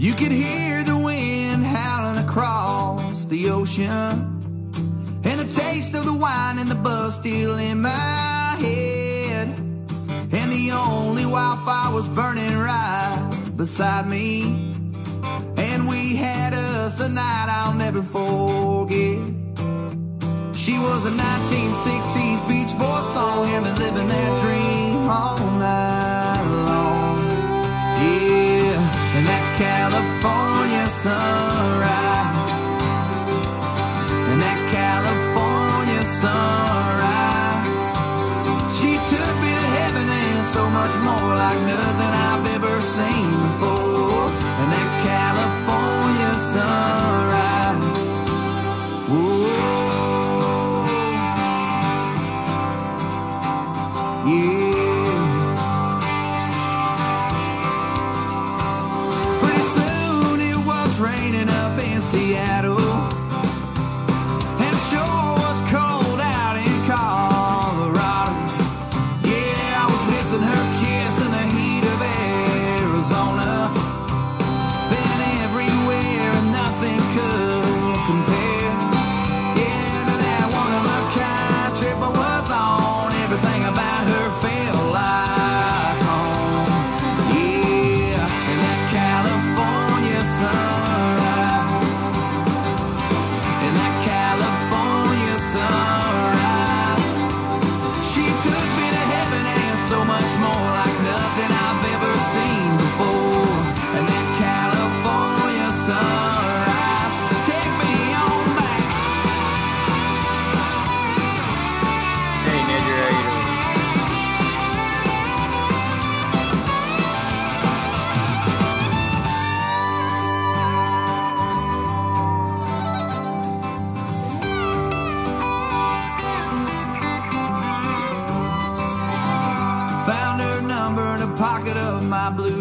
You could hear the wind howling across the ocean, and the taste of the wine and the buzz still in my head. And the only wildfire was burning right beside me. And we had us a night I'll never forget. She was a 1960s Beach Boy song, and been living that dream all night California sunrise, and that California sunrise. She took me to heaven and so much more, like nothing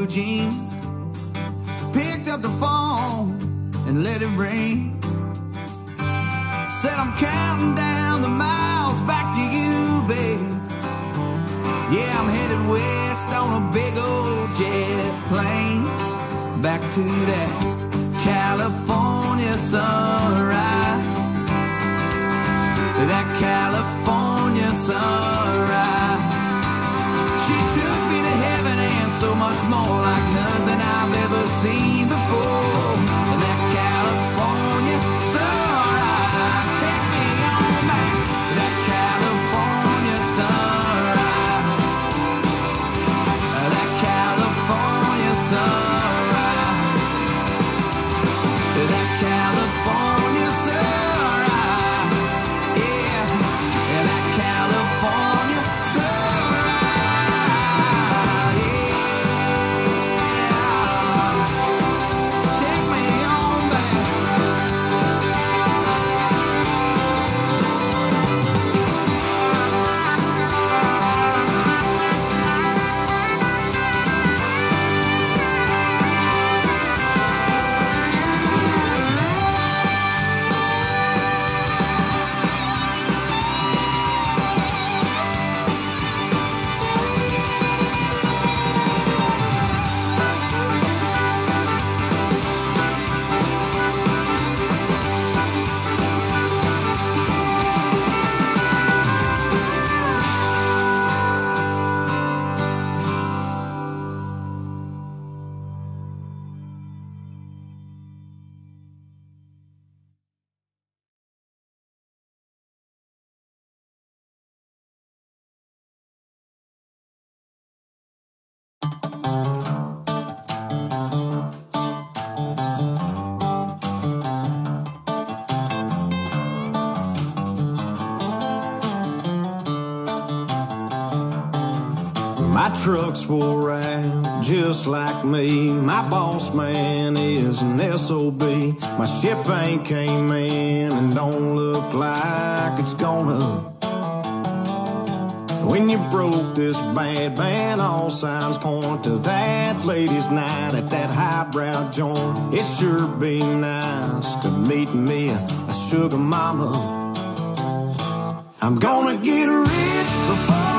jeans. Picked up the phone and let it ring. Said I'm counting down the miles back to you, babe. Yeah, I'm headed west on a big old jet plane. Back to that California sunrise. That California much more, like nothing I've ever seen trucks will ride just like me. My boss man is an SOB. My ship ain't came in and don't look like it's gonna. When you broke this bad man, all signs point to that ladies' night at that highbrow joint. It sure be nice to meet me, a sugar mama. I'm gonna get rich before.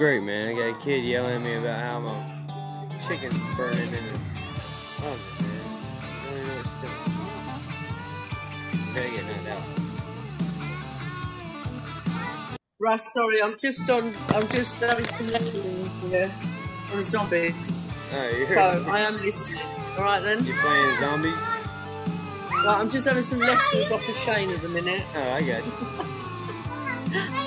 great, man. I got a kid yelling at me about how my chicken's burning in it. Oh, man. I don't even know what's doing. Better get knocked out. Right, sorry, I'm just on. I'm just having some lessons here on zombies. Oh, you're. So I am listening. All right then. You're playing zombies. Right, I'm just having some lessons off of Shane at the minute. Oh, I got you.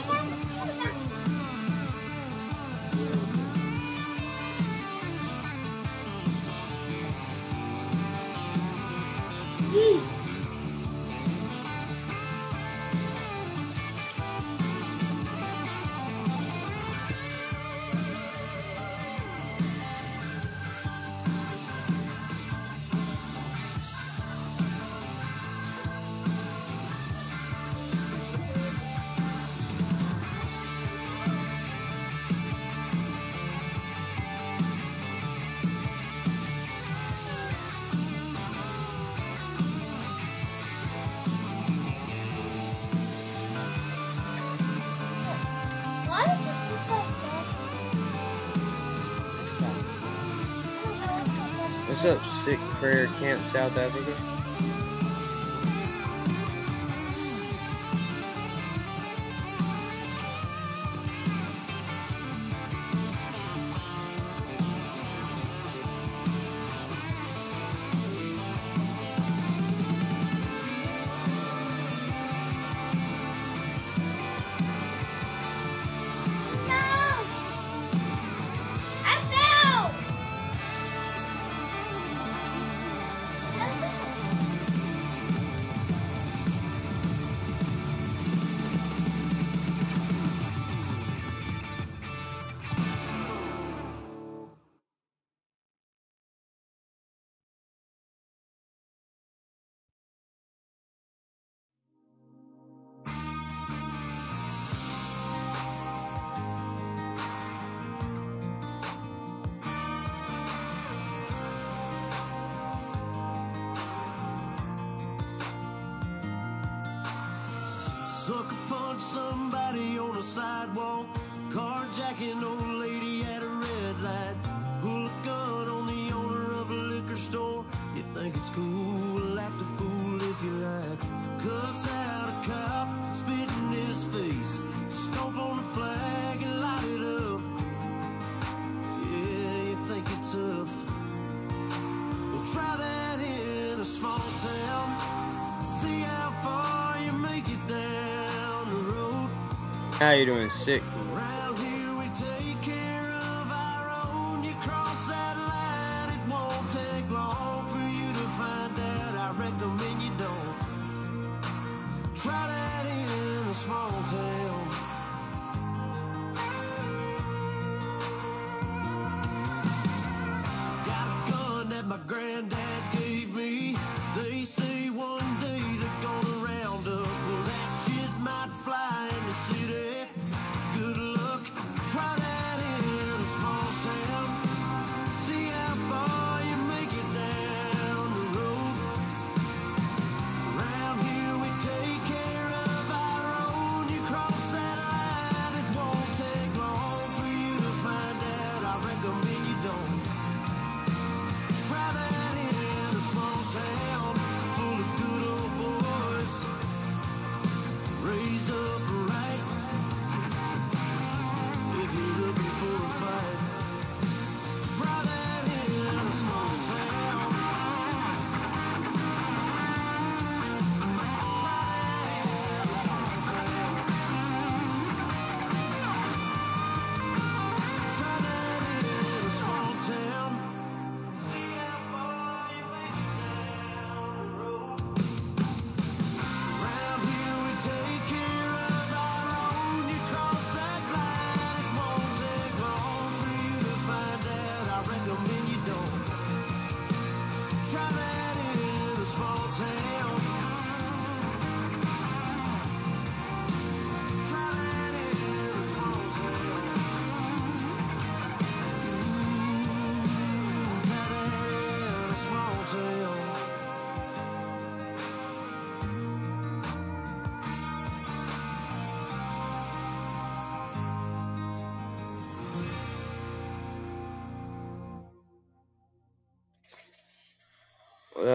South Africa? Now you're doing sick.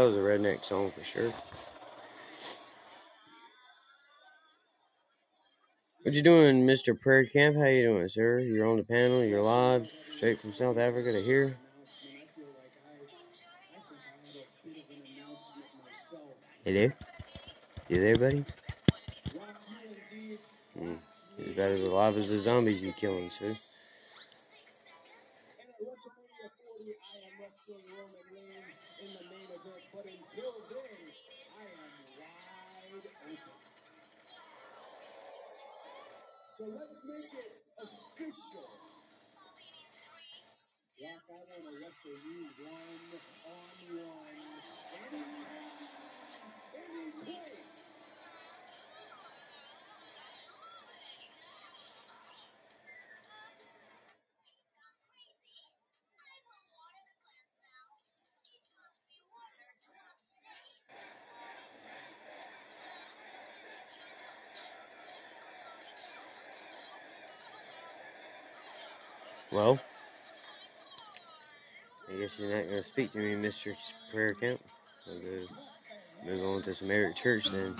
was a redneck song for sure. What you doing, Mr. Prayer Camp? How you doing, sir? You're on the panel. You're live, straight from South Africa to here. Hey there. You there, buddy? Mm. bad about as alive as the zombies you're killing, sir. Well, I guess you're not going to speak to me, Mr. Prayer Camp. I'll go move on to some Eric Church then.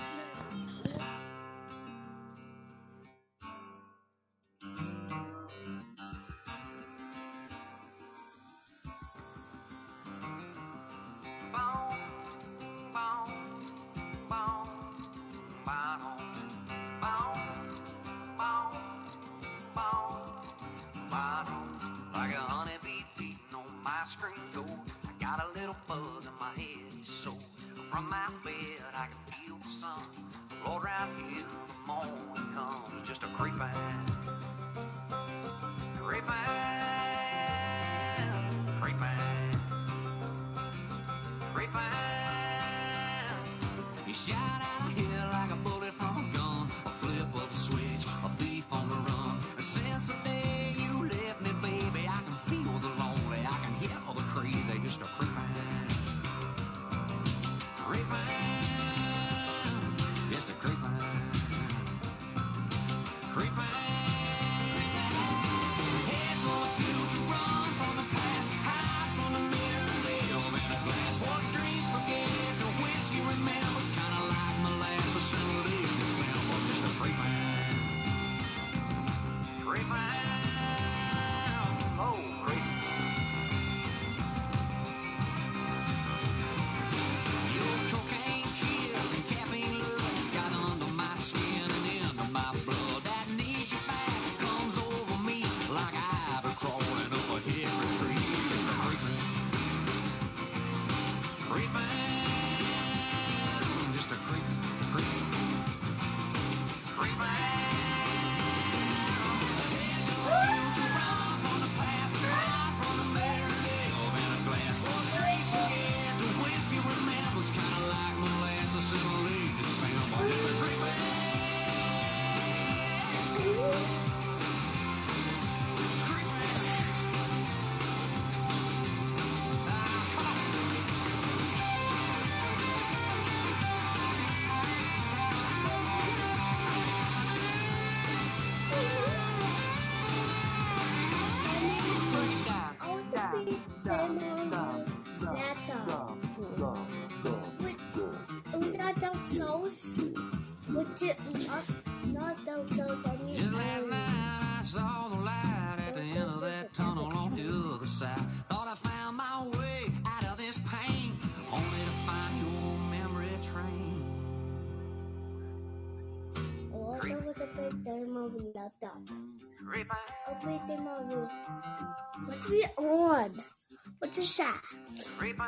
On? What is that? Creeping. I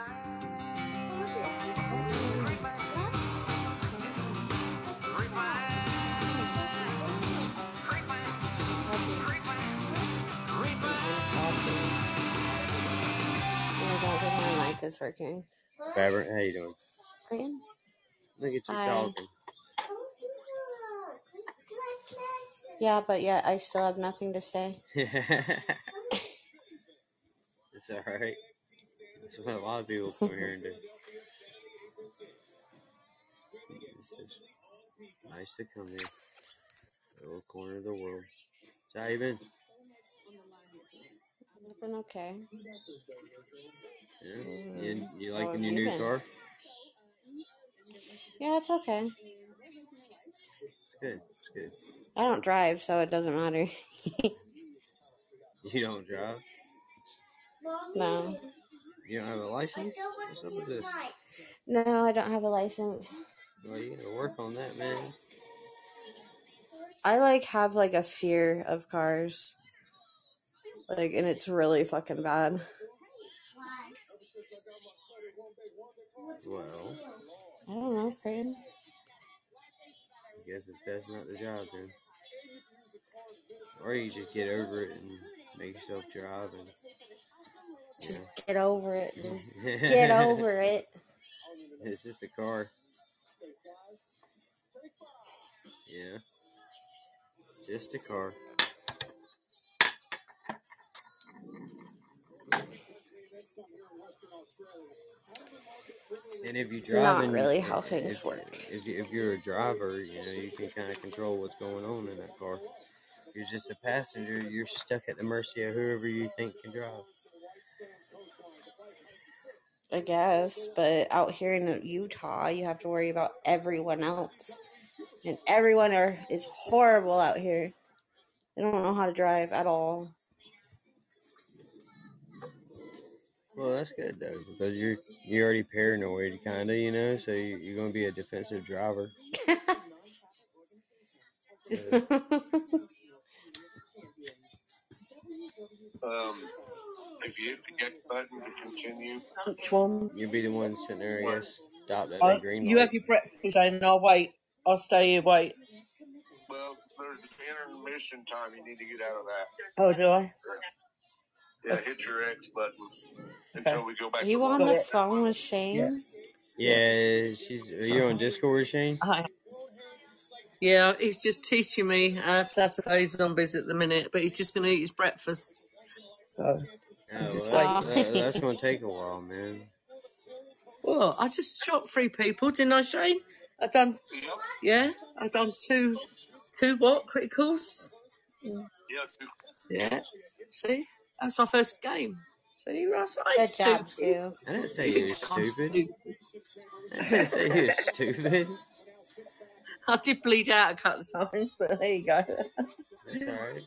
don't my mic is working. Fabric, how you doing? Green? Look at you Hi. talking. Yeah, but yeah, I still have nothing to say. it's alright. That's what a lot of people come here and do. Nice to come here. A little corner of the world. So how you been? I've been okay. Yeah? Mm. You, you liking your new been? car? Yeah, it's okay. It's good. It's good. I don't drive, so it doesn't matter. You don't drive? No. You don't have a license? What's up with this? No, I don't have a license. Well, you gotta work on that, man. I like have like a fear of cars. Like and it's really fucking bad. Well, I don't know, Creighton. I guess it's best not to drive then. Or you just get over it and make yourself drive and Just get over it. Just get over it. It's just a car. Yeah. Just a car. And if you drive, not really how if- things if, work. If, you, if you're a driver, you know you can kind of control what's going on in that car. If you're just a passenger, you're stuck at the mercy of whoever you think can drive. I guess, but out here in Utah, you have to worry about everyone else, and everyone are is horrible out here. They don't know how to drive at all. Well, that's good though, because you're you're already paranoid, kind of, you know. So you, you're gonna be a defensive driver. Um, if you hit the get button to continue, Which one? You'll be the one sitting there, I guess, stopped at I, that uh, green you light. have your breakfast and I'll wait. I'll stay here, wait. well, there's intermission time. You need to get out of that. Oh, do I? Yeah, hit your X button until we go back Are to you on normal. the phone with Shane? Yeah, she's. Are you on Discord, Shane? Hi. Yeah, he's just teaching me how to play zombies at the minute, but he's just going to eat his breakfast. So, Oh, just well, wait. that, that's gonna take a while, man. well, I just shot three people, didn't I, Shane? I done, Yep. yeah, I done two, two what criticals? Yeah. two- Yeah. See, that's my first game. See, Ross, I Good ain't stupid. Sue. I didn't say You you were I'm stupid. I didn't say you were stupid. I did bleed out a couple of times, but there you go. That's alright.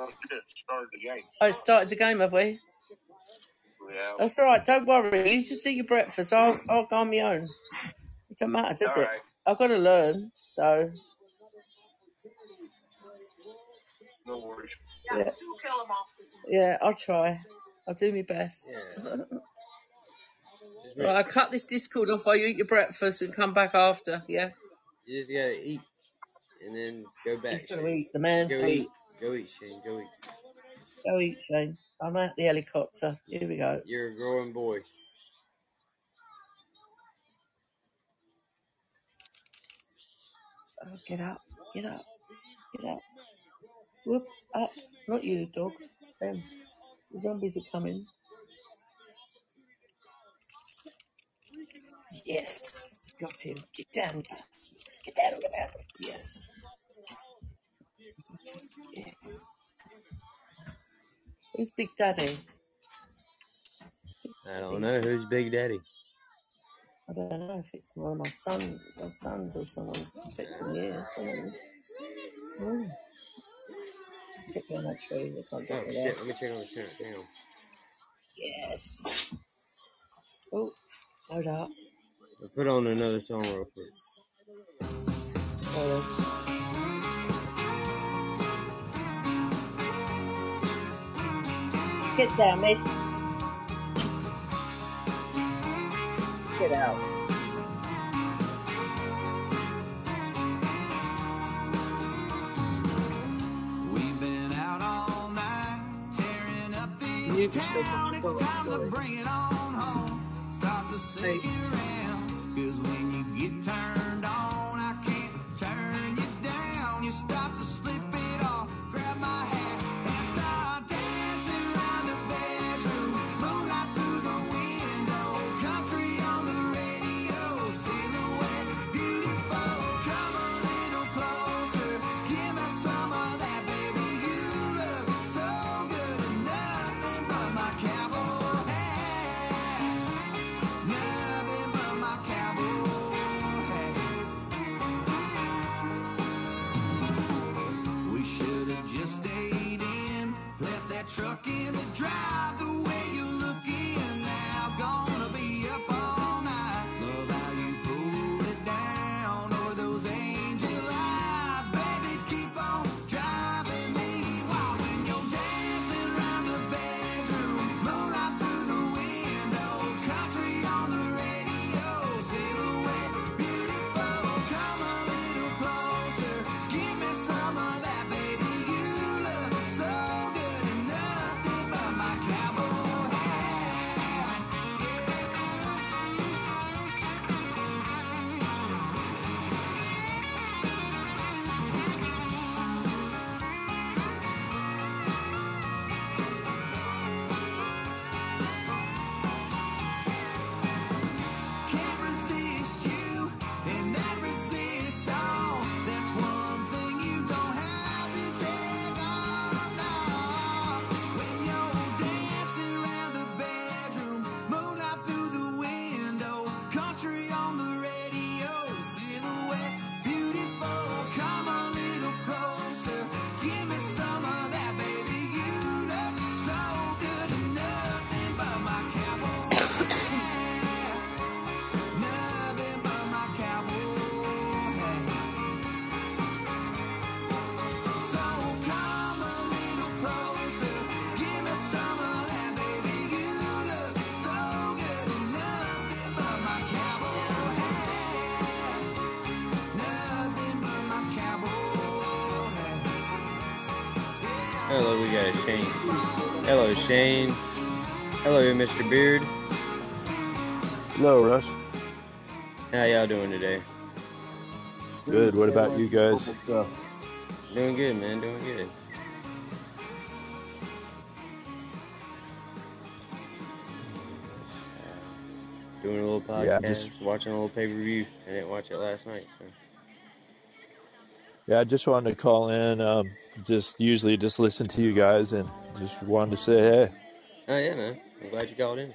Oh, shit. Started the game. Oh, I started the game, have we? Yeah. That's all right. Don't worry. You just eat your breakfast. I'll I'll go on my own. It don't matter, does All it? right. I've got to learn. So No worries. yeah, yeah. I'll try. I'll do my best. Yeah. Just Right, I cut this Discord off while you eat your breakfast and come back after. Yeah, You just gotta eat, and then go back. he's gonna eat. The man. Go Go eat. eat. Go eat, Shane. Go eat. Go eat, Shane. I'm at the helicopter. Here we go. You're a growing boy. Oh, get up. Get up. Get up. Whoops. Up. Not you, dog. Them. The zombies are coming. Yes. Got him. Get down. Get down. Get down. Yes. Yes. Who's Big Daddy? I don't know who's Big Daddy. I don't know if it's one of my son, my sons or someone protecting you. I don't. Hmm. Oh. Me on that tree. Can't Oh shit! Let me check on the center. Hang on. Yes. Oh, hold up. I'll put on another song real quick. Hold on. Get down, mate. Get out. We've been out all night, tearing up You just go town. to It's the time to story. bring it on home. Stop the. Cause when you get turned on, Hello, Shane. Hello, Mr. Beard. Hello, Russ. How y'all doing today? Good. What about you guys? Doing good, man. Doing good. Doing a little podcast, Yeah, just watching a little pay per view. I didn't watch it last night, so yeah, I just wanted to call in. Um, just usually just listen to you guys and just wanted to say hey. oh yeah, man. I'm glad you called in.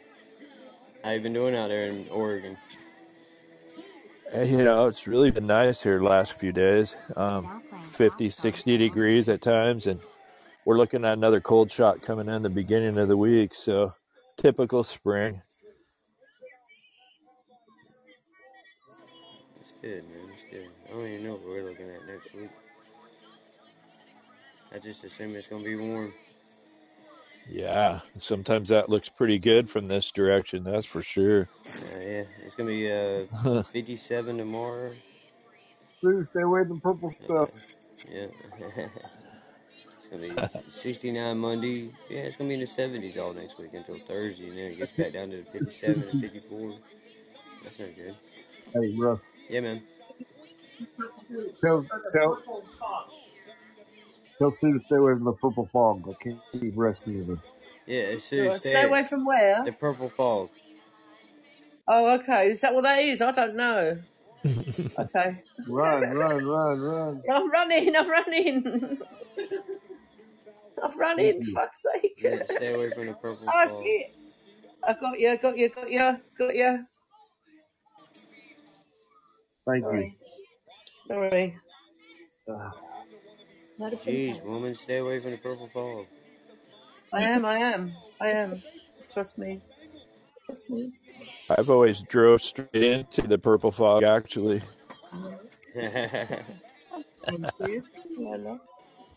How you been doing out there in Oregon? You know, it's really been nice here the last few days. Um, 50, 60 degrees at times, and we're looking at another cold shot coming in the beginning of the week. So typical spring. It's good, man. It's good. I don't even know what we're looking at next week. I just assume it's gonna be warm. Yeah, sometimes that looks pretty good from this direction. That's for sure. Uh, yeah, it's gonna be uh 57 tomorrow. Dude, stay away from purple stuff. Yeah. it's gonna be 69 Monday. Yeah, it's gonna be in the 70s all next week until Thursday, and then it gets back down to the 57 and 54. That's not good. Hey, Russ, Yeah, man. tell tell tell Sue to stay away from the purple fog. I can't keep rescuing her. Yeah, Sue, Right, stay away from where? The purple fog. Oh, okay. Is that what that is? I don't know. Okay. Run, run, run, run. I'm running. I'm running. I'm running. Mm-hmm. Fuck's sake. Yeah, stay away from the purple Oh fog. shit! I got you. I Got you. Got you. Got you. Thank Sorry. Sorry. Ah. You. Uh, Jeez, woman, stay away from the purple fog. I am. I am. I am. Trust me. Trust me. I've always drove straight into the purple fog. Actually, I'm serious. Yeah, no.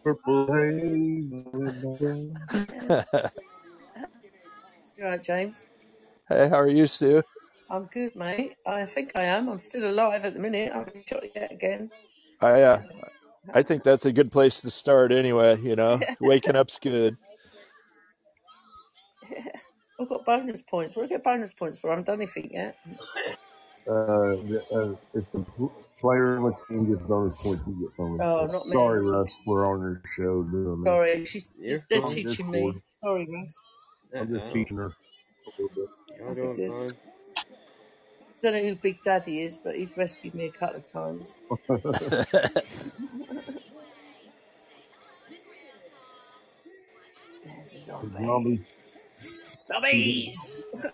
purple haze. in the You all right, James? hey, how are you, Sue? I'm good, mate. I think I am. I'm still alive at the minute. I haven't shot yet again. I uh, I think that's a good place to start. Anyway, you know, waking up's good. I've got bonus points. What do I get bonus points for? I haven't done anything yet. Uh, uh, if the pl- player on the team gets bonus points, you get bonus Oh, points. not me. Sorry, Russ. We're on your show doing that. Sorry, she's You're they're fine. teaching Discord. me. Sorry, guys. I'm just Uh-oh. teaching her. a little bit. Y'all doing good. fine? Don't know who Big Daddy is, but he's rescued me a couple of times. There's a zombie. zombie. Zombies!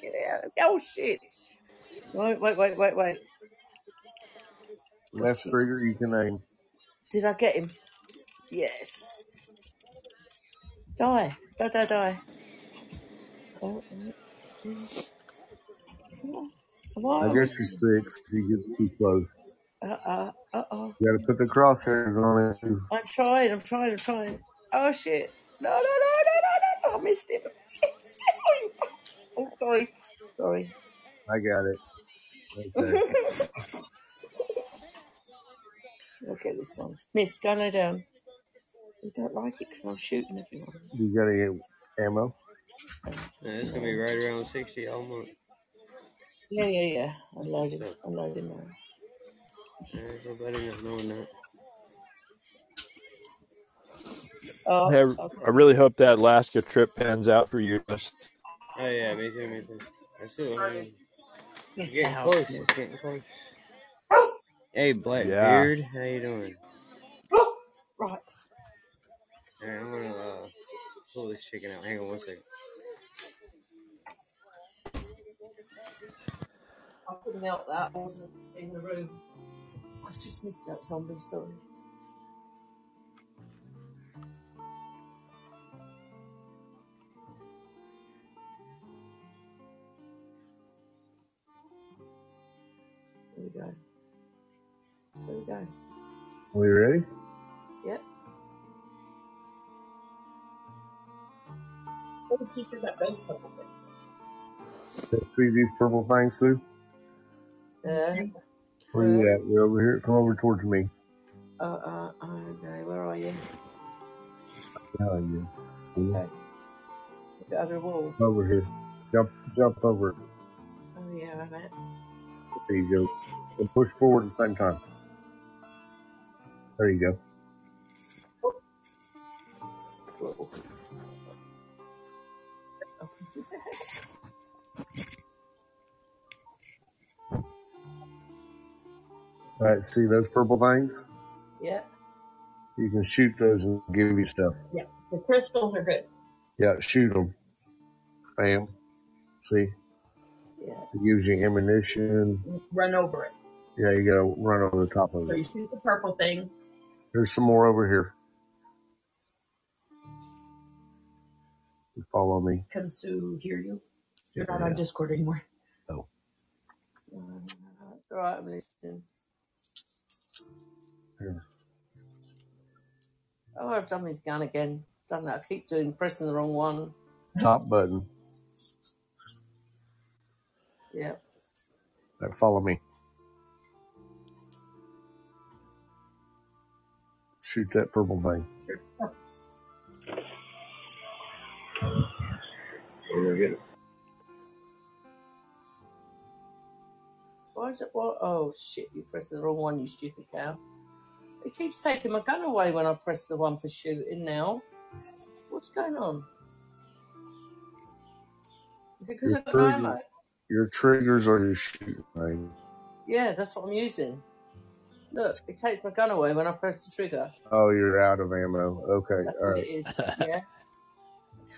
Get out. Oh, shit. Wait, wait, wait, wait, wait. Left trigger, you can aim. Did I get him? Yes. Die. Die, die, die. Oh, eight, fifteen. Come on. Come I guess you're six you get too close. Uh uh uh oh. You gotta put the crosshairs on it. too. I'm trying, I'm trying, I'm trying. Oh shit. No, no, no, no, no, no, no. I missed it. Shit, shit, sorry. Oh, sorry. Sorry. I got it. Okay. Look at this one. Miss, go no down. You don't like it because I'm shooting everyone. you gotta get ammo. Yeah, it's gonna be right around 60 all month. Yeah, yeah, yeah. I'm loading. So, I'm loading now. yeah, it's no better than knowing that. Oh, Hey, I okay. I really hope that Alaska trip pans out for you. Oh yeah, me too, me too. I still, I mean, it's Get getting out. close. It's getting close. Hey, Blackbeard, Yeah. how you doing? Right. Alright, I'm gonna uh, pull this chicken out. Hang on one second. I couldn't help that. I wasn't in the room. I've just missed that zombie, sorry. There we go. There we go. Are We ready? Yep. Let's see these purple things, Sue. Uh, Where you at? We're over here. Come over towards me. uh, uh, okay, where are you? Oh, yeah. Yeah. Okay. The other wall. Over here. Jump, jump over. Oh, yeah, I'm at. There you go. And push forward at the same time. There you go. Whoa. All right. See those purple things? Yeah. You can shoot those and give you stuff. Yeah. The crystals are good. Yeah, shoot them. Bam. See, Yeah. it gives you ammunition. Run over it. Yeah, you gotta run over the top of So it. you shoot the purple thing. There's some more over here. You follow me. Can Sue hear you? You're not on. Discord anymore. Oh. All right, I'm listening. Here. Oh, I've done this gun again. Done that. I keep doing pressing the wrong one. Top button. Yeah. That follow me. Shoot that purple thing. We're get it. Why is it? What? Oh shit! You pressed the wrong one, you stupid cow. It keeps taking my gun away when I press the one for shooting. Now, what's going on? Is it because Your I've got no ammo? your triggers are your shooting thing. Yeah, that's what I'm using. Look, it takes my gun away when I press the trigger. Oh, you're out of ammo. Okay, That's all what right. it is. Yeah.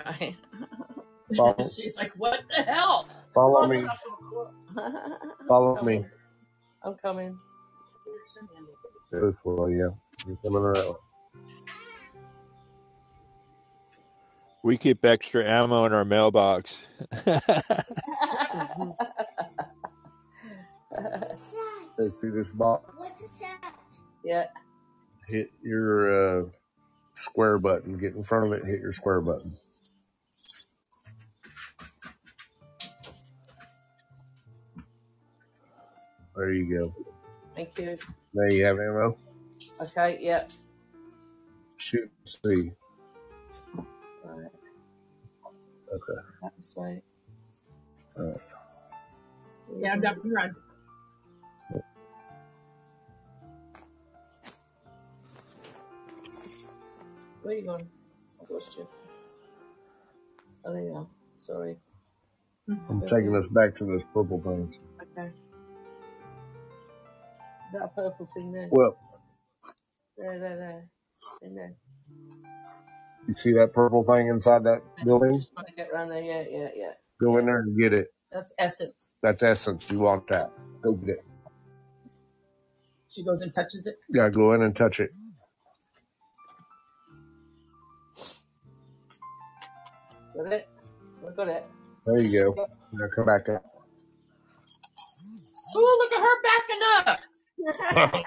Okay. Follow, She's like, what the hell? follow Come me. on, Follow Come me. on. I'm coming. This way, yeah. You're coming around. We keep extra ammo in our mailbox. Hey, see this box? What is that? yeah. Hit your uh, square button. Get in front of it. Hit your square button. There you go. Thank you. Now you have it, ammo. Okay. yep. Shoot. See. Right. Okay. That was way. All right. Yeah, I'm done. Run. Where you gone? I've lost you. Oh, there you are. Sorry. I'm taking us back to this purple thing. That purple thing there? Well, There, there, there. In there. you see that purple thing inside that building? Just to get around there. Yeah, yeah, yeah. Go in there and get it. That's essence. That's essence. You want that. Go get it. She goes and touches it. Yeah, go in and touch it. Got it? I got it. There you go. Now come back up. Oh, look at her backing up. I'm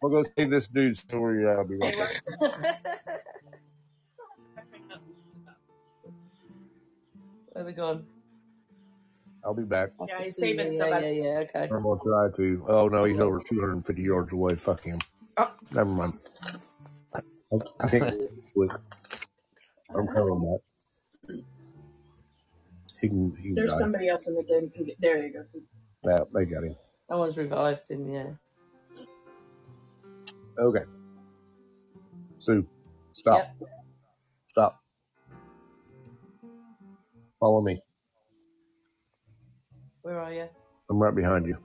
gonna go see this dude's story. I'll be right back. Where we going? I'll be back. Yeah, he's saving you. somebody. Yeah, yeah, yeah. Okay. I'm gonna try to. Oh no, he's over 250 yards away. Fuck him. Oh. Never mind. I I can't with. I'm coming back. He can. He can There's die. somebody else in the game. There you go. Yeah, they got him. No one's revived him, yeah. Okay. Sue, stop. Yep. Stop. Follow me. Where are you? I'm right behind you.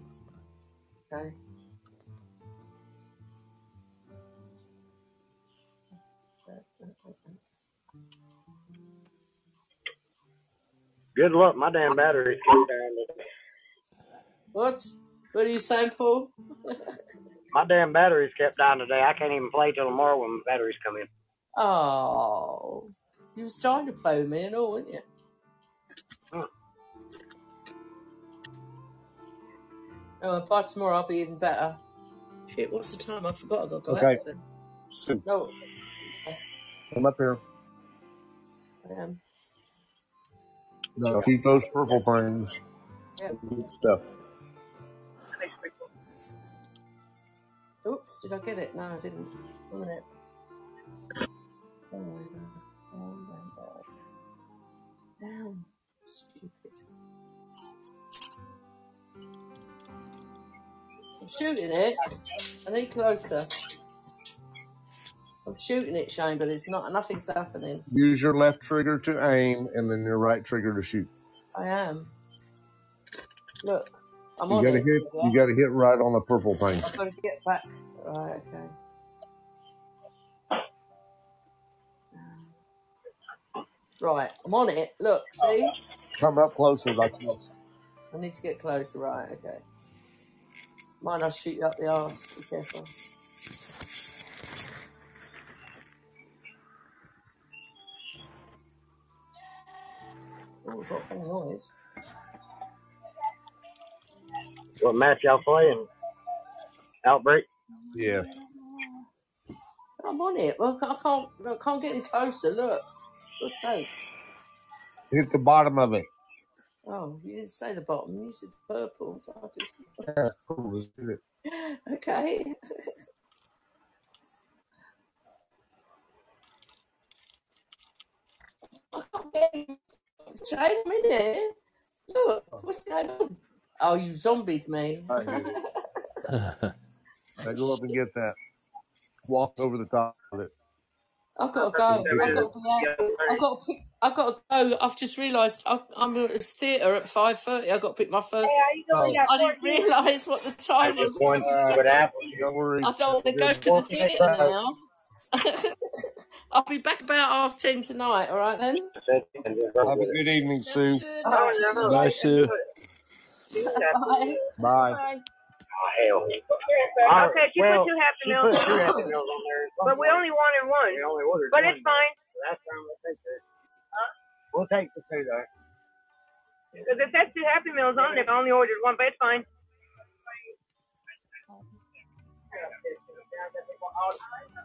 Okay. Good luck. My damn battery's kept down. What? What are you saying, Paul? My damn battery's kept dying today. I can't even play till tomorrow when my batteries come in. Oh, you was trying to play with me and all, weren't you? Hmm. Oh, by tomorrow I'll be even better. Shit, what's the time? I forgot I got to go Okay. out then. Sue, No, come up here. I am. No, keep those purple things. Yep. Good stuff. Oops, did I get it? No, I didn't. One minute. My god. My god. Damn. Stupid. I'm shooting it. I need closer. I'm shooting it, Shane, but it's not. Nothing's happening. Use your left trigger to aim, and then your right trigger to shoot. I am. Look, I'm You on gotta it. hit. Yeah? You gotta hit right on the purple thing. I've got to get back. Right, okay. Right, I'm on it. Look, see? Come up closer, like this. I need to get closer. Right, okay. Mine, I'll shoot you up the arse. Be careful. Oh, we've got funny noise. What match y'all playing? Outbreak? Yeah. I'm on it. Well, I can't. I can't get any closer. Look. Look, hey. Hit the bottom of it. Oh, you didn't say the bottom. You said the purple. So I just... Yeah, cool. Let's do it. Okay. I can't get any shade there. Look, what's going on? Oh, you zombied me. I did it. Now go up and get that. Walk over the top of it. I've got to go. I've got to, be. I've got to. I've got to go. I've just realised I- I'm at this theatre at five thirty. I've got to pick my phone. Oh, I didn't realise what the time was. One uh, with Apple. don't worry. I don't want to go to the theatre now. I'll be back about half ten tonight. All right then. Have a good evening, Sue. All right. Bye, Sue. Bye. Bye. Oh, hell. Okay, she well, put two Happy she Meals, put two Happy Meals on there. but we only wanted one. We only ordered But one. it's fine. Last time we'll take two. We'll take the two though. Because it says two Happy Meals on there, but I only ordered one, but it's fine.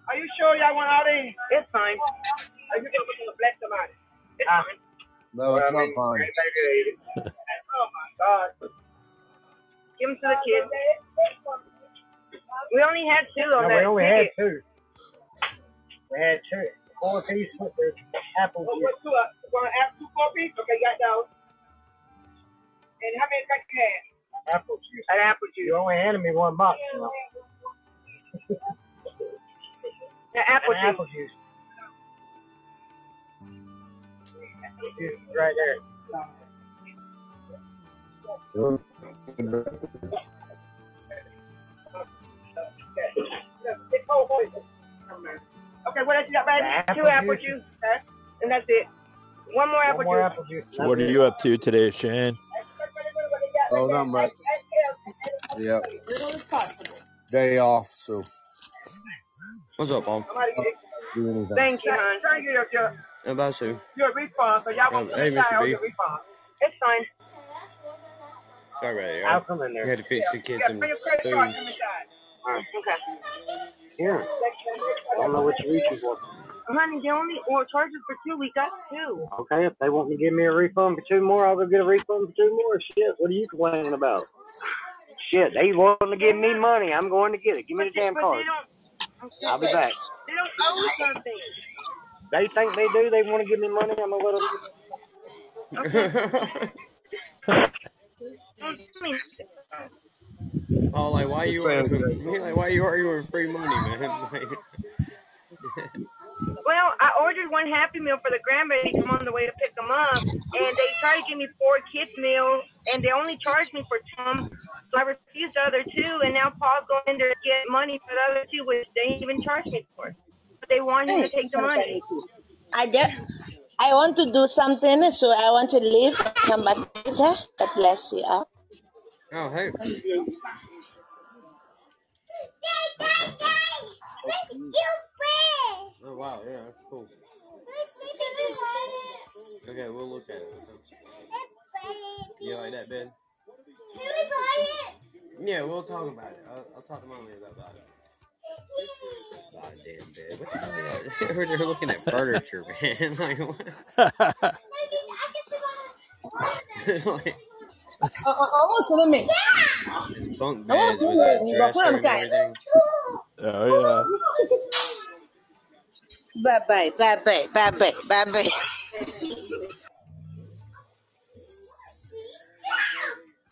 Are you sure y'all want all these? It's fine. Are you going to bless somebody? It's fine. No, it's not fine. Oh my God. Give them to the kids. We only had two on No, that we only had two. We had two. Four piece with the apple Oh, juice. what, two, uh, one apple, two coffee? Okay, got those. And how many crackers you had? Apple juice. An apple juice. You only handed me one box. You know. Apple An juice. apple juice. Juice right there. Okay, what else you got, baby? The Two apple apple juice. juice, okay? and that's it. One more apple One more juice. apple juice. So what are you up to today, Shane? Oh, not much. Yeah. Day off, so What's up, Paul? do anything. Thank you, hon. Thank you. You're, How about Sue? you're a refund, so y'all Oh, want hey, to Mr. I'll B. get a refund. It's fine. Sorry about I'll that. come in I there. had to fix the kids Yeah, some bring your credit food. card to me, guys. Alright. Okay. Here. I don't know which reach you want. Honey, they only or charges for two. We got two. Okay, if they want to give me a refund for two more, I'll go get a refund for two more. Shit, what are you complaining about? Shit, they want to give me money. I'm going to get it. Give me the damn But card. they don't. I'll be back. They don't owe something. They think they do. They want to give me money. I'm gonna let them. Paul, oh, like, why Just you saying arguing? Like, why you arguing for free money, man? Well, I ordered one Happy Meal for the grandbaby. Come on the way to pick them up, and they tried to give me four kids meals, and they only charged me for two. So I refused the other two, and now Paul's going in there to get money for the other two, which they didn't even charge me for. But they want him to take the money. I just, I want to do something, so I want to leave. Come back later. God bless you all. oh, hey. Oh, wow. Yeah, that's cool. Okay, we'll look at it. You like that, Ben? Yeah, we'll talk about it. I'll, I'll talk to mommy about it. God damn, Ben. What the hell? are you- They're looking at furniture, man. like, what? like, Uh, uh, almost to me. it's bunk I want beds to with do a it. You got dresser and everything. Oh Bye bye, bye bye, bye bye, bye bye.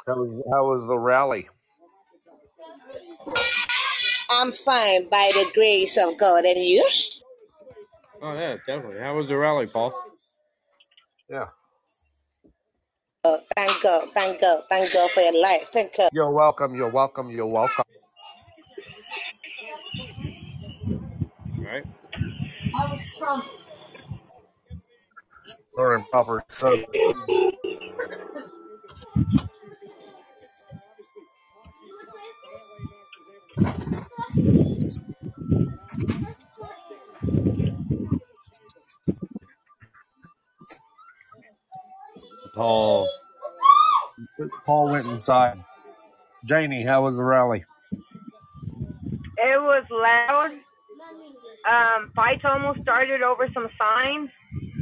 How was, how was the rally? I'm fine by the grace of God, and you? Oh, yeah, definitely. How was the rally, Paul? Yeah. Oh, thank God, thank God, thank God for your life. Thank God. You're welcome. You're welcome. You're welcome. Right? I was Trump. Learning proper soap. Paul. Paul went inside. Janie, how was the rally? It was loud. Um, fights almost started over some signs.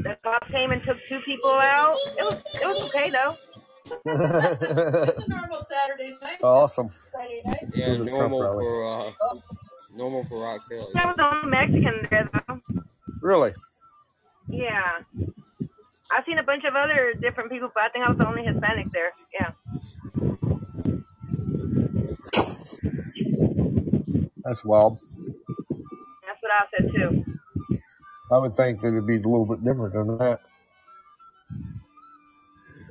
The cops came and took two people out. It was it was okay though. It's a normal Saturday night. awesome. Friday night. Yeah, was a Trump normal rally. for uh, normal for Rock Hill. I was the only Mexican there though. Really? Yeah. I've seen a bunch of other different people, but I think I was the only Hispanic there. Yeah. That's wild. That's what I said too. I would think that it'd be a little bit different than that.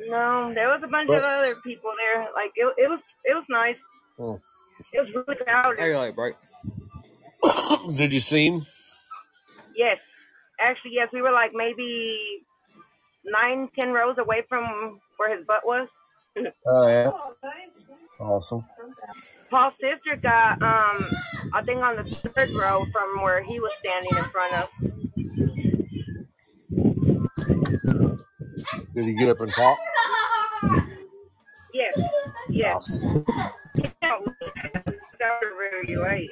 No, there was a bunch But- of other people there. Like it, it was it was nice. Oh. It was really crowded. How you like, break? Did you see him? Yes. Actually, yes, we were like maybe nine, ten rows away from where his butt was. Oh yeah. Awesome. Paul's sister got, um, I think on the third row from where he was standing in front of. Did he get up and talk? Yes, yes. Awesome. Don't started really late.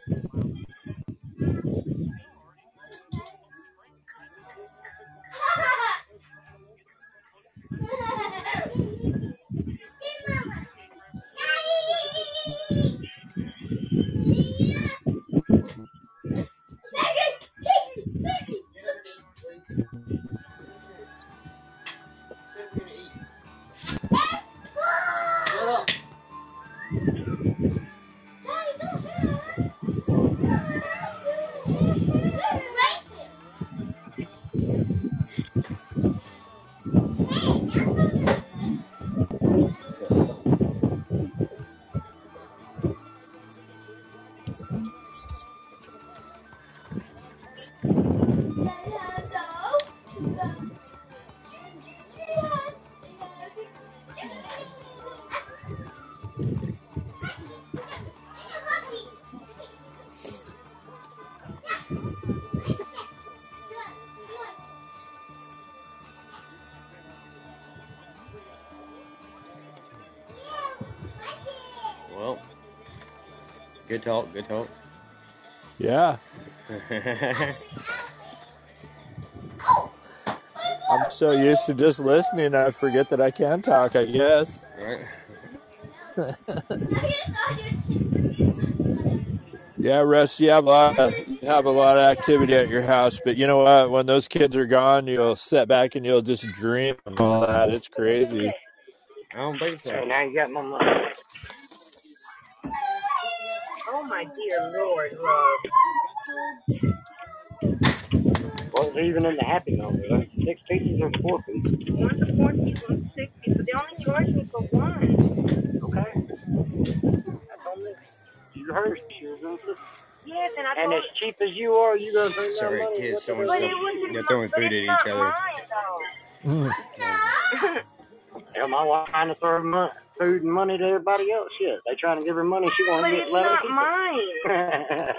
good talk. Good talk. Yeah. I'm so used to just listening, I forget that I can talk, I guess. right. Yeah, Russ, you have a lot of, you have a lot of activity at your house, but you know what? When those kids are gone, you'll sit back and you'll just dream of all that. It's crazy. I don't think so. So now you got my money. Oh my dear Lord, love. What was even in the happy number? Like six pieces or four pieces? One's a four piece, one's a six piece, but they only charged me for one. Okay. That's on me. You heard she was in six. Yes, and I And as cheap as you are, you gonna bring that Sorry, money. kids What the throwing hell? But it stuff. wasn't They're throwing food at each other. mine, though. Hell, my wife trying to throw mon- food and money to everybody else. Shit, they trying to give her money. She want to get it's let her not mine. it.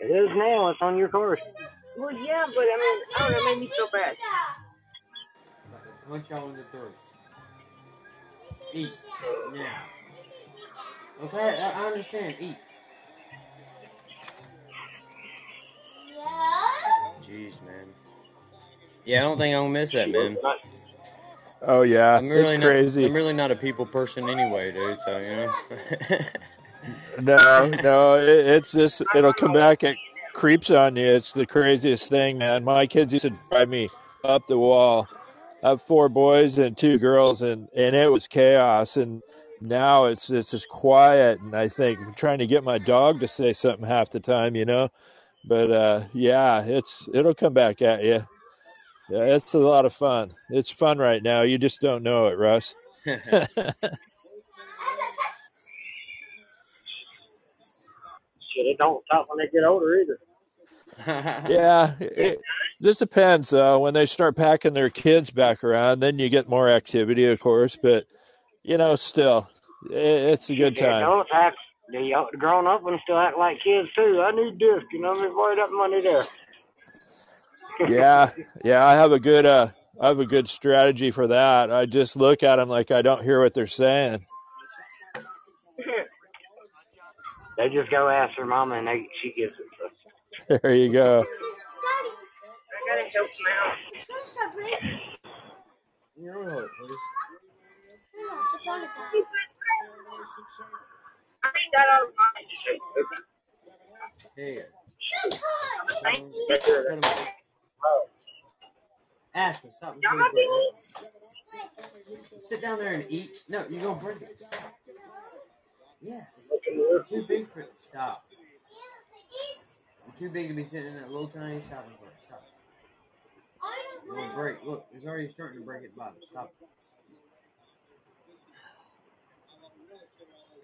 it is now. It's on your course. Well, yeah, but I mean, I don't know, it made me feel bad. Punch y'all in the throat. Eat now. Okay, I, I understand. Eat. Jeez, man. Yeah, I don't think I'm gonna miss that, man. Oh yeah, I'm really it's not. crazy. I'm really not a people person anyway, dude. So you know. No, no, it, it's just it'll come back. It creeps on you. It's the craziest thing, man. My kids used to drive me up the wall. I have four boys and two girls, and and it was chaos. And now it's it's just quiet. And I think I'm trying to get my dog to say something half the time, you know. But uh, yeah, it's it'll come back at you. Yeah, it's a lot of fun. It's fun right now. You just don't know it, Russ. It don't stop when they get older either. yeah, it just depends. Uh, when they start packing their kids back around, then you get more activity, of course. But you know, still, i it's a good time. adults act, the uh, grown up ones still act like kids too. I need this, you know, there's worried up money there. Yeah, yeah. I have a good uh, I have a good strategy for that. I just look at them like I don't hear what they're saying. they just go ask their mama and they she gives it. There you go. I gotta help him out. I ain't got all Here. mine. Aspen, stop. Y'all not being uh, Sit down there and eat. No, you're gonna break it. Yeah. You're too big for it. Stop. You're too big to be sitting in that little tiny shopping cart. Stop. You're gonna break. Look, it's already starting to break its bottom. Stop.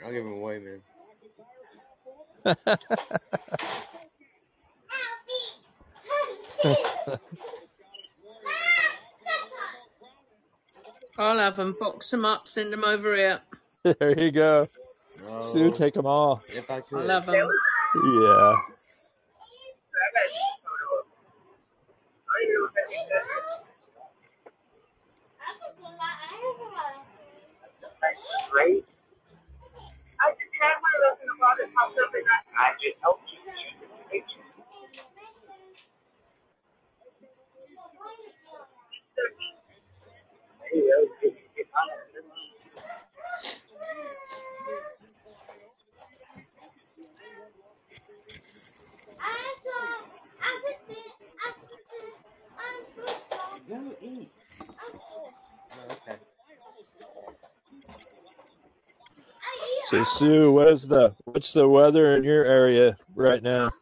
I'll give him away, man. I'll have them, box them up, send them over here. there you go. Sue, No. take them all. If I I'll could. have them. Yeah. I gotta take a photo of him. I don't even know if I did that. That's great. I just had one of those in the water popped up and I, I just helped you shoot the picture. There you So Sue, what is the what's the weather in your area right now?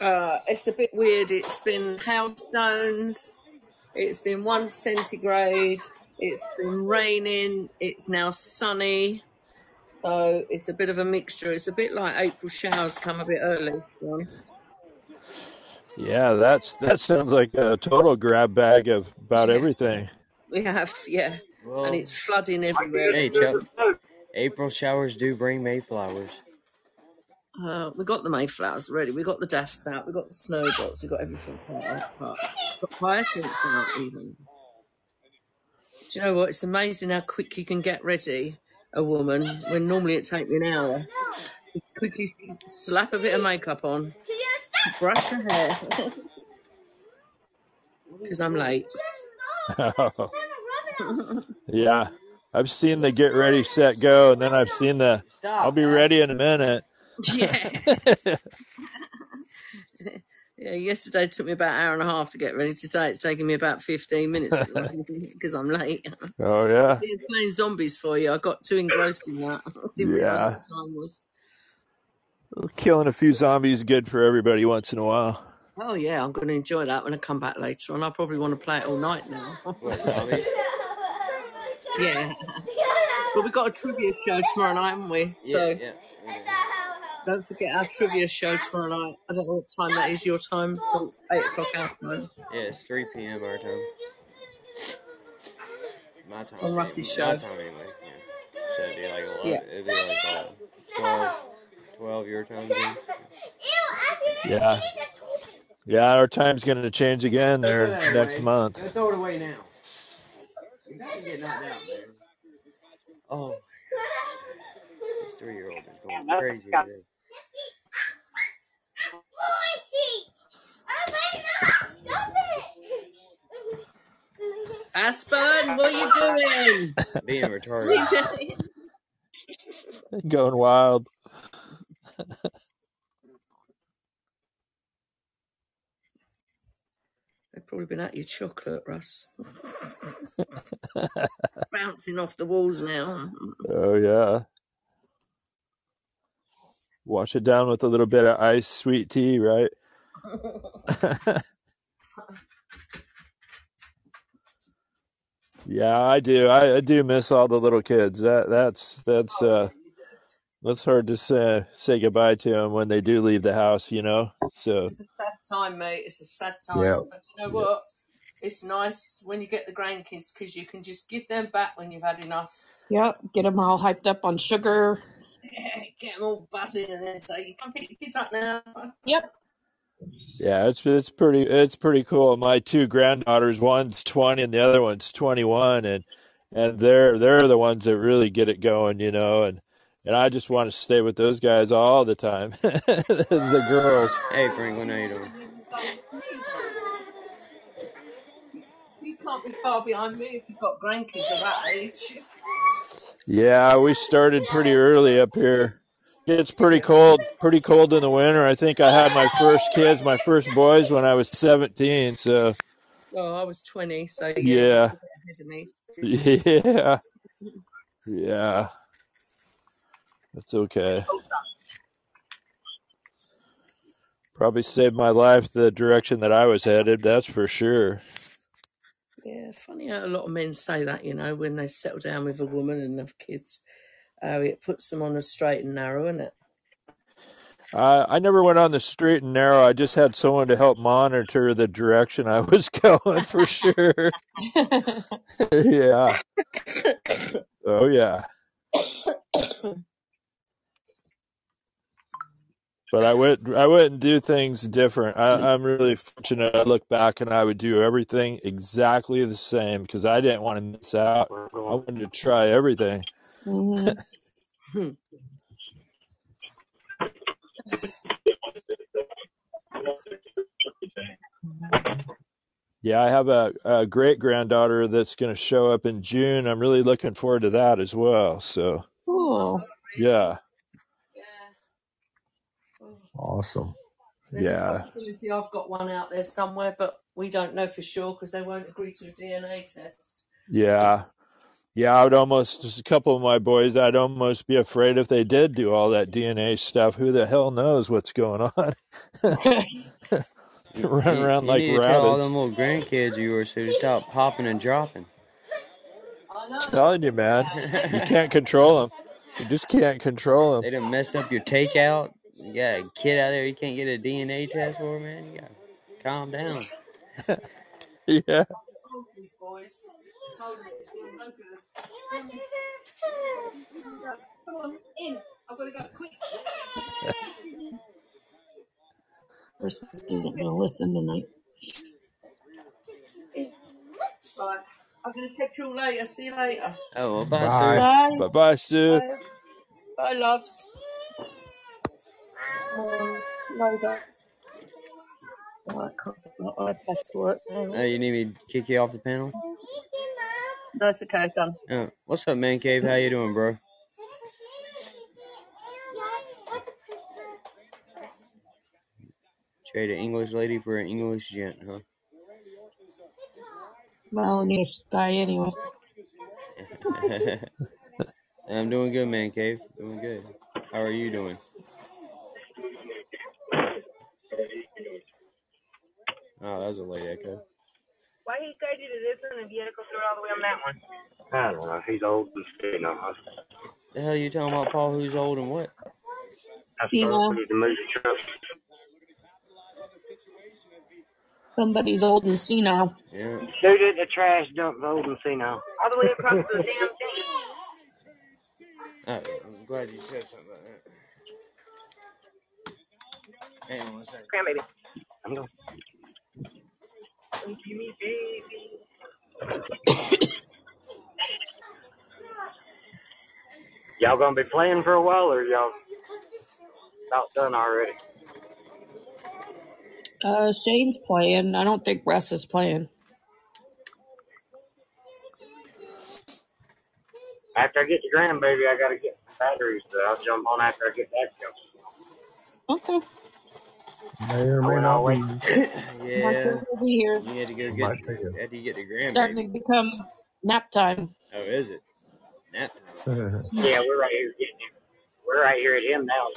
Uh, it's a bit weird. It's been hailstones. It's been one centigrade. It's been raining. It's now sunny. So it's a bit of a mixture. It's a bit like April showers come a bit early, to be honest. Yeah, that's that sounds like a total grab bag of about Yeah, everything. we have, yeah. And it's flooding everywhere. hey, Chuck. April showers do bring Mayflowers. Uh, we got the Mayflowers ready. We got the daffs out. We got the snowdrops. We got everything out. But got hyacinths out even. Do you know what? It's amazing how quick you can get ready a woman when normally it take me an hour. It's quickly slap a bit of makeup on, brush her hair because I'm late. yeah. I've seen the get ready, set, go, and then I've seen the I'll be ready in a minute. yeah. Yeah, yesterday took me about an hour and a half to get ready. Today it's taking me about 15 minutes because I'm late. oh yeah. They're playing zombies for you. I got too engrossed in that. I didn't Yeah. what time was. Killing a few zombies good for everybody once in a while. Oh, yeah, I'm going to enjoy that when I come back later on. I probably want to play it all night now. Yeah. But we've got a trivia show tomorrow night, haven't we? Yeah, So yeah. Don't forget our trivia show tomorrow night. I don't know what time that is your time. but It's 8 o'clock our time Yeah, it's 3 p.m. our time. My time. on Russ's My show. time anyway. Yeah. So it'd be like 11, Yeah. it'd be like uh, 12, 12 your time. Then. Yeah. Yeah, our time's gonna change again there that next away. month. Go throw it away now. You gotta get knocked out, man. Oh, this three-year-old is going crazy today. Aspen, what are you doing? Being retarded. Going wild. They've probably been at your chocolate, Russ. Bouncing off the walls now. Oh yeah. Wash it down with a little bit of ice sweet tea, right? yeah, I do. I, I do miss all the little kids. That that's that's uh that's hard to say say goodbye to them when they do leave the house, you know. So It's a sad time, mate. It's a sad time. yeah, But you know what? It's nice when you get the grandkids because you can just give them back when you've had enough. Yep, get them all hyped up on sugar. Get them all buzzing and then so you can pick your kids up now. Yep. Yeah, it's it's pretty it's pretty cool. My two granddaughters, one's twenty and the other one's twenty one, and and they're they're the ones that really get it going, you know. And and I just want to stay with those guys all the time, the girls. Hey Franklin, how you doing? Can't be far behind me if you've got grandkids of that age. Yeah, we started pretty early up here. It's pretty cold, pretty cold in the winter. I think I had my first kids, my first boys, when I was seventeen. So Oh, I was 20, so yeah, yeah, you're a bit ahead of me. yeah, yeah. That's okay. Probably saved my life the direction that I was headed. That's for sure. Yeah, funny how a lot of men say that, you know, when they settle down with a woman and have kids, uh, it puts them on a straight and narrow, isn't it? I I never went on the straight and narrow. I just had someone to help monitor the direction I was going for sure. yeah. Oh yeah. But I would I wouldn't do things different. I, I'm really fortunate. I look back and I would do everything exactly the same because I didn't want to miss out. I wanted to try everything. Mhm. Yeah, I have a, a great granddaughter that's going to show up in June. I'm really looking forward to that as well. So Cool. yeah, Awesome. There's yeah, possibility I've got one out there somewhere, but we don't know for sure because they won't agree to a DNA test. yeah, yeah. I would almost just a couple of my boys. I'd almost be afraid if they did do all that DNA stuff. Who the hell knows what's going on? You, Run around you like need to tell all them little grandkids of yours to stop popping and dropping. telling you, man, you can't control them. You just can't control them. They done messed up your takeout. You got a kid out there you can't get a DNA test for, man. You gotta calm down. yeah. These boys. Told you, it's doing no good. Come on, in. I've got to go quick. Christmas isn't going to listen tonight. Right. I'm going to catch you later. See you later. Oh, well, bye, Bye. Sue. Bye. Bye bye, Sue. Bye. Bye, loves. Um, later. Right, can't get my iPad work now. Oh, you need me to kick you off the panel? No, it's okay, done. Oh, what's up, man cave? How you doing, bro? Trade an English lady for an English gent, huh? Well, English guy anyway. I'm doing good, man cave. Doing good. How are you doing? Oh, that was a late echo. Why he guide you to this one if you had to go through it all the way on that one? I don't know. He's old and you know. I The hell you talking about, Paul? Who's old and what? I See started now, with the movie truck. somebody's old and senile. Yeah. Dude at the trash dump, old and senile. All the way across the damn thing. Oh, I'm glad you said something about that. Hang on one second. I'm going. Come to me, baby. Y'all gonna be playing for a while, or y'all about done already? Uh, Shane's playing. I don't think Russ is playing. After I get the grandbaby, I gotta get some batteries, so I'll jump on after I get that. Okay. May or I may went not all the way. be. Yeah. sure we'll be here. You had to go Might get. take a Had to get the It's starting grandbaby. to become nap time. Oh, is it? Nap time. Yeah, we're right here getting him. We're right here at him now.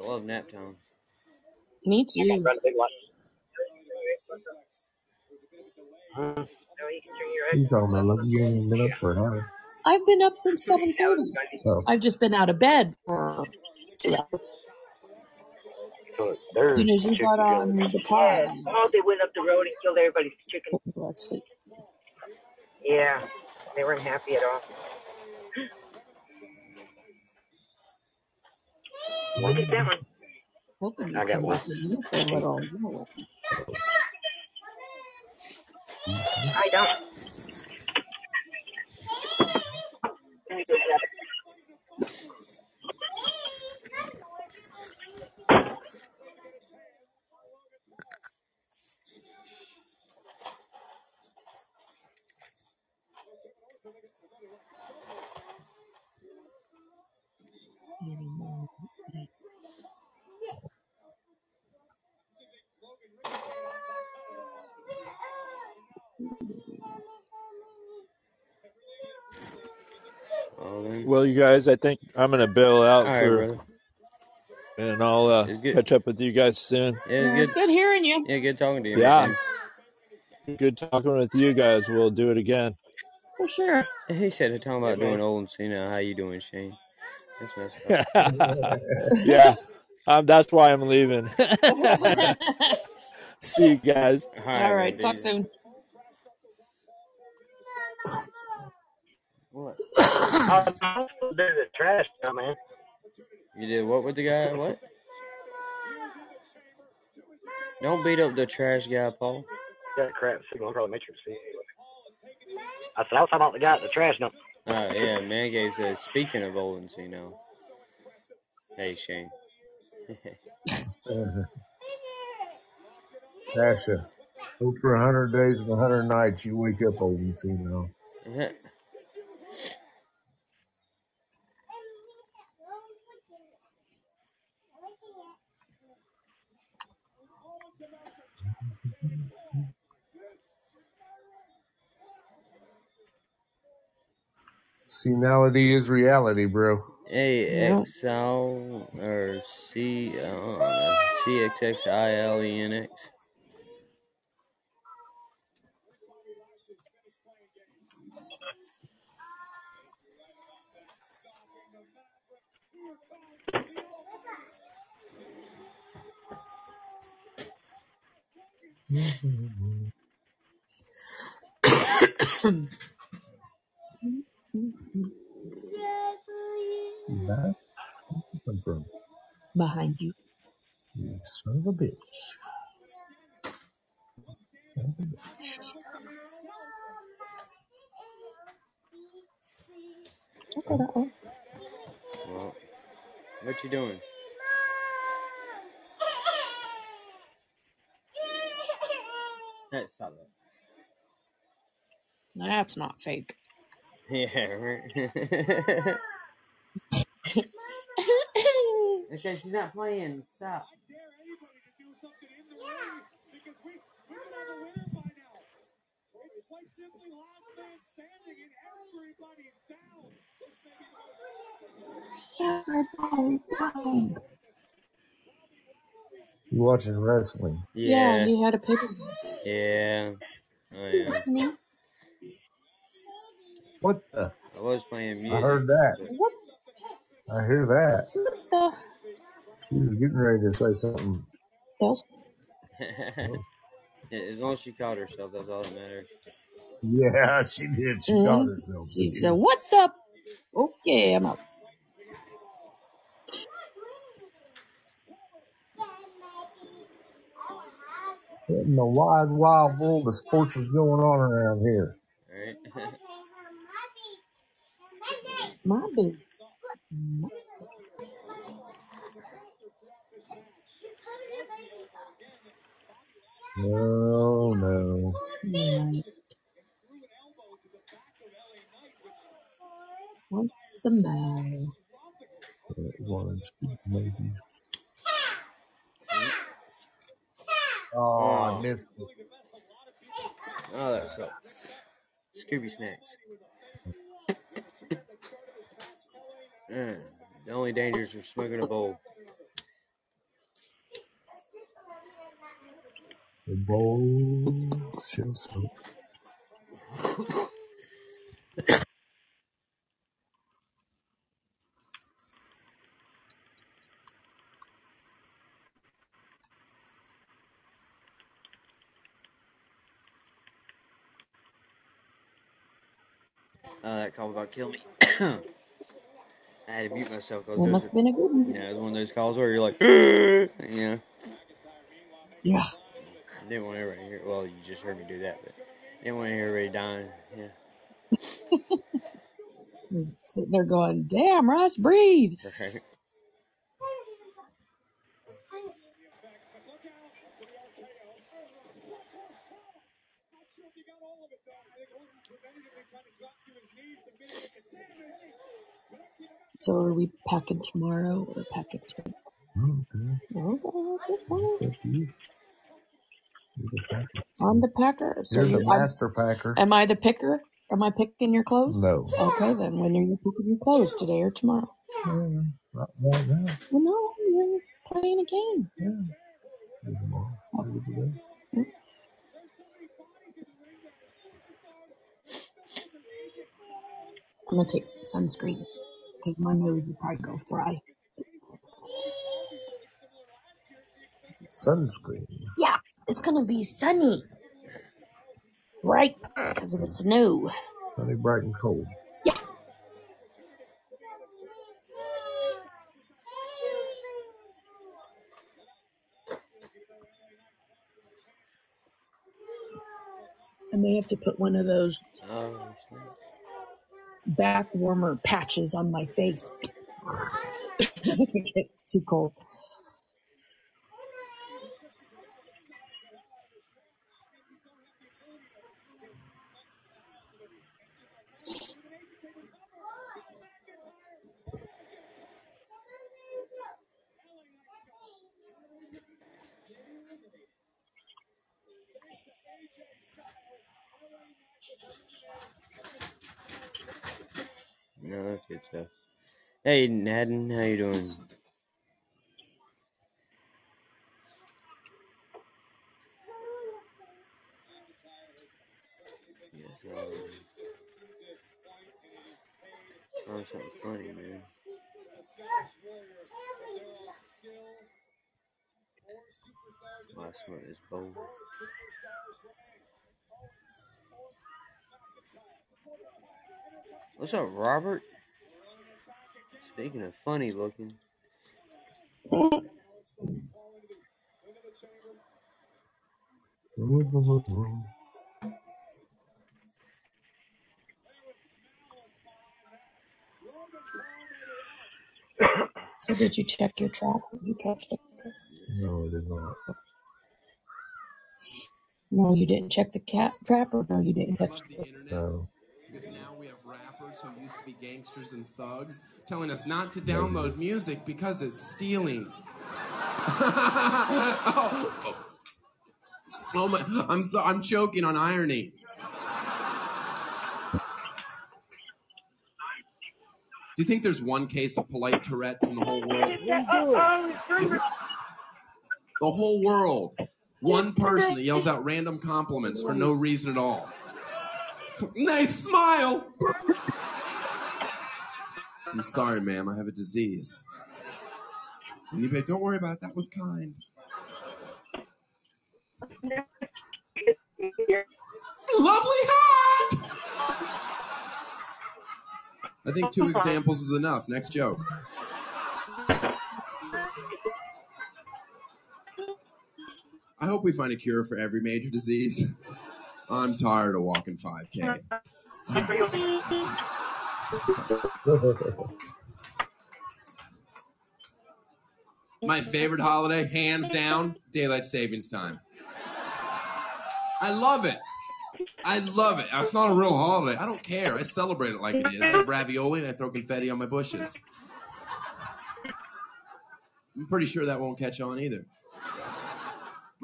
I love nap time. Me I got too. run a big light. Huh? Hmm? No, he can turn your You talking about lucky you ain't even been up for an hour. I've been up since seven thirty. Oh, I've just been out of bed for two hours. So As there's soon as you got joint. on the Yeah. Oh, they went up the road and killed everybody's chicken. let's see. Yeah. They weren't happy at all. Look at that one. Hoping I got one. back with me for a little. I don't. Well, you guys, I think I'm gonna bail out All right, for, brother. and I'll uh, It's good. catch up with you guys soon. Yeah, it's Yeah, it's good. good hearing you. Yeah, good talking to you. Yeah, man. good talking with you guys. We'll do it again. For sure. He said they're talking about Yeah, man. doing old and Cena. How you doing, Shane? That's messed up. yeah, um, that's why I'm leaving. See you guys. All All right, Talk soon. What? I'm supposed to do the trash now, man. You did what with the guy? What? Don't beat up the trash guy, Paul. Got a crap signal. I'm probably make sure to see it anyway. I said I was talking about the guy at the trash dump. Uh, yeah, Man Cave said, speaking of old you know. Hey, Shane. Uh, Tasha, hope for 100 days and 100 nights you wake up old and see now. Senality is reality, bro. A X L or C I don't know C X X I L E N X. You back? Where'd you come from? Behind you. You son of a bitch. Son of a bitch. Okay, that one. Well, what you doing? Hey, stop that. That's not fake. Yeah, right. okay, she's not playing. Stop. Everybody down. You watching wrestling? Yeah, Yeah, he had a paper. yeah. Oh, yeah. Listening. What the? I was playing I music. heard that. but- What I hear that. What the She was getting ready to say something. else? Yeah, as long as she caught herself, that's all that matters. Yeah, she did. She caught Mm. herself. She said, "What the? Okay, I'm out." In the wide, wild world of sports is going on around here? Right? My boo. My- No, no. Right. What's the matter? That one, maybe. Oh, I oh, missed it. oh, that sucks. Scooby snacks. Mm, the only danger is from smoking a bowl. The bowl shall smoke. Uh, that call about kill me. I had to mute myself because That must have been a good one. you know, it was one of those calls where you're like, you know. Yeah. I didn't want everybody to hear. Well, you just heard me do that, but I didn't want to hear everybody dying. Yeah, Sitting there going, damn, Russ, breathe. right. So are we packing tomorrow or packing today? Okay. Okay, that's good up to you. You're the packer. I'm the packer. So You're you, the I'm, master packer. am I the picker? Am I picking your clothes? No. Okay, then when are you picking your clothes? Today or tomorrow? Yeah, not right now. Well, no, you're playing a game. Yeah. Maybe tomorrow. Maybe today. Mm. I'm gonna take sunscreen because my nose will probably go fry. Sunscreen. Yeah, it's gonna be sunny, right? Because of the snow. Sunny, bright, and cold. Yeah. I may have to put one of those Oh, snap. Back warmer patches on my face. it's too cold. no, that's good stuff. Hey, Nadine, how you doing? Yes, um, oh, something funny, man. Last one is bowl. What's up, Robert? Speaking of funny looking, So did you check your trap? Did you catch it? No, I did not. No, you didn't check the cat trap, or no, you didn't catch the No. Because now we have rappers who used to be gangsters and thugs telling us not to download music because it's stealing. oh, oh my! I'm so I'm choking on irony. Do you think there's one case of polite Tourette's in the whole world? The whole world. One person that yells out random compliments for no reason at all. Nice smile. I'm sorry, ma'am. I have a disease. And you say, don't worry about it. That was kind. Lovely hat. I think two examples is enough. Next joke. I hope we find a cure for every major disease. I'm tired of walking 5K. My favorite holiday, hands down, daylight savings time. I love it. I love it. It's not a real holiday. I don't care. I celebrate it like it is. I have ravioli and I throw confetti on my bushes. I'm pretty sure that won't catch on either.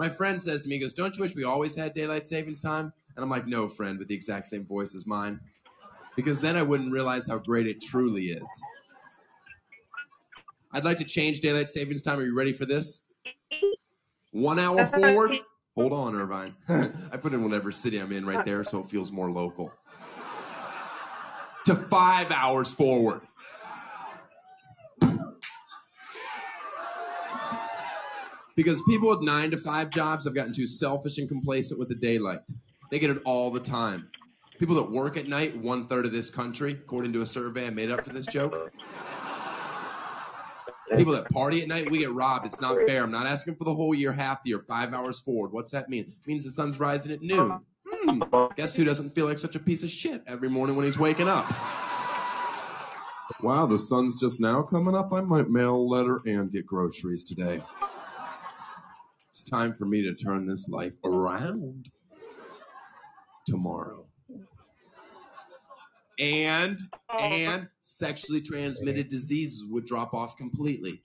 My friend says to me, goes, Don't you wish we always had daylight savings time? And I'm like, No, friend, with the exact same voice as mine. Because then I wouldn't realize how great it truly is. I'd like to change daylight savings time. Are you ready for this? One hour forward. Hold on, Irvine. I put in whatever city I'm in right there so it feels more local. To five hours forward. Because people with nine to five jobs have gotten too selfish and complacent with the daylight. They get it all the time. People that work at night, one third of this country, according to a survey I made up for this joke, People that party at night, we get robbed. It's not fair. I'm not asking for the whole year, half the year, five hours forward. What's that mean? It means the sun's rising at noon. Hmm. Guess who doesn't feel like such a piece of shit every morning when he's waking up? Wow, the sun's just now coming up. I might mail a letter and get groceries today. It's time for me to turn this life around tomorrow. And and sexually transmitted diseases would drop off completely.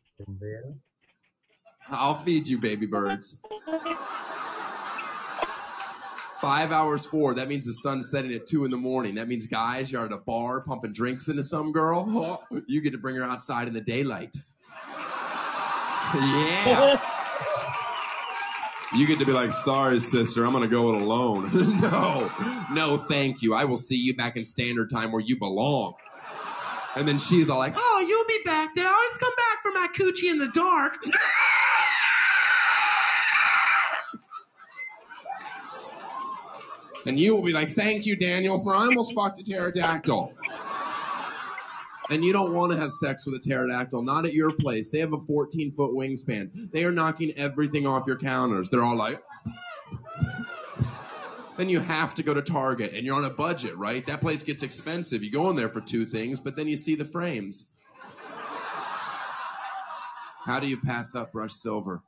I'll feed you, baby birds. Five hours forward. That means the sun's setting at two in the morning. That means guys, you're at a bar pumping drinks into some girl. Oh, you get to bring her outside in the daylight. Yeah. You get to be like, sorry, sister, I'm gonna go it alone. no, no, thank you. I will see you back in standard time where you belong. And then she's all like, oh, you'll be back there. I always come back for my coochie in the dark. And you will be like, thank you, Daniel, for I almost fucked a pterodactyl. And you don't want to have sex with a pterodactyl, not at your place. They have a 14 foot wingspan. They are knocking everything off your counters. They're all like, then you have to go to Target and you're on a budget, right? That place gets expensive. You go in there for two things, but then you see the frames. How do you pass up Rush silver?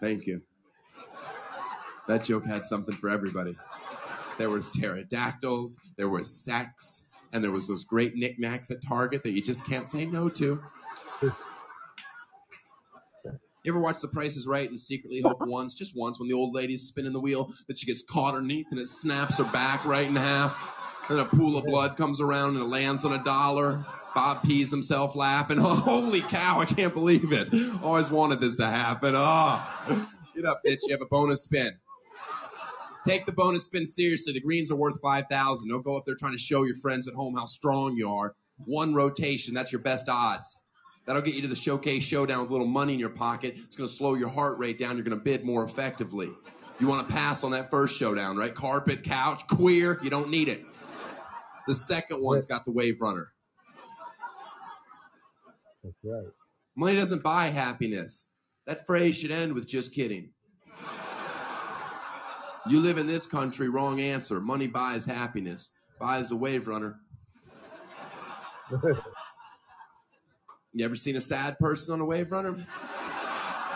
Thank you. That joke had something for everybody. There was pterodactyls, there was sex, and there was those great knickknacks at Target that you just can't say no to. You ever watch The Price is Right and secretly hope once, just once, when the old lady's spinning the wheel, that she gets caught underneath and it snaps her back right in half? And a pool of blood comes around and it lands on a dollar. Bob pees himself laughing. Oh, holy cow, I can't believe it. Always wanted this to happen. Oh, get up, bitch. You have a bonus spin. Take the bonus spin seriously. The greens are worth 5000 Don't go up there trying to show your friends at home how strong you are. One rotation, that's your best odds. That'll get you to the showcase showdown with a little money in your pocket. It's going to slow your heart rate down. You're going to bid more effectively. You want to pass on that first showdown, right? Carpet, couch, queer, you don't need it. The second one's got the wave runner. That's right. Money doesn't buy happiness. That phrase should end with just kidding. You live in this country, wrong answer. Money buys happiness. Buys a wave runner. You ever seen a sad person on a wave runner?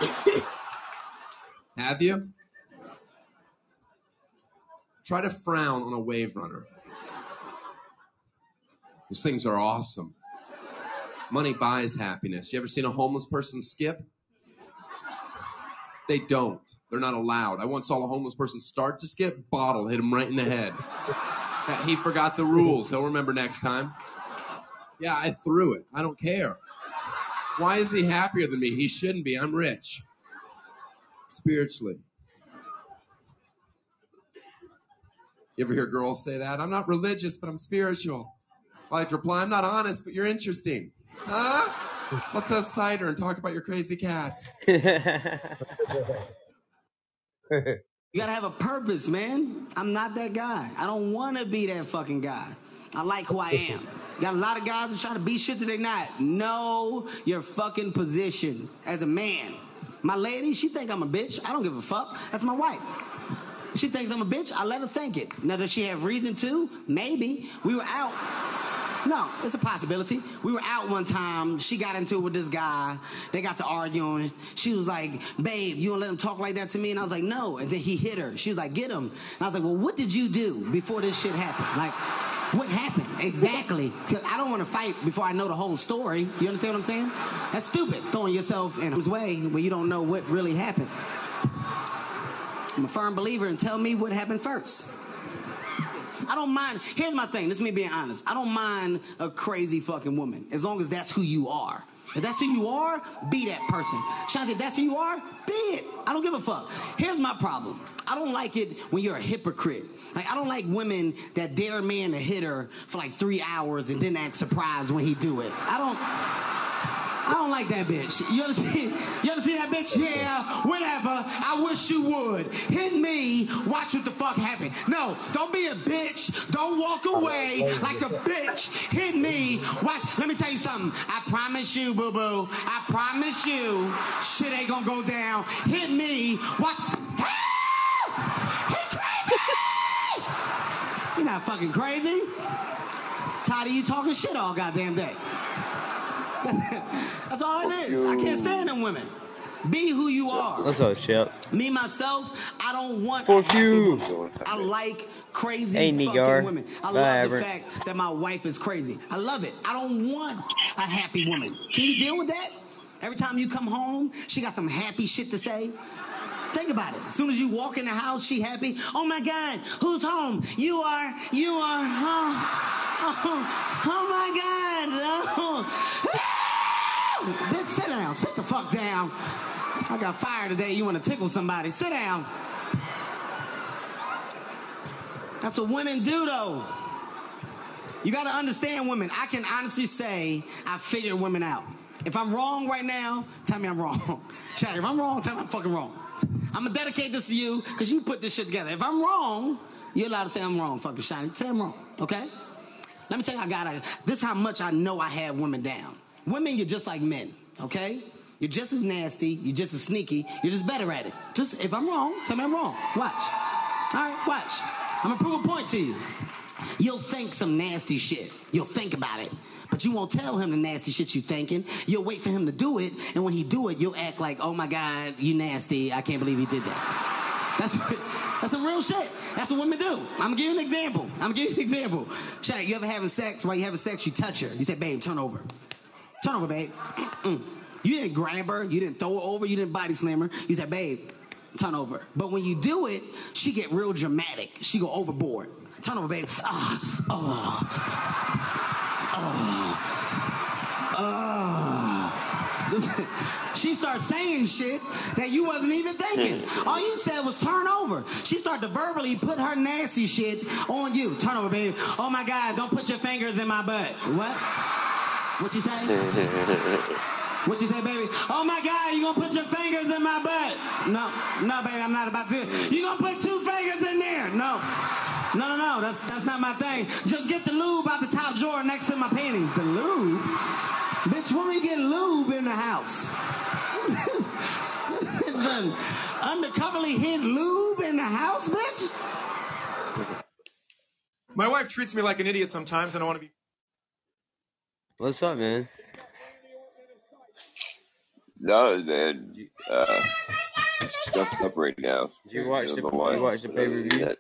Have you? Try to frown on a wave runner. Those things are awesome. Money buys happiness. You ever seen a homeless person skip? They don't. They're not allowed. I once saw a homeless person start to skip, bottle hit him right in the head. He forgot the rules. He'll remember next time. Yeah, I threw it. I don't care. Why is he happier than me? He shouldn't be. I'm rich. Spiritually. You ever hear girls say that? I'm not religious, but I'm spiritual. I like to reply, I'm not honest, but you're interesting. Huh? Let's have cider and talk about your crazy cats. You gotta have a purpose, man. I'm not that guy. I don't wanna be that fucking guy. I like who I am. Got a lot of guys that trying to be shit that they not. Know your fucking position as a man. My lady, she think I'm a bitch. I don't give a fuck. That's my wife. She thinks I'm a bitch. I let her think it. Now, does she have reason to? Maybe. We were out. No, it's a possibility. We were out one time. She got into it with this guy. They got to arguing. She was like, "Babe, you gonna let him talk like that to me?" And I was like, "No." And then he hit her. She was like, "Get him." And I was like, "Well, what did you do before this shit happened? Like, what happened exactly? Because I don't want to fight before I know the whole story. You understand what I'm saying? That's stupid. Throwing yourself in his way when you don't know what really happened. I'm a firm believer and tell me what happened first. I don't mind. Here's my thing. This is me being honest. I don't mind a crazy fucking woman as long as that's who you are. If that's who you are, be that person. Shanti, if that's who you are, be it. I don't give a fuck. Here's my problem. I don't like it when you're a hypocrite. Like I don't like women that dare a man to hit her for like three hours and then act surprised when he do it. I don't. I don't like that bitch. You ever see? You ever see that bitch? Yeah, whatever. I wish you would hit me. Watch what the fuck happen. No, don't be a bitch. Don't walk away like a bitch. Hit me. Watch. Let me tell you something. I promise you, boo boo. I promise you, shit ain't gonna go down. Hit me. Watch. You're not fucking crazy. Of you talking shit all goddamn day. That's all it is. I can't stand them women. Be who you are. What's up, Shep? Me myself, I don't want. Fuck you. I like crazy Hey, fucking Nigar. women. I Bye, love Albert. the fact that my wife is crazy. I love it. I don't want a happy woman. Can you deal with that? Every time you come home, she got some happy shit to say. Think about it. As soon as you walk in the house, she happy. Oh my God, who's home? You are. You are. Oh, oh, oh my God. Oh. Bitch, sit down. Sit the fuck down. I got fired today. You want to tickle somebody? Sit down. That's what women do, though. You got to understand women. I can honestly say I figure women out. If I'm wrong right now, tell me I'm wrong. Shaq, if I'm wrong, tell me I'm fucking wrong. I'm gonna dedicate this to you because you put this shit together. If I'm wrong, you're allowed to say I'm wrong, fucking shiny. Say I'm wrong, okay? Let me tell you, I got This is how much I know I have women down. Women, you're just like men, okay? You're just as nasty. You're just as sneaky. You're just better at it. Just if I'm wrong, tell me I'm wrong. Watch. All right, watch. I'm gonna prove a point to you. You'll think some nasty shit. You'll think about it. But you won't tell him the nasty shit you thinking. You'll wait for him to do it, and when he do it, you'll act like, "Oh my God, you nasty! I can't believe he did that." That's what, that's some real shit. That's what women do. I'm you an example. I'm you an example. Shaq, you ever having sex? While you having sex, you touch her. You say, "Babe, turn over." Turn over, babe. Mm. You didn't grab her. You didn't throw her over. You didn't body slam her. You said, "Babe, turn over." But when you do it, she get real dramatic. She go overboard. Turn over, babe. Ah, oh, oh, oh. she starts saying shit that you wasn't even thinking. Hmm. All you said was turn over. She started to verbally put her nasty shit on you. Turn over, baby. Oh my God, don't put your fingers in my butt. What? What you say? What you say, baby? Oh my God, you gonna put your fingers in my butt? No, no, baby, I'm not about to. You gonna put two fingers in there? No. No, no, no, that's that's not my thing. Just get the lube out the top drawer next to my panties. The lube? Bitch, when we get lube in the house? Done Undercoverly hid lube in the house, bitch? My wife treats me like an idiot sometimes, and I want to be. What's up, man? No, man. Uh, stuffed up right now. Did you watch I the don't know why, you watch the pay other per than view?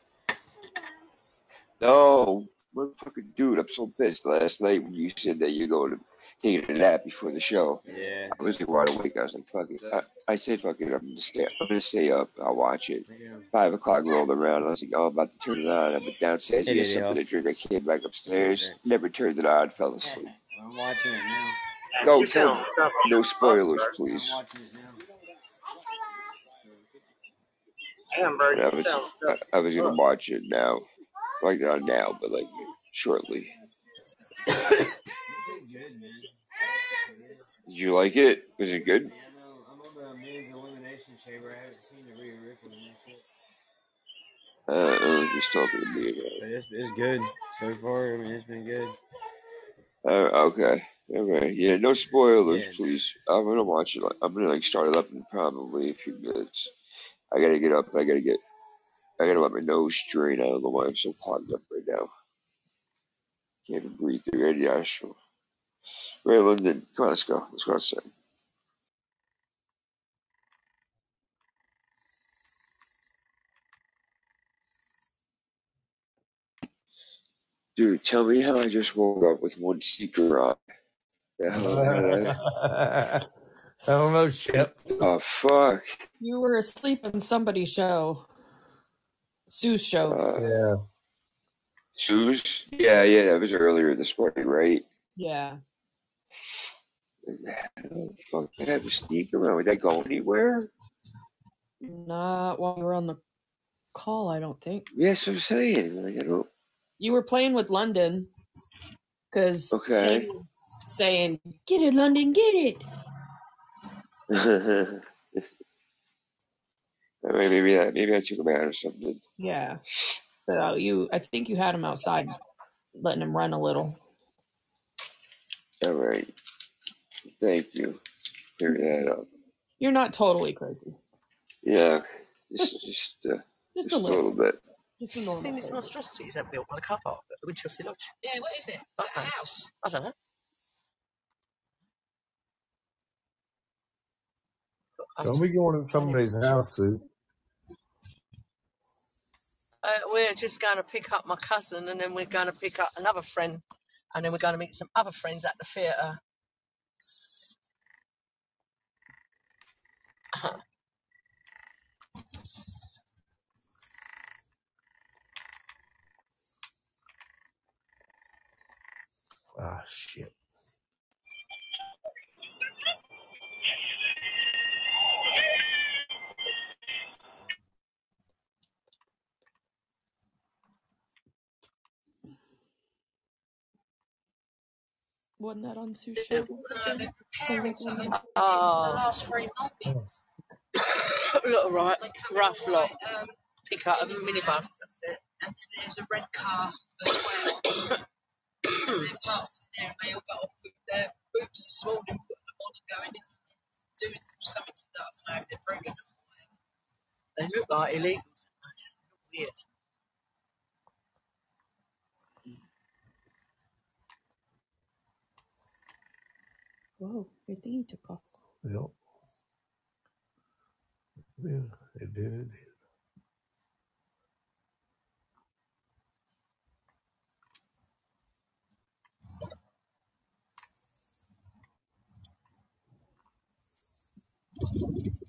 That- No, motherfucking dude, I'm so pissed. Last night when you said that you're going to take a nap before the show, Yeah. I was like wide awake. I was like, fuck it. I, I said, fuck it. I'm gonna stay. I'm gonna stay up. I'll watch it. Five o'clock rolled around. I was like, oh, I'm about to turn it on. I went downstairs to Hey, get something to drink. I came back upstairs. Never turned it on. Fell asleep. I'm watching it now. No, tell me. no spoilers, please. I'm watching it now. Damn, bro, And I was, I, I was gonna watch it now, like not now, but like shortly. Did you like it? Was it good? I'm on the men's elimination chamber. I haven't seen the Rhea Ripley match yet. Uh, I don't know if he's talking to me about. But it's, it's good so far. I mean, it's been good. Uh, okay. Alright. Yeah, no spoilers, please. I'm gonna watch it. Like, I'm gonna like start it up in probably a few minutes. I gotta get up. I gotta get. I gotta let my nose drain. I don't know why I'm so clogged up right now. Can't even breathe through any nostril. Right, London. Come on, let's go. Let's go outside. Dude, tell me how I just woke up with one speaker on. The hell. I don't know, Chip. Oh fuck. You were asleep in somebody's show. Sue's show. Uh, yeah. Sue's? Yeah, yeah, that was earlier this morning, right? Yeah. Fuck, I have a sneak around. Would I go anywhere? Not while we were on the call, I don't think. Yes, I'm saying. Like, I don't. You were playing with London because Okay. saying, "Get it, London, get it." All right, maybe I maybe I took him out or something. Yeah. So you, I think you had him outside, letting him run a little. All right, thank you. Clear that up. You're not totally crazy. Yeah, just just uh, Just just a a little. little bit. Just a Seen normal. these crazy. monstrosities that built on the car park at the Winchelsea Lodge? Yeah, what is it? Is it a house? I don't know. Don't be going in somebody's house, Sue. Uh, we're just going to pick up my cousin, and then we're going to pick up another friend, and then we're going to meet some other friends at the theatre. Ah, shit. Wasn't that on Sue's show? Oh, last three months. look right, rough lot. Um, Pick up a minibus. That's it. and then there's a red car as well. and they're parked in there and they all got off with their boots this morning, putting them on and going in and doing something to that. I don't know if they're pregnant They look like illegals. Weird. Whoa, your thingy took off. Yep. Yeah, it did. It did.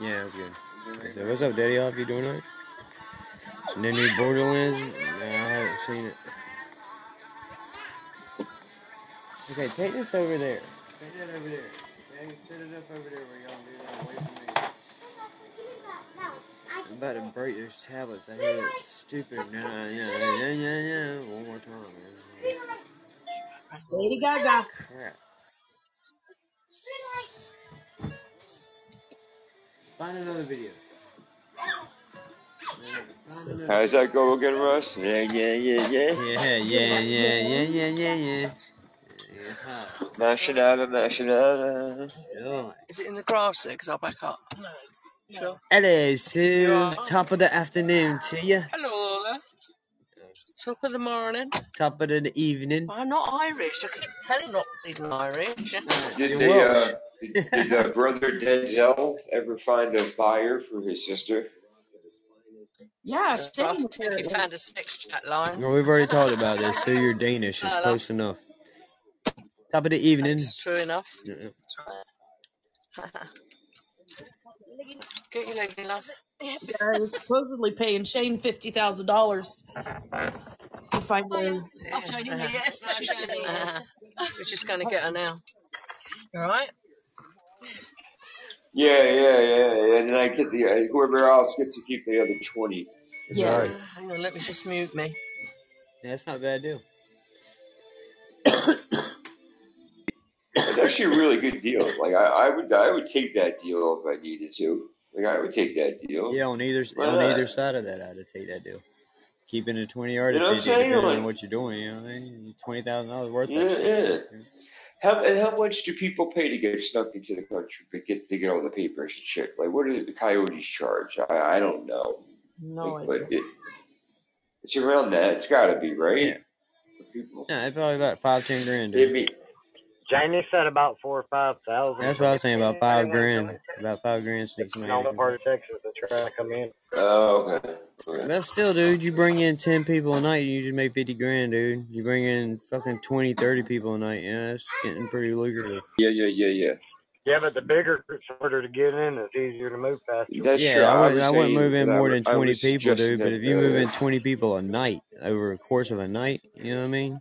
Good. I said, what's up, Daddy? How are you doing alright? And then new Borderlands? Nah, I haven't seen it. Okay, take this over there. Take that over there. Okay, set it up over there where y'all do that away from me. I'm about to break those tablets. I hear it stupid. Nah, nah, nah, nah, nah, nah. One more time, man. Lady Gaga. Crap. Find another video. How's that go again, Russ? Yeah, yeah, yeah, yeah. Yeah, yeah, yeah, yeah, yeah, yeah, yeah. Mashing out and mashing out. Sure. Is it in the grass there? Because I'll back up. No. Sure. Hello, Sue. You? Top of the afternoon to you. Hello. Top of the morning. Top of the evening. I'm not Irish. I keep telling not being Irish. Did You're uh, Welsh. Did, did uh, brother Denzel ever find a buyer for his sister? Yeah, Rough. same If you found a sex chat line. Well, we've already talked about this. so you're Danish. It's No, no. close enough. Top of the evening. That's true enough. Yeah. Get your leg. Yeah, they're supposedly paying Shane fifty thousand dollars to find a. Yeah. She's- uh, We're just going to get her now. All right? Yeah, yeah, yeah, yeah. And then I get the uh, whoever else gets to keep the other twenty. That's Yeah. right. Hang on, let me just mute me. Yeah, that's not a bad deal. It's actually a really good deal. Like I, I would, I would take that deal if I needed to. Like I would take that deal. Yeah, on either Why on not? either side of that, I'd take that deal. Keeping it twenty yard You to know what I'm saying? depending on Like, what you're doing. You know, what I mean? twenty thousand dollars worth yeah, that shit. yeah. How and how much do people pay to get snuck into the country to get to get all the papers and shit? Like, what do the coyotes charge? I, I don't know. No Like, idea. but it, it's around that. It's got to be right. Yeah. For people, Yeah, it's probably about five, ten grand, it'd be Jamie said about four or five thousand. That's what I was saying. About five grand. About five grand, six In million. all the part of Texas that try to come in. Oh, okay. okay. But still, dude, you bring in 10 people a night, you just make 50 grand, dude. You bring in fucking 20, 30 people a night, yeah, that's getting pretty lucrative. Yeah, yeah, yeah, yeah. Yeah, but the bigger it's harder to get in. It's easier to move faster. That's yeah, true. I I wouldn't, I wouldn't move in that I more than 20 people, dude. But if you move in uh, 20 people a night over a course of a night, you know what I mean?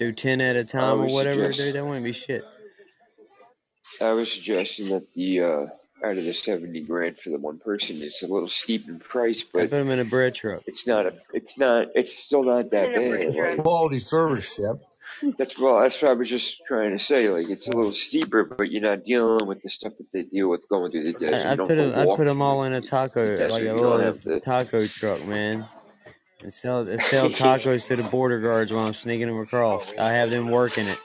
Do 10 at a time or was whatever, dude. suggest That wouldn't be shit. I was suggesting that the uh, out of the seventy grand for the one person, it's a little steep in price, but. I but put them in a bread truck. it's not a. It's not. It's still not that bad. Like Quality service, Shep. that's well. That's what I was just trying to say. Like it's a little steeper, but you're not dealing with the stuff that they deal with going through the desert. I, I You don't put go them, I walk put them through all in a the taco, desert. like a You don't little to. taco truck, man. And sell, and sell tacos to the border guards while I'm sneaking them across. I have them working it.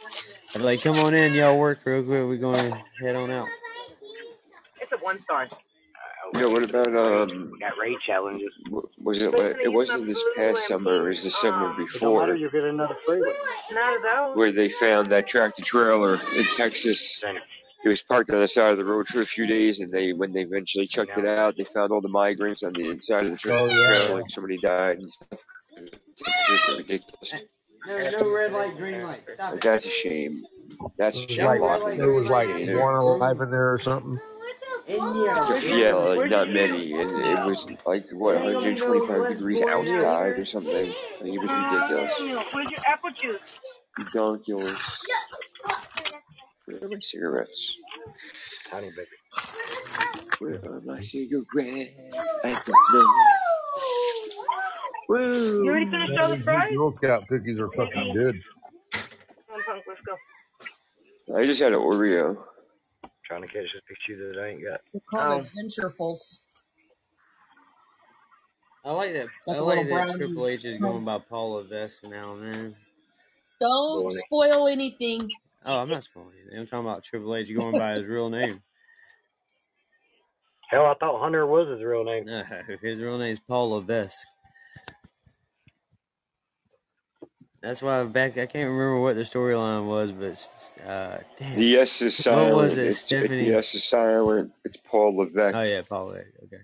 I'd be like, come on in, y'all work real quick. We're going to head on out. It's a one star. Yeah, what about um? We got raid challenges. w- Was it? like- It wasn't this past summer. It was the summer It don't matter. before. You get another free one. Not of those. where they found that tractor trailer in Texas. It was parked on the side of the road for a few days, and they, when they eventually checked it out, they found all the migrants on the inside of the tractor Oh, yeah. trailer, like somebody died and stuff. It's ridiculous. No, no red light, green light. Stop Like, that's a shame. That's a It was shame. like Locking there was like there. one alive in there or something. Yeah, like not many, and it was like what 125 degrees outside or something. Like, it was ridiculous. Where's your apple juice? Ridiculous. Where are my cigarettes? Tiny baby. Where are my cigarettes? I don't know. Woo! You already finished all the fries? Girl Scout cookies are fucking good. Come on, punk, let's go. I just had an Oreo. Trying to catch this picture that I ain't got. They're called Oh. adventurefuls. I like that. Like I a like little that brown. Triple H is going by Paul Levesque now, man. Don't spoil anything. Oh, I'm not spoiling anything. I'm talking about Triple H going by his real name. Hell, I thought Hunter was his real name. No, his real name is Paul Levesque. That's why back I can't remember what the storyline was, but uh, damn, The S is what silent. was it? It's, Stephanie. the S is silent. It's Paul Levesque. Oh yeah, Paul Levesque. Okay,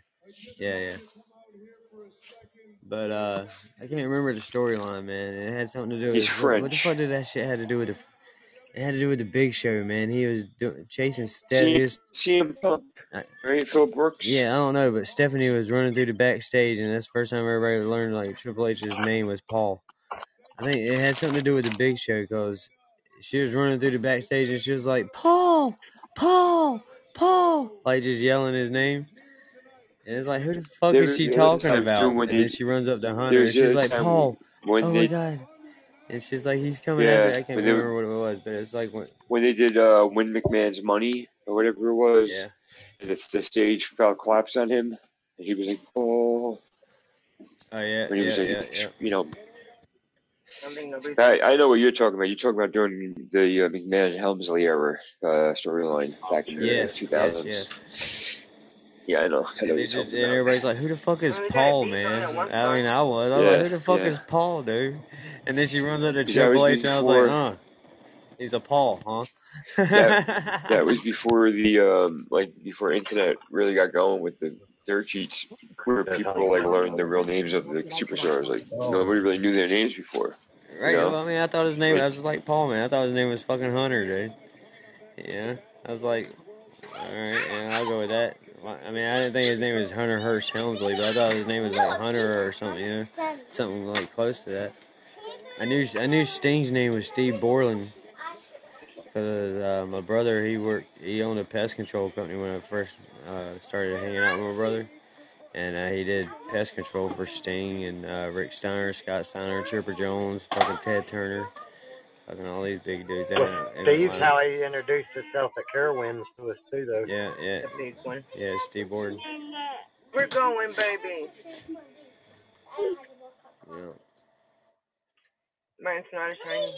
yeah, yeah. But uh, I can't remember the storyline, man. It had something to do with He's what, what the fuck did that shit had to do with the? It had to do with the Big Show, man. He was do, chasing Steph. He CM, Punk, right? Phil Brooks. yeah, I don't know, but Stephanie was running through the backstage, and that's the first time everybody learned like Triple H's name was Paul. I think it had something to do with the Big Show because she was running through the backstage and she was like, Paul, Paul, Paul, like just yelling his name. And it's like, who the fuck There is she talking about? And then she runs up to Hunter and she's like, Paul, oh my god. And just like, he's coming Yeah, after. I can't when they remember what it was, but it's like, when, when they did uh, Win McMahon's money or whatever it was, yeah. and it's the stage fell collapse on him, and he was like, oh, Oh yeah, when he yeah, was like, yeah, yeah. you know, I, I know what you're talking about. You're talking about during the uh, McMahon Helmsley era uh, storyline back in the Yes, yes, 2000s. yes. Yeah, I know. I know And what they you're just and everybody's like, "Who the fuck is Paul, man?" I mean, I was. I was like, "Who the fuck yeah. is Paul, dude?" And then she runs up to Because that was Triple H, and I was like, "Huh, he's a Paul, huh?" that that was before the um like before internet really got going with the dirt sheets where people like learned the real names of the superstars. Like nobody really knew their names before. Right. You know? Well, I mean, I thought his name. I was like Paul, man. I thought his name was fucking Hunter, dude. Yeah. I was like, all right, yeah, I'll go with that. I mean, I didn't think his name was Hunter Hearst Helmsley, but I thought his name was like Hunter or something, you know, something like close to that. I knew I knew Sting's name was Steve Borden because uh, my brother he worked he owned a pest control company when I first uh, started hanging out with my brother, and uh, he did pest control for Sting and uh, Rick Steiner, Scott Steiner, Chipper Jones, fucking Ted Turner, fucking all these big dudes. They Well, went- they Steve's how he introduced himself at Carowinds to us too, though. Yeah, yeah, the big one. yeah, Steve Borden. We're going, baby. Yeah. Mine's not as shiny.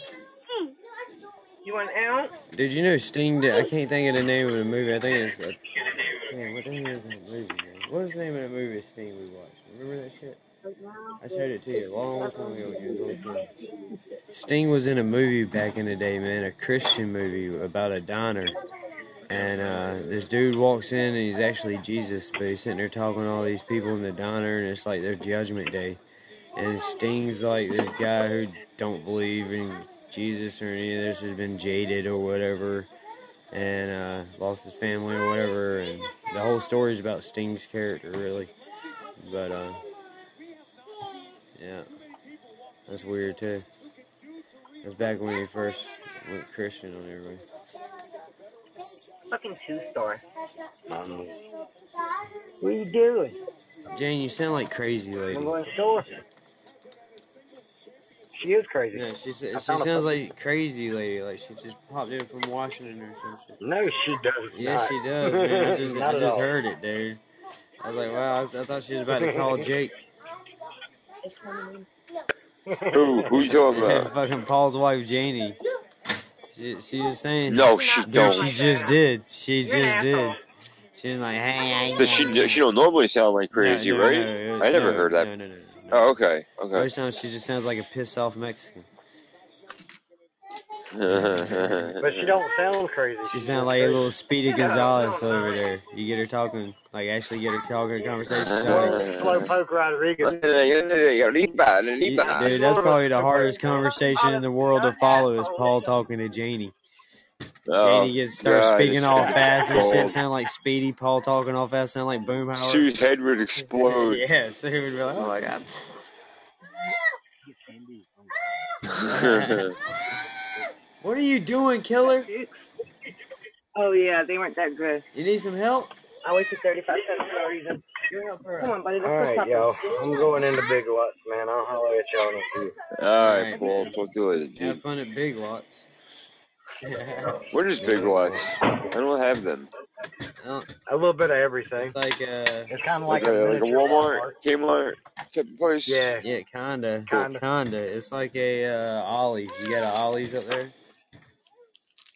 You want out? Did you know Sting did? I can't think of the name of the movie. I think it's. Uh, damn, what the hell is that movie? Man? What was the name of the movie Sting we watched? Remember that shit? I showed it to you a long time ago. Sting was in a movie back in the day, man, a Christian movie about a diner. And uh, this dude walks in and he's actually Jesus, but he's sitting there talking to all these people in the diner, and it's like their judgment day. And Sting's like this guy who don't believe in Jesus or any of this has been jaded or whatever. and uh, lost his family or whatever. And the whole story is about Sting's character, really. But uh, yeah, that's weird too. That's back when he first went Christian on everybody. Fucking two star. Um, what are you doing? Jane, you sound like crazy lady. I'm going to store. She is crazy. Yeah, she, sa- she found a sounds like crazy lady. Like she just popped in from Washington or something. No, she does Yes, not. she does. Man. I just, I just heard it, dude. I was like, wow, I, I thought she was about to call Jake. Who? Who you talking about? Fucking Paul's wife, Janie. She, she was saying. No, she Dude, don't. she just did. She just did. She was like, hey, Does she she don't normally sound like crazy, no, right? no, I never no, heard that. no, no, no, Oh, okay, okay. Most times she just sounds like a pissed off Mexican. But she don't sound crazy. She sounds like a little Speedy Gonzalez over there. You get her talking, like actually get her talking a conversation. Slowpoke slow poke Rodriguez. Dude, that's probably the hardest conversation in the world to follow is Paul talking to Janie. Oh, Janie gets starts speaking all fast and shit, sound like Speedy. Paul talking all fast, sound like Boomhauer. Sue's head would explode. yeah, so he would be like, oh my god. What are you doing, killer? Oh yeah, they weren't that good. You need some help? I wasted 35 cents for no reason. Come on, buddy, let's All go right, supper. yo. I'm going into Big Lots, man. I'll holler at y'all in a few. All right, Paul. Talk to you later, Have dude. fun at Big Lots. What is Big Lots? I don't have them. Oh, A little bit of everything. it's like uh, It's kind of Like like, a, like a miniature Walmart, Kmart type of place. Yeah. yeah, kinda, Kinda. kinda. It's like a uh, Ollie's. You got a Ollie's up there?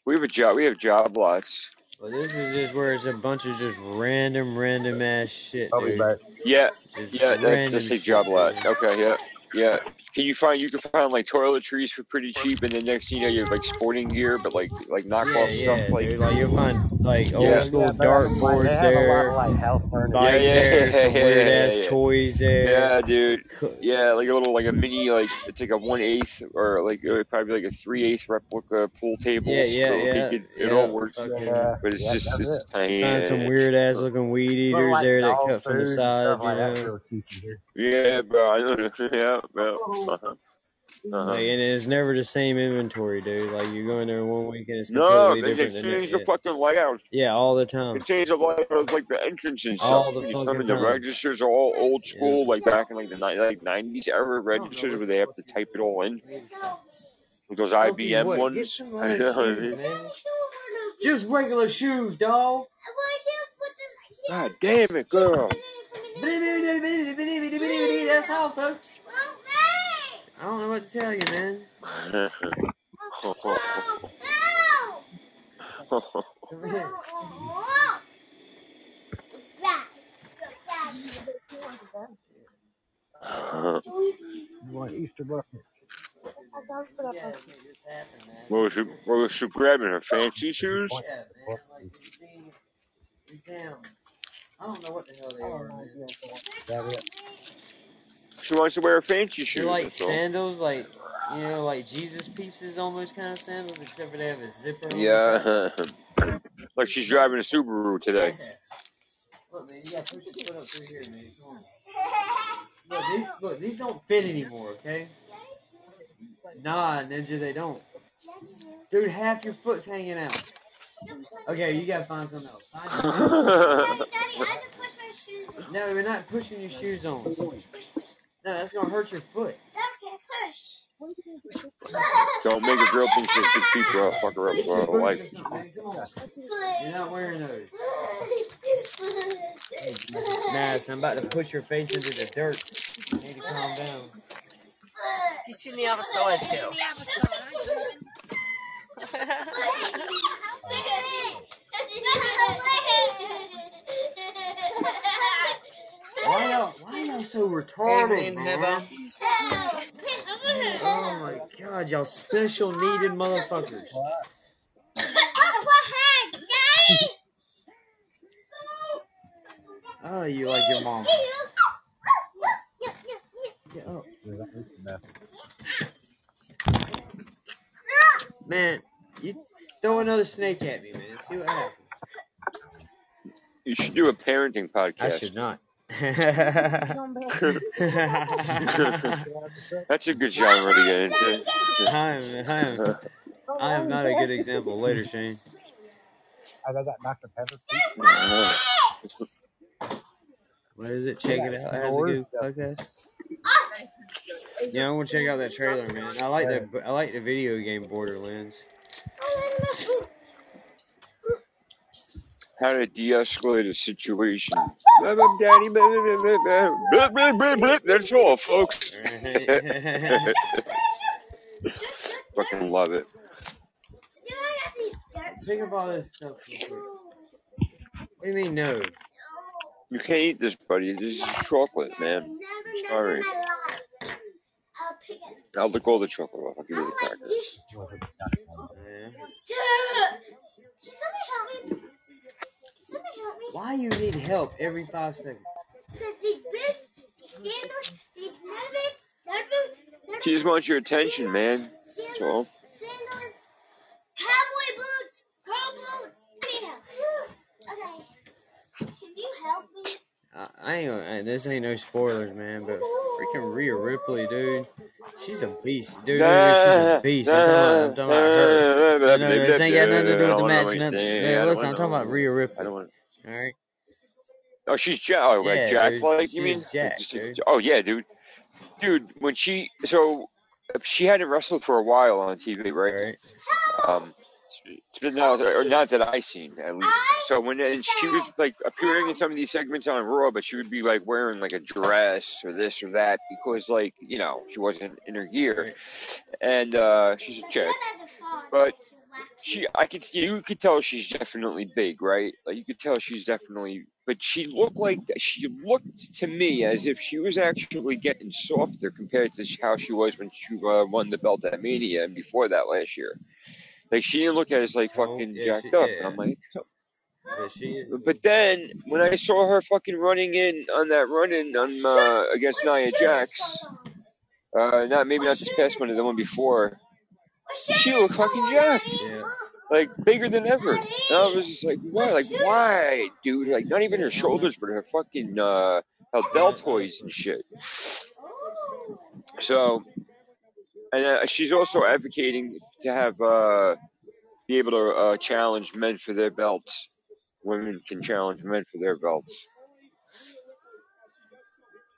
We have a job. We have job lots. Well, this is just where it's a bunch of just random, random ass shit, I'll be dude. back. Yeah, Just yeah. That, random that's a job lot. Okay, yeah, yeah. Can you find you can find like toiletries for pretty cheap, and then next thing you know you have like sporting gear, but like like Yeah, knockoff yeah, stuff like dude. Like you'll find like old Yeah. school Yeah, they have, like, dartboards they have a lot there, of like house furniture. bikes Yeah, yeah, there, yeah, some yeah, weird yeah, ass toys there. Yeah, dude. Yeah, like a little, like a mini, like it's like a one eighth or like it would probably like a three eighth replica pool table. Yeah, yeah, so yeah, It, could- it all works, Fucking Yeah. but it's Yeah, just it's it. tiny. find some weird ass looking weed eaters like, there that cut from the side, you know. real cheap here. Yeah, bro. I know. yeah, bro. Uh-huh. Uh-huh. Like, and it's never the same inventory, dude. Like you go in there one week and it's completely they, they different than changed that. the fucking layout. Yeah, yeah, all the time. They changed the layout like the entrance and stuff. All the you fucking come the registers are all old school, like back in like the ni- like nineties era registers where they have to type it all in. Like those Loki, IBM what? Ones. I know shoes, man. Just regular shoes, dog. God damn it, girl. That's all, folks. I don't know what to tell you, man. Come here. You want Easter bucket? what was she, what was she grabbing? Her fancy shoes? Yeah, man. Like, these damn. I don't know what the hell they are, man. That it. She wants to wear her fancy shoes. They're like that's all. sandals, like you know, like Jesus pieces, almost kind of sandals, except for they have a zipper. on. Yeah. like she's driving a Subaru today. Look, man, you gotta push your foot up through here, man. Come on. Look, these, look, these don't fit anymore, okay? Nah, Ninja, they don't. Dude, half your foot's hanging out. Okay, you gotta find something else. Find something else. No, we're not pushing your shoes on. No, that's gonna hurt your foot. Don't make a girl think she can keep her fuck her up Get for your her boots life. or something, man. Come on. You're not wearing those. Nah, I'm about to push your face into the dirt. You need to calm down. It's in the other side, girl. Why y'all, why y'all so retarded, man? Oh my god, y'all special needed motherfuckers. Oh, you like your mom. Get up. Man, you throw another snake at me, man. See what happens. You should do a parenting podcast. I should not. That's a good genre to get into. I am, I am, I am not a good example. Later, Shane. I got Dr. Pepper. What is it? Check it out. It has a good podcast. Yeah, I want to check out that trailer, man. I like that. I like the video game Borderlands. How to de-escalate a situation. Blah, blah, daddy, blah, blah, blah, blah, blah, blah, blah, blah. That's all, folks. Fucking love it. Think of all this stuff. What do you mean no? You can't eat this, buddy. This is chocolate, man. Sorry. I'll lick all the chocolate off. I'll give you the cracker. Why you need help every five seconds? Because these boots, these sandals, these nut boots, nut boots, nut She just wants your attention, man. That's all. sandals, cowboy boots, girl boots. I need help. Okay. Can you help me? I, I ain't. gonna- This ain't no spoilers, man. But freaking Rhea Ripley, dude. She's a beast, dude. she's a beast. I'm talking about, I'm talking about her. No, no, this ain't got nothing to do with the match. Nothing. No, listen, I'm talking about Rhea Ripley. All right. Oh, she's Jack. Oh, like Yeah, Jack dude. like you mean? Jack, dude. Oh yeah, dude. Dude, when she so she hadn't wrestled for a while on TV, right? Um, but not, or not that I seen at least. So when and she was like appearing in some of these segments on Raw, but she would be like wearing like a dress or this or that because like you know she wasn't in her gear, and uh she's a chick, but she I could you could tell she's definitely big, right? Like you could tell she's definitely, but she looked like she looked to me as if she was actually getting softer compared to how she was when she uh, won the belt at Mania and before that last year. Like she didn't look at us like fucking yeah, jacked she- up, yeah. and I'm like. Yeah, she. But then when I saw her fucking running in on that run in on uh, against Nia Jax, uh, not maybe not this past one, the one before, she looked fucking jacked, like bigger than ever. And I was just like, why, like why, dude? Like not even her shoulders, but her fucking uh, her deltoids and shit. So, and uh, she's also advocating to have uh, be able to uh, challenge men for their belts. Women can challenge men for their belts.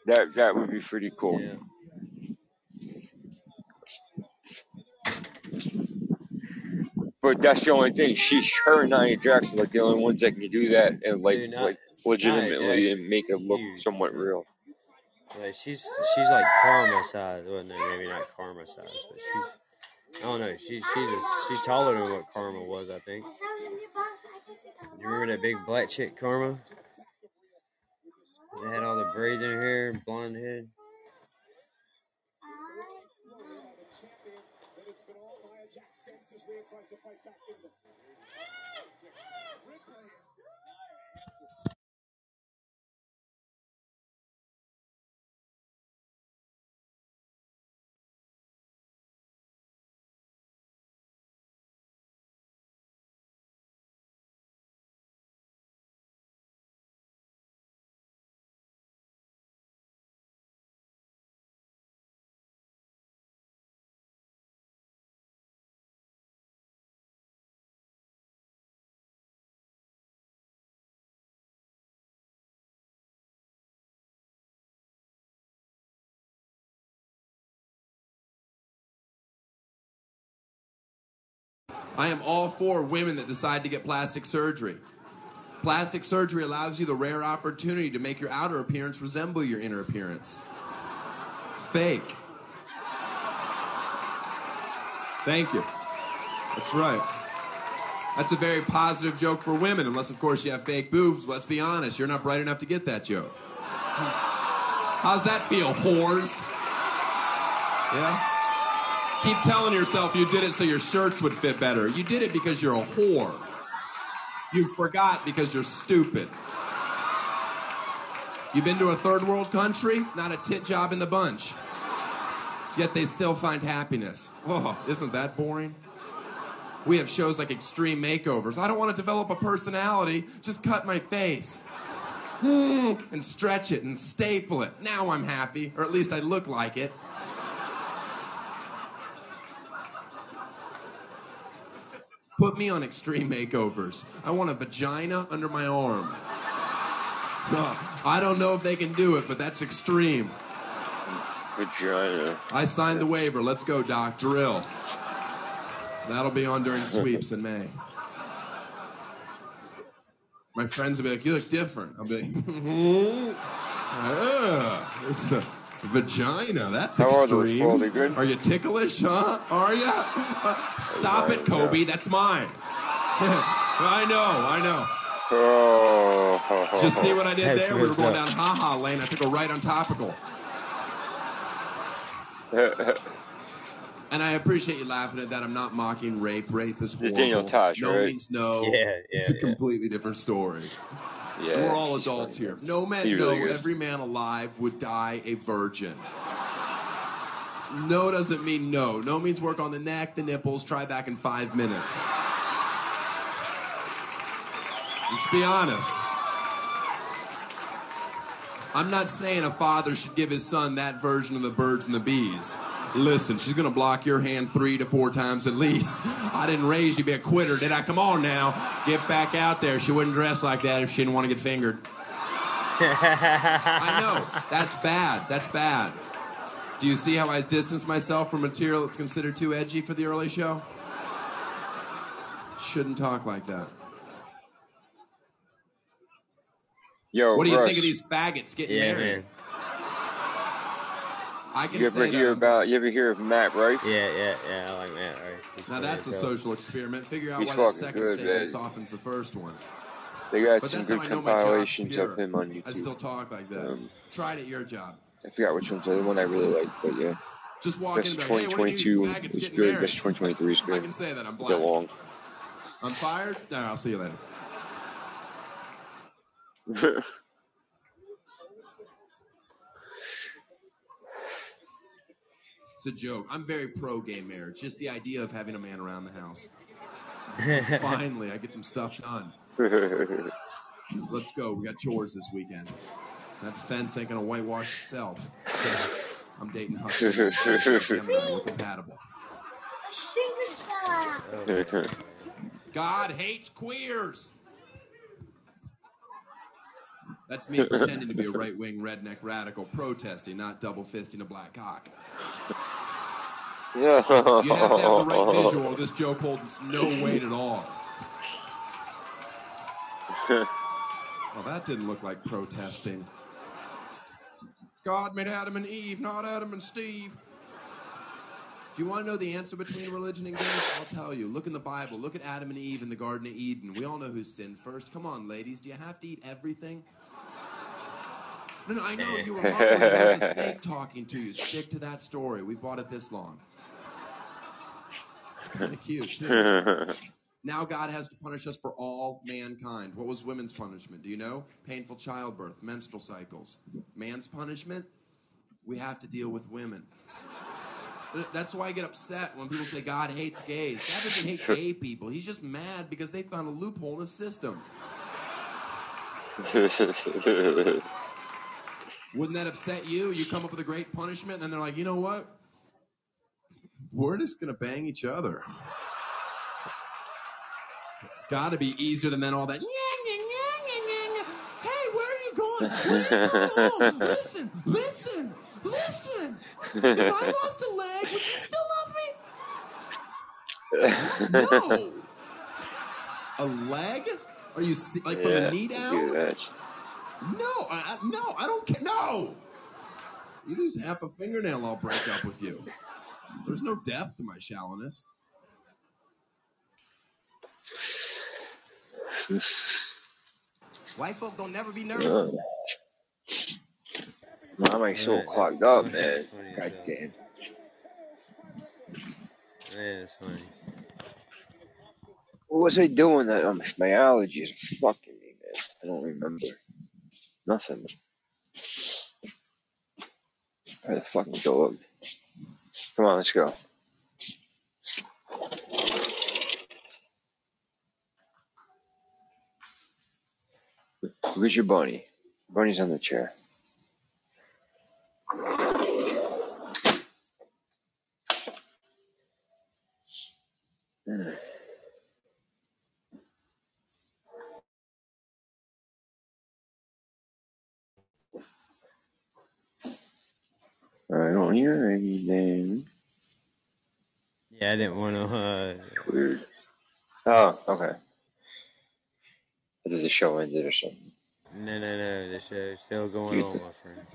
That that would be pretty cool. Yeah. But that's the only thing. She, her, and Nia Jax are like the only ones that can do that and like, Dude, not- like legitimately Jax and make it look somewhat real. She's she's like karma size. Well, no, maybe not karma size, but she's. I don't know. She's she's a, she's taller than what Kharma was. I think. You remember that big black chick Kharma? That had all the braids in her hair, blonde head. I am all for women that decide to get plastic surgery. Plastic surgery allows you the rare opportunity to make your outer appearance resemble your inner appearance. Fake. Thank you. That's right. That's a very positive joke for women, unless, of course, you have fake boobs. Let's be honest, you're not bright enough to get that joke. How's that feel, whores? Yeah? Keep telling yourself you did it so your shirts would fit better. You did it because you're a whore. You forgot because you're stupid. You've been to a third world country? Not a tit job in the bunch. Yet they still find happiness. Oh, isn't that boring? We have shows like Extreme Makeovers. I don't want to develop a personality. Just cut my face. Hmm, and stretch it and staple it. Now I'm happy, or at least I look like it. Put me on Extreme Makeovers. I want a vagina under my arm. No, I don't know if they can do it, but that's extreme. Vagina. I signed the waiver. Let's go, Doc. Drill. That'll be on during sweeps in May. My friends will be like, "You look different." I'll be like, "Ah, it's a vagina. That's How are those, extreme. Paul? Good? Are you ticklish, huh? Are you? Uh, stop it, Kobe. That's mine. I know. I know. Oh. Just see what I did That's there? We were going up. down haha lane. I took a right on topical. And I appreciate you laughing at that. I'm not mocking rape. Rape is horrible. Daniel Tosh, no right? means no. Yeah, It's yeah, a completely different story. Yeah, We're all adults here. No man, He no, is. every man alive would die a virgin. No doesn't mean no. No means work on the neck, the nipples, try back in five minutes. Let's be honest. I'm not saying a father should give his son that version of the birds and the bees. Listen, she's gonna block your hand three to four times at least. I didn't raise you to be a quitter, did I? Come on now. Get back out there. She wouldn't dress like that if she didn't want to get fingered. I know. That's bad. That's bad. Do you see how I distance myself from material that's considered too edgy for the early show? Shouldn't talk like that. Yo, what do you Russ, think of these faggots getting Yeah, married? man. I can You ever say hear that. about? You ever hear of Matt Rife? Yeah, yeah, yeah. I like Matt. Right. He's Now that's a social experiment. Figure out He's why that fucking second good, statement man. softens the first one. They got But some good how I know my job's compilations of him on YouTube. I still talk like that. Um, Try it at your job. I forgot which one's the one I really like, but yeah. Just walk That's in and hey, what do you 2022 these faggots is getting good. married? That's 2023 is good. I can say that. I'm black. bit long. I'm fired? No, I'll see you later. It's a joke. I'm very pro gay marriage. Just the idea of having a man around the house. Finally, I get some stuff done. Let's go. We got chores this weekend. That fence ain't gonna whitewash itself. I'm dating Husky. Gemini. We're compatible. Uh, God hates queers. That's me pretending to be a right wing redneck radical protesting, not double fisting a black cock. Yeah. You have to have the right visual, this joke holds no weight at all. Well, that didn't look like protesting. God made Adam and Eve, not Adam and Steve. Do you want to know the answer between religion and gays? I'll tell you. Look in the Bible. Look at Adam and Eve in the Garden of Eden. We all know who sinned first. Come on, ladies. Do you have to eat everything? No, no, I know you were. There was a snake talking to you. Stick to that story. We bought it this long. It's kind of cute, too. Now God has to punish us for all mankind. What was women's punishment? Do you know? Painful childbirth, menstrual cycles. Man's punishment? We have to deal with women. That's why I get upset when people say God hates gays. God doesn't hate gay people. He's just mad because they found a loophole in the system. Wouldn't that upset you? You come up with a great punishment, and then they're like, you know what? We're just gonna bang each other. It's got to be easier than all that. Hey, where are you going? Where are you going? Listen, listen, listen. If I lost a leg, would you still love me? No. A leg? Are you like from Yeah, the knee down? Do that. No, I, I- no, I don't care. No. You lose half a fingernail, I'll break up with you. There's no depth to my shallowness. White folk don't never be nervous. Yeah. Why am I so clogged up, man? God damn. Man, it's funny. What was I doing? That um, my allergies are fucking me, man. I don't remember Nothing. Where the fucking dog? Come on, let's go. Where's your bunny? Bunny's on the chair. Mm. Don't hear anything. Yeah, I didn't want to. Uh, Weird. Oh, okay. I did the show ended or something. no, no, no. The show's still going on, my friend.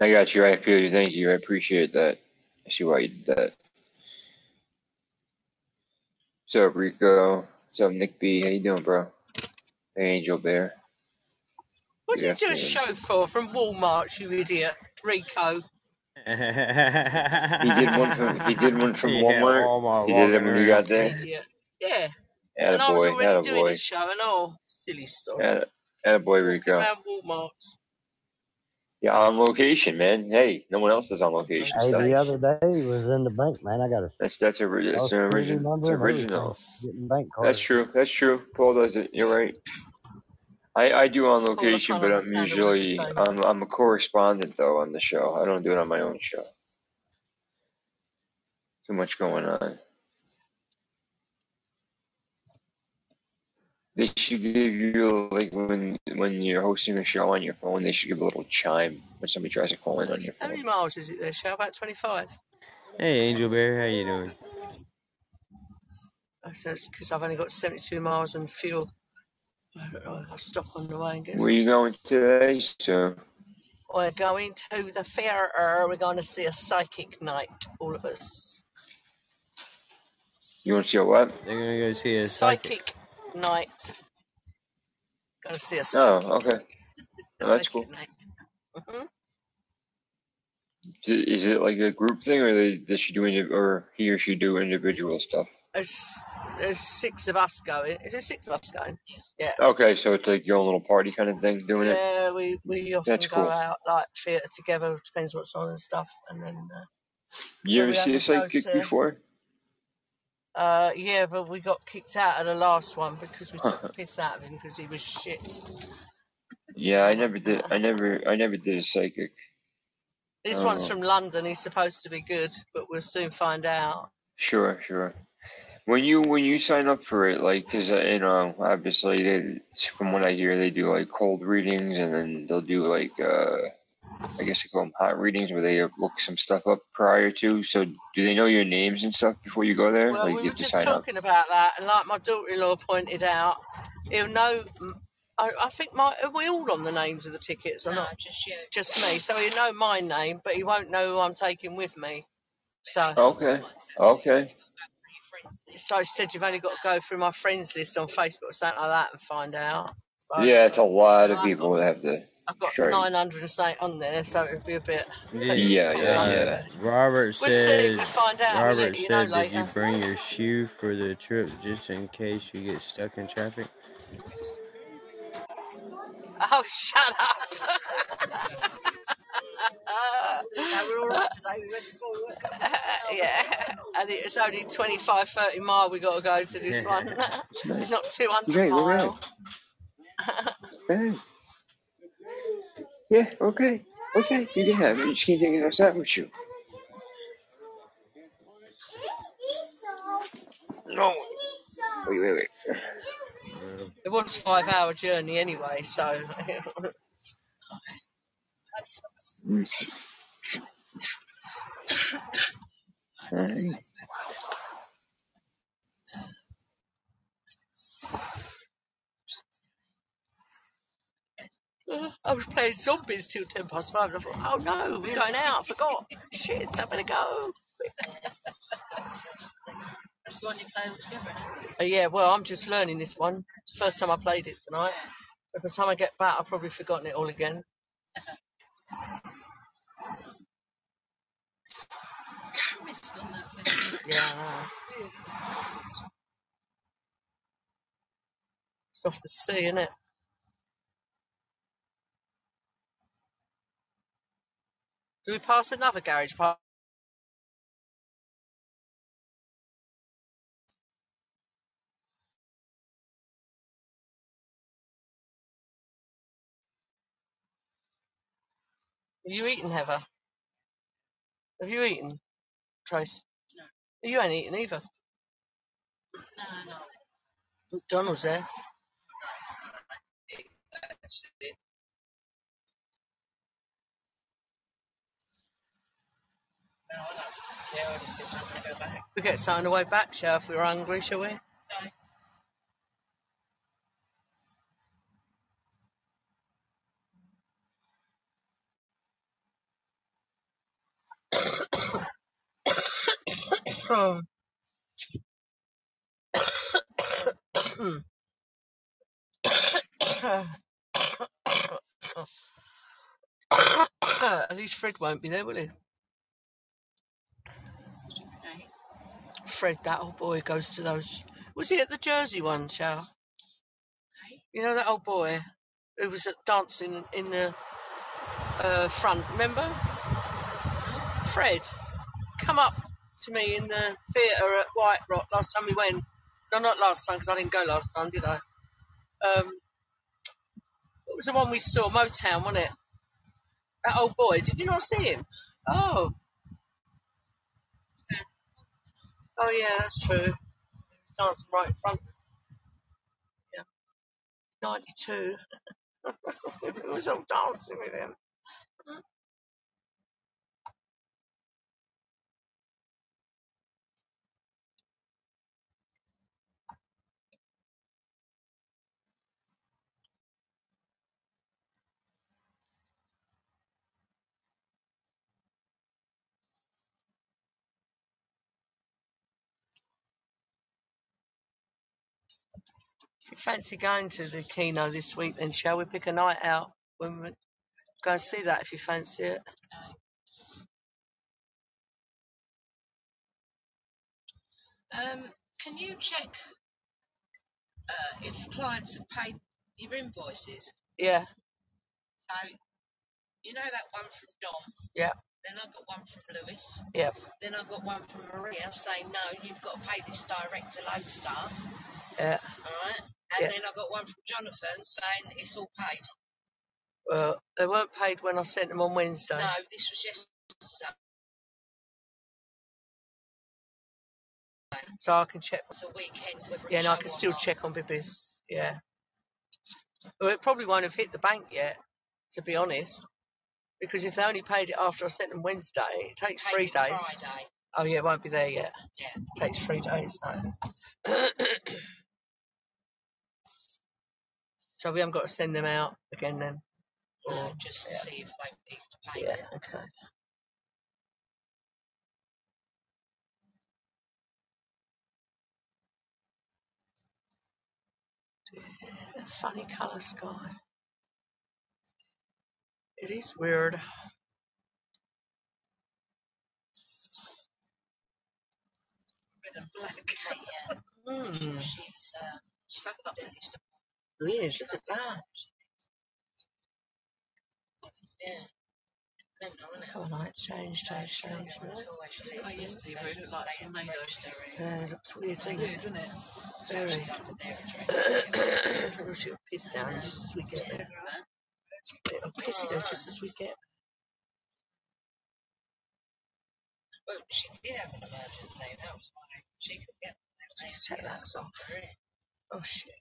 I got you. I feel you. Thank you. I appreciate that. I see why you did that. What's up, Rico? What's up, Nick B? How you doing, bro? Hey, Angel Bear. What Good did you do a show for from Walmart, you idiot? Rico. He did one from he did one from Yeah, Walmart. Walmart he did it when you got there. Idiot. Yeah. and I was Attaboy, already doing a attaboy, show and all. Silly sod. Atta- attaboy, Rico. Around Walmarts. Yeah, on location, man. Hey, no one else is on location Hey, the other day was in the bank, man. I got a That's that's a that's an Security original. It's number original. Getting bank That's true. That's true. Paul does it. You're right. I, I do on location, but I'm understand a word you're usually. I'm I'm a correspondent though on the show. I don't do it on my own show. Too much going on. They should give you like when when you're hosting a show on your phone, they should give a little chime when somebody tries to call in on your How many miles is it there, show? About 25? Hey, Angel Bear, how you doing? I said Because I've only got 72 miles and fuel. I don't know, I'll stop on the way and get Where you going today? So We're going to the fair. We're going to see a psychic night, all of us. you want to see a what? They're gonna go see a psychic. Psychic night. Going to see a Oh, okay. Oh, that's cool. night. hmm Is it like a group thing, or they does she do or he or she do individual stuff? There's, there's six of us going. Is there six of us going? Yeah. Okay, so it's like your own little party kind of thing, doing it. Yeah, we, we often That's go cool. out like theatre together, depends what's on and stuff. And then, uh, You yeah, ever see a either psychic to, before? uh, yeah, but we got kicked out of the last one because we took the piss out of him because he was shit. Yeah, I never did. I never, I never did a psychic. This one's Oh, from London. He's supposed to be good, but we'll soon find out. sure, sure. When you when you sign up for it, like, cause uh, you know, obviously, they, from what I hear, they do like cold readings, and then they'll do like, uh, I guess they call them hot readings, where they look some stuff up prior to. So, do they know your names and stuff before you go there? Well, Like, we you were have to just sign up. talking about that, and like my daughter-in-law pointed out, he'll know. I, I think my are we all on the names of the tickets or not? Just you. Just me. So he'll know my name, but he won't know who I'm taking with me. So, Okay, okay. So I said you've only got to go through my friends list on Facebook or something like that and find out. So, Yeah, it's a lot of people got that have to. I've got Sure. 900 and something on there, so it would be a bit. Yeah, Yeah, yeah, yeah. Robert We'll see. says. We'll find out. We'll Robert you know said, "Did you bring your shoe for the trip just in case you get stuck in traffic?" Oh, shut up. No, we're all right today. We went before we yeah, and it's only 25, 30 mile we got to go to this one. It's nice. it's not 200 Okay, all right. mile. Okay. Yeah, okay. Okay, you can have it. You just can't take it outside with you. No. Wait, wait, wait. It was a five hour journey anyway, so. Me I was playing zombies till 10 past five, and I thought, oh no, we're going out, I forgot. Shit, I better go. That's the one you play all together. isn't it? Uh, yeah, well, I'm just learning this one. It's the first time I played it tonight. By the time I get back, I've probably forgotten it all again. Yeah, It's off the sea, isn't it? Do we pass another garage park? You eaten, Heather? Have you eaten, Trace? No. You ain't eaten either. No, no. McDonald's there. No, I don't. Yeah, I'll just get something to go back. We get something on the way back, shall we, if we're hungry, shall we? At least Fred won't be there, will he? Fred, that old boy, goes to those. Was he at the Jersey one, Shao? You know that old boy who was at dancing in the uh, front, remember? Fred, come up to me in the theatre at White Rock last time we went. No, not last time because I didn't go last time, did I? Um, what was the one we saw? Motown, wasn't it? That old boy. Did you not see him? Oh. Oh yeah, that's true. He was dancing right in front. Yeah. Ninety-two. it was all dancing with him. If you fancy going to the Kino this week, then shall we pick a night out when we go and see that if you fancy it? Um, can you check uh, if clients have paid your invoices? Yeah, So, you know that one from Dom? yeah, Then I got one from Lewis. yeah. Then I got one from Maria saying, no, you've got to pay this direct to Lodestar. Yeah. Alright? And Yeah. then I got one from Jonathan saying it's all paid. Well, they weren't paid when I sent them on Wednesday. No, this was yesterday. So I can check. It's a weekend. Yeah, and I can still not. check on Bibby's. Yeah. Well, it probably won't have hit the bank yet, to be honest. Because if they only paid it after I sent them Wednesday, it takes Paid three it days. Friday. Oh, yeah, it won't be there yet. Yeah. It takes three days. So. so we haven't got to send them out again then? No, Or- just yeah. see if they if paid Yeah, it. okay. Funny colour sky. It is weird. Red and black. yeah. Hmm. She's she's got a look at that. Yeah. Mental, isn't? Oh, light change, change, change. It's always just like yesterday where it looked like tornado. Yeah, it looks weird, doesn't it? doesn't it? Very. So she's under their address. It'll piss down just as we get there. It'll piss there just as we get Well, she did have an emergency. That was why she could get. Just take that off. Oh shit.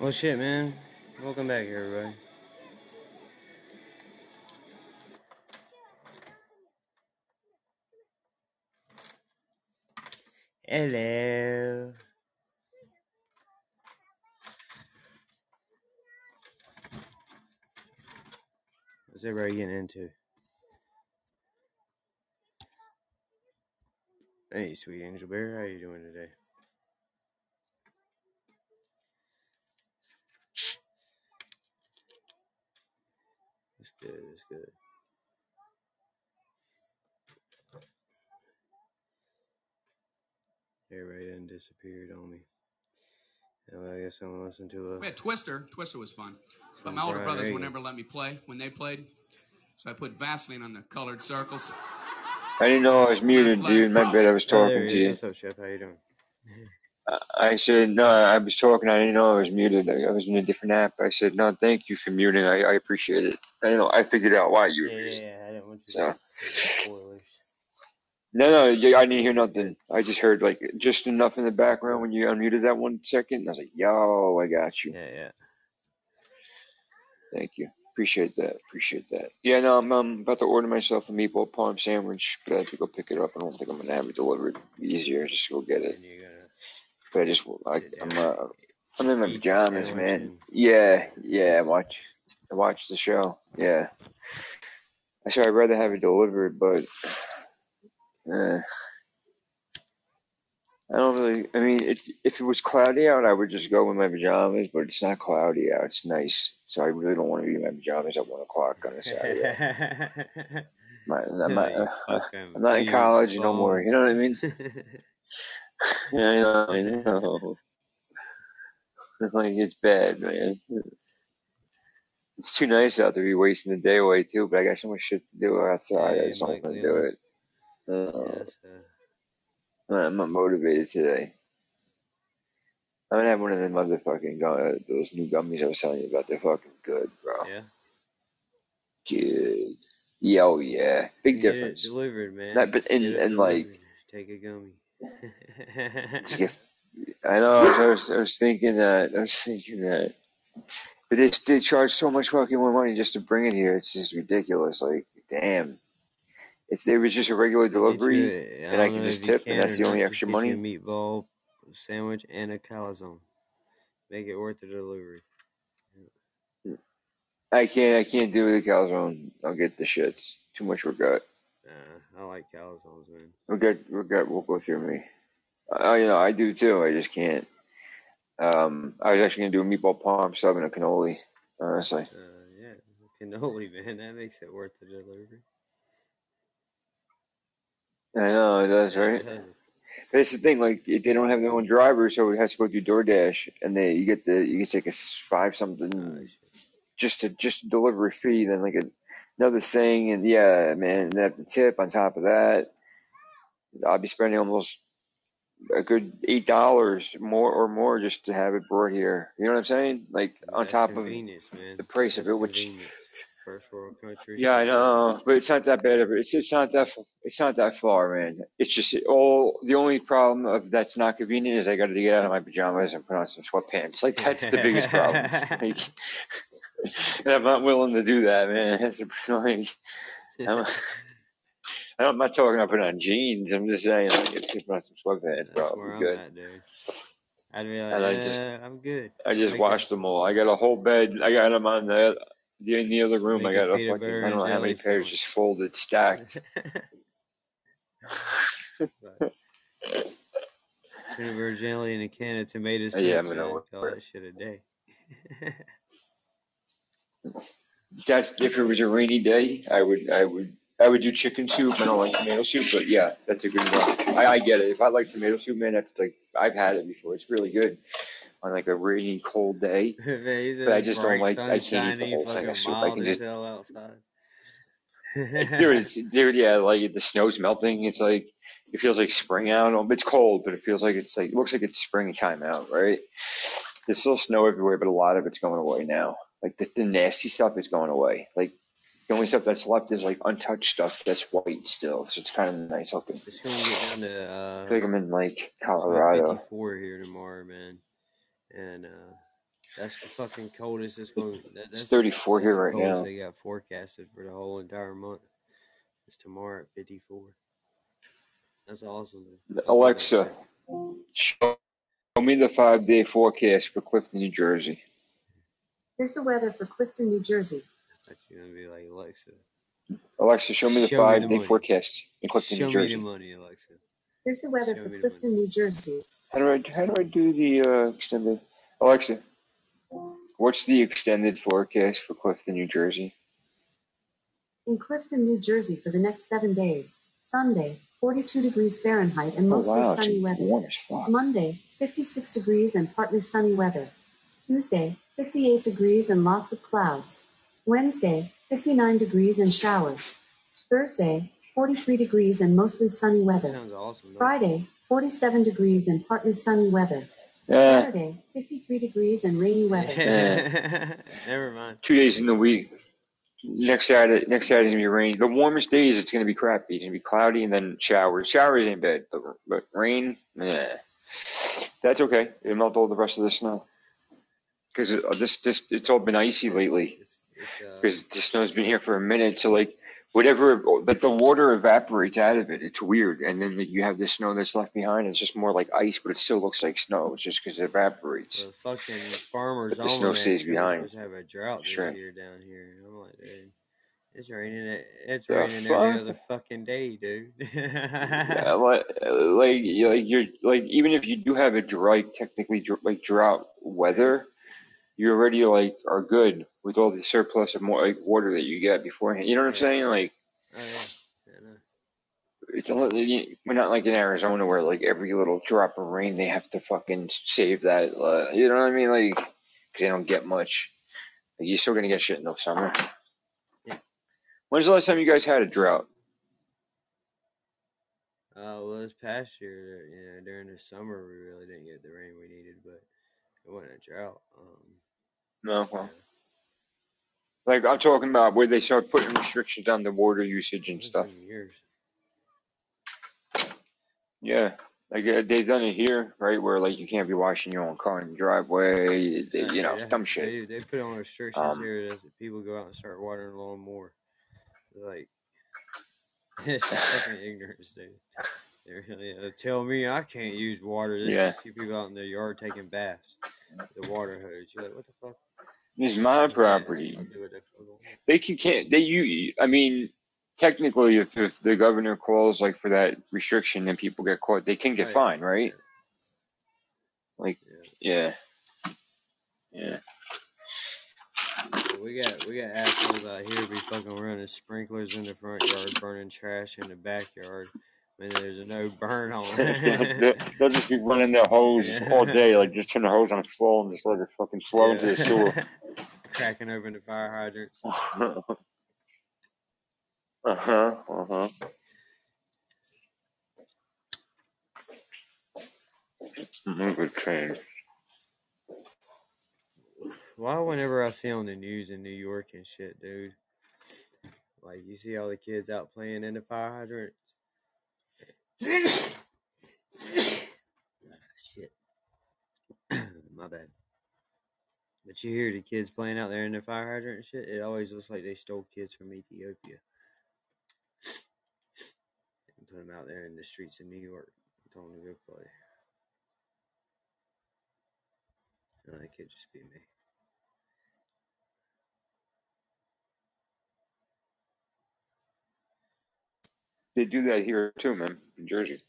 Well, shit, man. Welcome back, everybody. Hello. What's everybody getting into? Hey, sweet angel bear, how you doing today? Good. That's good. Everybody done disappeared on me. Now I guess I'm gonna listen to a. We had Twister. Twister was fun. But my older Brian brothers would Reagan. never let me play when they played. So I put Vaseline on the colored circles. I didn't know I was muted, dude. My bad. I was Oh, there talking to he you. What's up, Chef? How you doing? I said no. I was talking. I didn't know I was muted. I was in a different app. I said no. Thank you for muting. I, I appreciate it. I know. I figured out why you were Yeah, muted. yeah. I didn't want you So to spoilers. no, no. I didn't hear nothing. I just heard like just enough in the background when you unmuted that one second. And I was like, yo, I got you. Yeah, yeah. Thank you. Appreciate that. Appreciate that. Yeah, no, I'm, I'm about to order myself a meatball parm sandwich, but I have to go pick it up. I don't think I'm gonna have it delivered. Easier just to go get it. And you're gonna But I just, like I'm, uh, I'm in my pajamas, man. Yeah, yeah. I watch, I watch the show. Yeah. I said I'd rather have it delivered, but uh, I don't really. I mean, it's if it was cloudy out, I would just go in my pajamas. But it's not cloudy out. It's nice, so I really don't want to be in my pajamas at one o'clock on a Saturday. I'm not, I'm not, you uh, I'm not in college no more. You know what I mean? Yeah, I know. I know. Like it's bad, man. It's too nice out to be wasting the day away too. But I got so much shit to do outside. I just don't want to do it. Uh, Yes, I'm not motivated today. I'm gonna have one of them motherfucking gu- uh, those new gummies I was telling you about. They're fucking good, bro. yeah. Good. Yeah, oh yeah. Big Get it difference. delivered, man. Not, but Get and it and like, delivered. Take a gummy. I know. I was, I was thinking that. I was thinking that. But they they charge so much fucking more money just to bring it here. It's just ridiculous. Like, damn. If there was just a regular delivery and I could just tip, can and that's the only extra you a money, meatball sandwich and a calzone. Make it worth the delivery. I can't. I can't do the calzone. I'll get the shits. Too much regret. Uh, I like calzones, man. Regret will go through me. I, you know, I do too. I just can't. Um, I was actually gonna do a meatball parm sub and a cannoli. Honestly, Uh, yeah, cannoli, man. That makes it worth the delivery. I know it does, right? But it's the thing. Like if they don't have their own driver, so it has to go through DoorDash, and they you get the you get like a five something just to just delivery fee, then like a, another thing, and yeah, man, and have the tip on top of that. I'll be spending almost a good eight dollars more or more just to have it brought here. You know what I'm saying? Like on That's top of man. the price That's of it, which. First world country yeah, I know, but it's not that bad of it. It's it's not that it's not that far, man. It's just all the only problem of that's not convenient is I got to get out of my pajamas and put on some sweatpants. Like that's the biggest problem. Like, and I'm not willing to do that, man. The- like I'm, I'm not talking about putting on jeans. I'm just saying like it's just on some sweatpants. That's be I'm good. at, dude. I'd be like, And I just uh, I'm good. I just Make washed them all. I got a whole bed. I got them on the in the other room. I Make a got a fucking I don't know how many pairs just folded, stacked. Peanut butter jelly and a can of tomato soup. yeah, I'm gonna Call that shit a day. That's if it was a rainy day, I would I would I would do chicken soup. I don't like tomato soup, but yeah, that's a good one. I, I get it. If I like tomato soup, man, that's like I've had it before. It's really good on like a rainy, cold day. Man, he's in But I just don't like. I can't eat the whole thing of soup. I can just, dude, it's, dude, yeah, like the snow's melting. It's like it feels like spring out. It's cold, but it feels like it's like it looks like it's springtime out, right? There's still snow everywhere, but a lot of it's going away now. Like the, the nasty stuff is going away. Like the only stuff that's left is like untouched stuff that's white still. So it's kind of nice looking. It's gonna get down to I uh, feel like I'm in like Colorado. 54 here tomorrow, man. And uh, that's the fucking coldest it's going. That, It's that's 34 that's here the right now. they got forecasted for the whole entire month. It's tomorrow at 54. That's awesome. dude. I love that Alexa, show me the five day forecast for Clifton, New Jersey. Here's the weather for Clifton, New Jersey. That's gonna be like Alexa. Alexa, show me the Show me five the day money. forecast in Clifton, Show New me Jersey. the money, Alexa. Here's the weather Show for me the Clifton, New Jersey. How do I how do I do the uh, extended? Alexa, what's the extended forecast for Clifton, New Jersey? In Clifton, New Jersey for the next seven days. Sunday, 42 degrees Fahrenheit and Oh mostly wow, sunny weather. warm as fuck. Monday, 56 degrees and partly sunny weather. Tuesday, 58 degrees and lots of clouds. Wednesday, 59 degrees and showers. Thursday, 43 degrees and mostly sunny weather. Awesome. Friday, 47 degrees and partly sunny weather. Yeah, Saturday, 53 degrees and rainy weather. Yeah. Never mind. two days in the week. Next Saturday, next Saturday's gonna be rain. The warmest days, it's gonna be crappy. It's gonna be cloudy and then showers. Showers ain't bad, but, but rain, yeah, that's okay. It'll melt all the rest of the snow. Because uh, this, this, it's all been icy lately. Because uh, the snow's been here for a minute, so like whatever, but the water evaporates out of it. It's weird, and then you have the snow that's left behind. It's just more like ice, but it still looks like snow. It's just because it evaporates. The fucking farmers But the snow stays behind. have a drought this Sure. year down here. I'm like, dude, it's raining. it- It's The raining every fuck? other fucking day, dude. Yeah, like, like, like you're like even if you do have a dry, technically like drought weather, you already like are good with all the surplus of more like water that you get beforehand. You know what I'm saying? Like Oh yeah, I know. it's we're not like in Arizona where like every little drop of rain they have to fucking save that. Uh, you know what I mean? Like 'cause they don't get much. Like, you're still gonna get shit in the summer. Yeah. When's the last time you guys had a drought? Uh, well, this past year, you know, during the summer, we really didn't get the rain we needed, but it wasn't a drought. Um, No. Well, like I'm talking about where they start putting restrictions on the water usage and stuff. years. Yeah, like uh, they've done it here, right? Where like you can't be washing your own car in the driveway, they- you know, Yeah, dumb shit. They, they put on restrictions Um, here that people go out and start watering a little more. Like, it's just fucking ignorance, dude. They really uh, tell me I can't use water. Then Yeah. See people out in their yard taking baths, the water hose. You're like, what the fuck? This is my property. I'll do what the fuck I want. They can can't they you. I mean, technically, if if the governor calls like for that restriction and people get caught, they can get fined, right? Like, yeah, yeah. We got we got assholes out here be fucking running sprinklers in the front yard, burning trash in the backyard. When there's no burn on. they'll, they'll just be running their hose Yeah. all day, like just turn the hose on full and just let it fucking flow into the sewer. Cracking open the fire hydrants. uh huh. Uh huh. Good change. Why whenever I see on the news in New York and shit, dude, like you see all the kids out playing in the fire hydrants. Shit. My bad. But you hear the kids playing out there in the fire hydrant and shit, it always looks like they stole kids from Ethiopia. And put them out there in the streets of New York and told them to go play. No, that could just be me. They do that here too, man, in Jersey.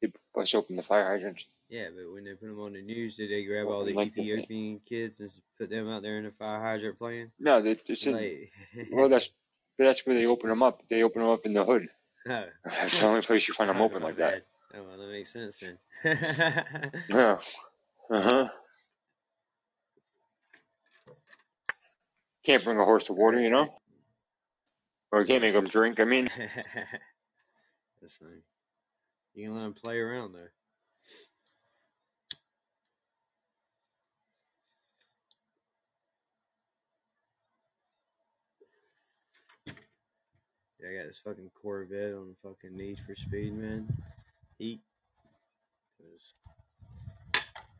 They bust open the fire hydrants. Yeah, but when they put them on the news, did they grab all the Like Ethiopian kids and put them out there in the fire hydrant playing? No, they, it's in, Like, well, that's but that's where they open them up. They open them up in the hood. oh, That's the only place you find them open my like that. Oh, well, that makes sense then. Yeah. Uh huh. Can't bring a horse to water, you know, or can't make them drink. I mean, That's fine. You can let them play around there. Yeah, I got this fucking Corvette on the fucking Need for Speed, man. Heat.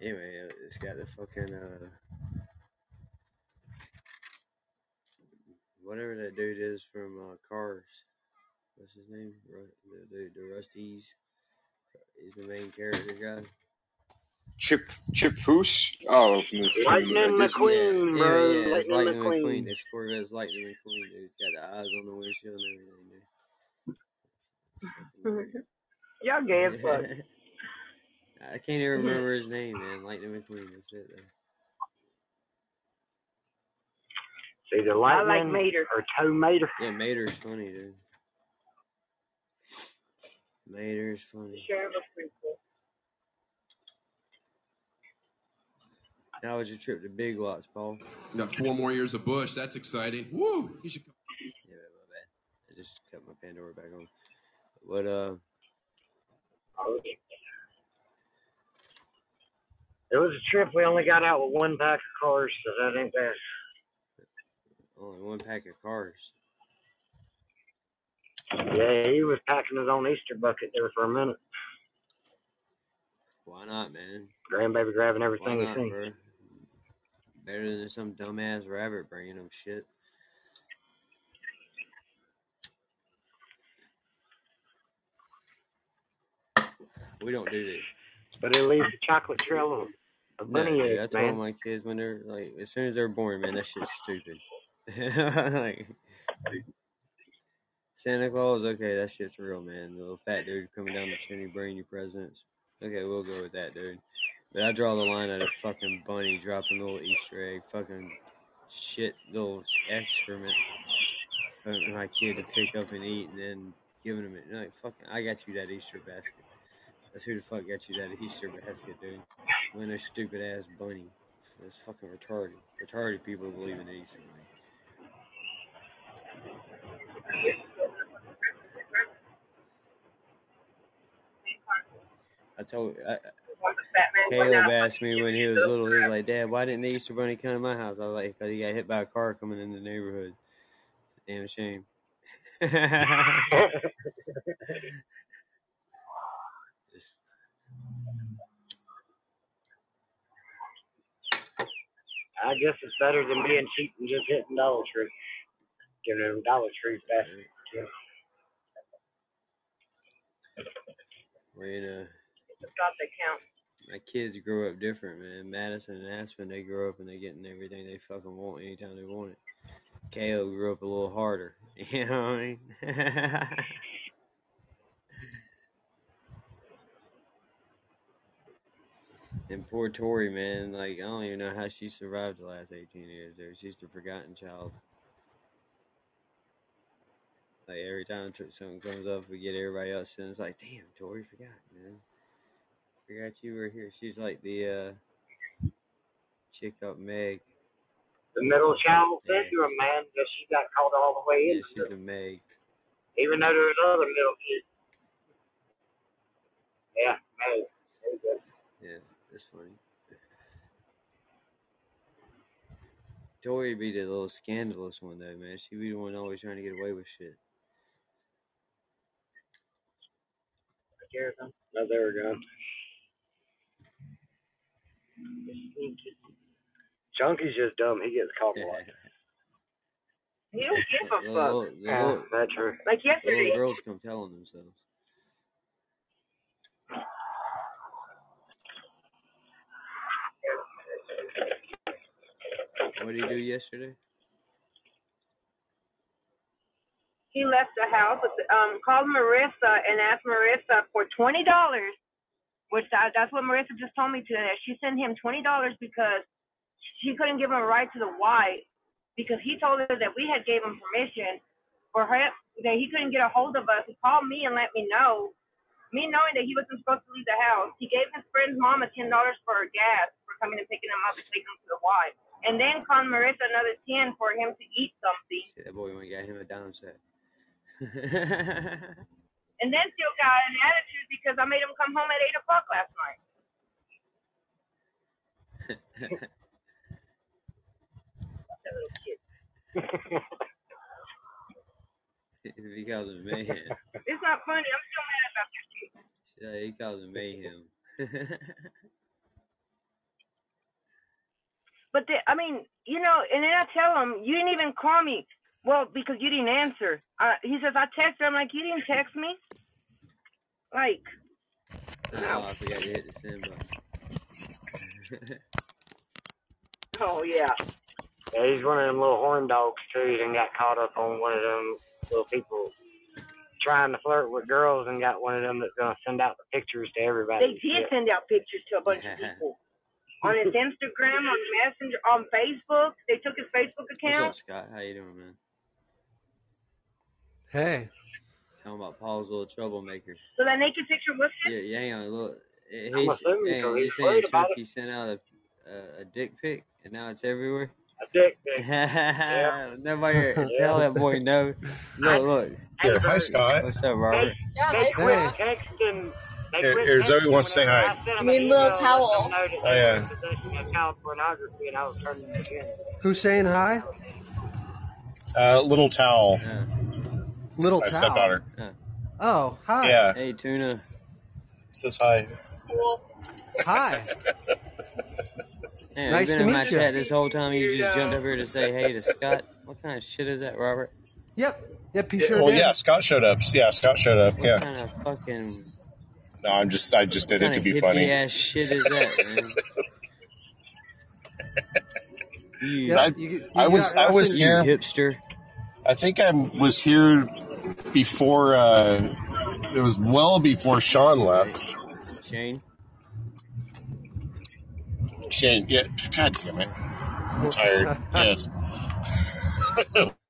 Anyway, uh, it's got the fucking uh, whatever that dude is from uh, Cars. What's his name? The dude, the Rusty's. He's the main character guy. Chip Chip Foose. Oh, from the Lightning McQueen, Yeah, bro. yeah, it's Lightning Lightning McQueen. McQueen. This Corvette is Lightning McQueen, dude. It's got the eyes on the windshield and everything, dude. Y'all gay as fuck. I can't even remember his name, man. Lightning McQueen. That's it. Though. It's either I like lightning Mater. or Tow Mater. Yeah, Mater's funny, dude. Mater's funny. Sheriff was pretty. How was your trip to Big Lots, Paul? Got four more years of Bush. That's exciting. Woo! You should come. Yeah, my bad. I just cut my Pandora back on. What uh? It was a trip. We only got out with one pack of cars, so that ain't bad. Only one pack of cars. Yeah, he was packing his own Easter bucket there for a minute. Why not, man? Grandbaby grabbing everything he not, seen. bro? Better than some dumbass rabbit bringing them shit. We don't do this. But it leaves a chocolate trail of, No, bunny dude, I told man. my kids when they're like, as soon as they're born, man, that shit's stupid. like, Santa Claus, okay, that shit's real, man. The little fat dude coming down the chimney bringing you presents. Okay, we'll go with that, dude. But I draw the line at a fucking bunny dropping a little Easter egg, fucking shit, little excrement for my kid to pick up and eat, and then giving him it. Like, fucking, I got you that Easter basket. That's who the fuck got you that Easter basket, dude. When a stupid ass bunny. It's fucking retarded. Retarded people believe in Easter bunny. I told I, Caleb asked me when he was little, he was like, Dad, why didn't the Easter Bunny come to my house? I was like, because he got hit by a car coming in the neighborhood. Damn shame. I guess it's better than being cheap and just hitting Dollar Tree. Giving them Dollar Tree basket. Yeah. well, you know, Stop the count. my kids grow up different, man. Madison and Aspen, they grow up and they're getting everything they fucking want anytime they want it. Caleb grew up a little harder. You know what I mean? and poor Tori, man, like I don't even know how she survived the last eighteen years there. She's the forgotten child. Like every time something comes up, we get everybody else, and it's like, damn, Tori forgot, man. Forgot you were here. She's like the uh, chick up Meg. The middle child syndrome, man, that she got called all the way Yeah, in. she's the Meg. Even though there's other middle kids. Yeah, man. There you go. Yeah, that's funny. Tori be the little scandalous one though, man. She be the one always trying to get away with shit. Them. Oh, there we go. Chunky's just dumb. He gets caught a lot. He don't give a fuck. little, the Yeah, little, that's true. Like the little girls come telling themselves. What did he do yesterday? he left the house, with, um, called Marissa and asked Marissa for twenty dollars, which that, that's what Marissa just told me today. She sent him twenty dollars because she couldn't give him a ride to the Y because he told her that we had gave him permission for her that he couldn't get a hold of us. He called me and let me know. Me knowing that he wasn't supposed to leave the house, he gave his friend's mom a ten dollars for her gas for coming and picking him up and taking him to the Y. And then called Marissa another ten for him to eat something. See, that boy went got him a dime set. And then still got an attitude because I made him come home at eight o'clock last night. That little kid. he calls him mayhem. It's not funny. I'm still mad about this shit. Yeah, he calls him mayhem. But the, I mean, you know, and then I tell him, you didn't even call me. Well, because you didn't answer. Uh, he says, I texted. I'm like, you didn't text me. Like, oh, I forgot to hit the send button. Oh yeah. Yeah, he's one of them little horn dogs too, and got caught up on one of them little people trying to flirt with girls, and got one of them that's gonna send out the pictures to everybody. They did send out pictures to a bunch of people on his Instagram, on Messenger, on Facebook. They took his Facebook account. What's account. up, Scott? How you doing, man? Hey. Tell him about Paul's little troublemaker. So that naked picture was him. Yeah, yeah, hang on. Look, he's, I'm assuming hang on, He's he's saying worried about Snooki sent out a, a, a dick pic, and now it's everywhere. A dick pic. Nobody tell that boy no. Look, look. Here, hi, Scott. What's up, Robert? They quit texting. They Here- quit here, Zoe wants to say hi. I sent I them mean, little email, let them towel. Oh, yeah. were in possession of child pornography, and I was turning it in. Who's saying hi? Uh, little towel. Little My towel. stepdaughter. Oh, hi. Yeah. Hey, Tuna. Says hi. Hi. Man, Nice you've to been in my you. chat this whole time. You just jumped up here to say hey to Scott. What kind of shit is that, Robert? Yep. Yep, he sure well, did. yeah, Scott showed up. Yeah, Scott showed up. What Yeah. kind of fucking No, I'm just. I just did it to be hippie funny. ass shit is that, man? You, I, I was. I was you here. hipster. I think I was here before. uh It was well before Sean left. Shane. Shane. Yeah. God damn it. I'm tired. yes.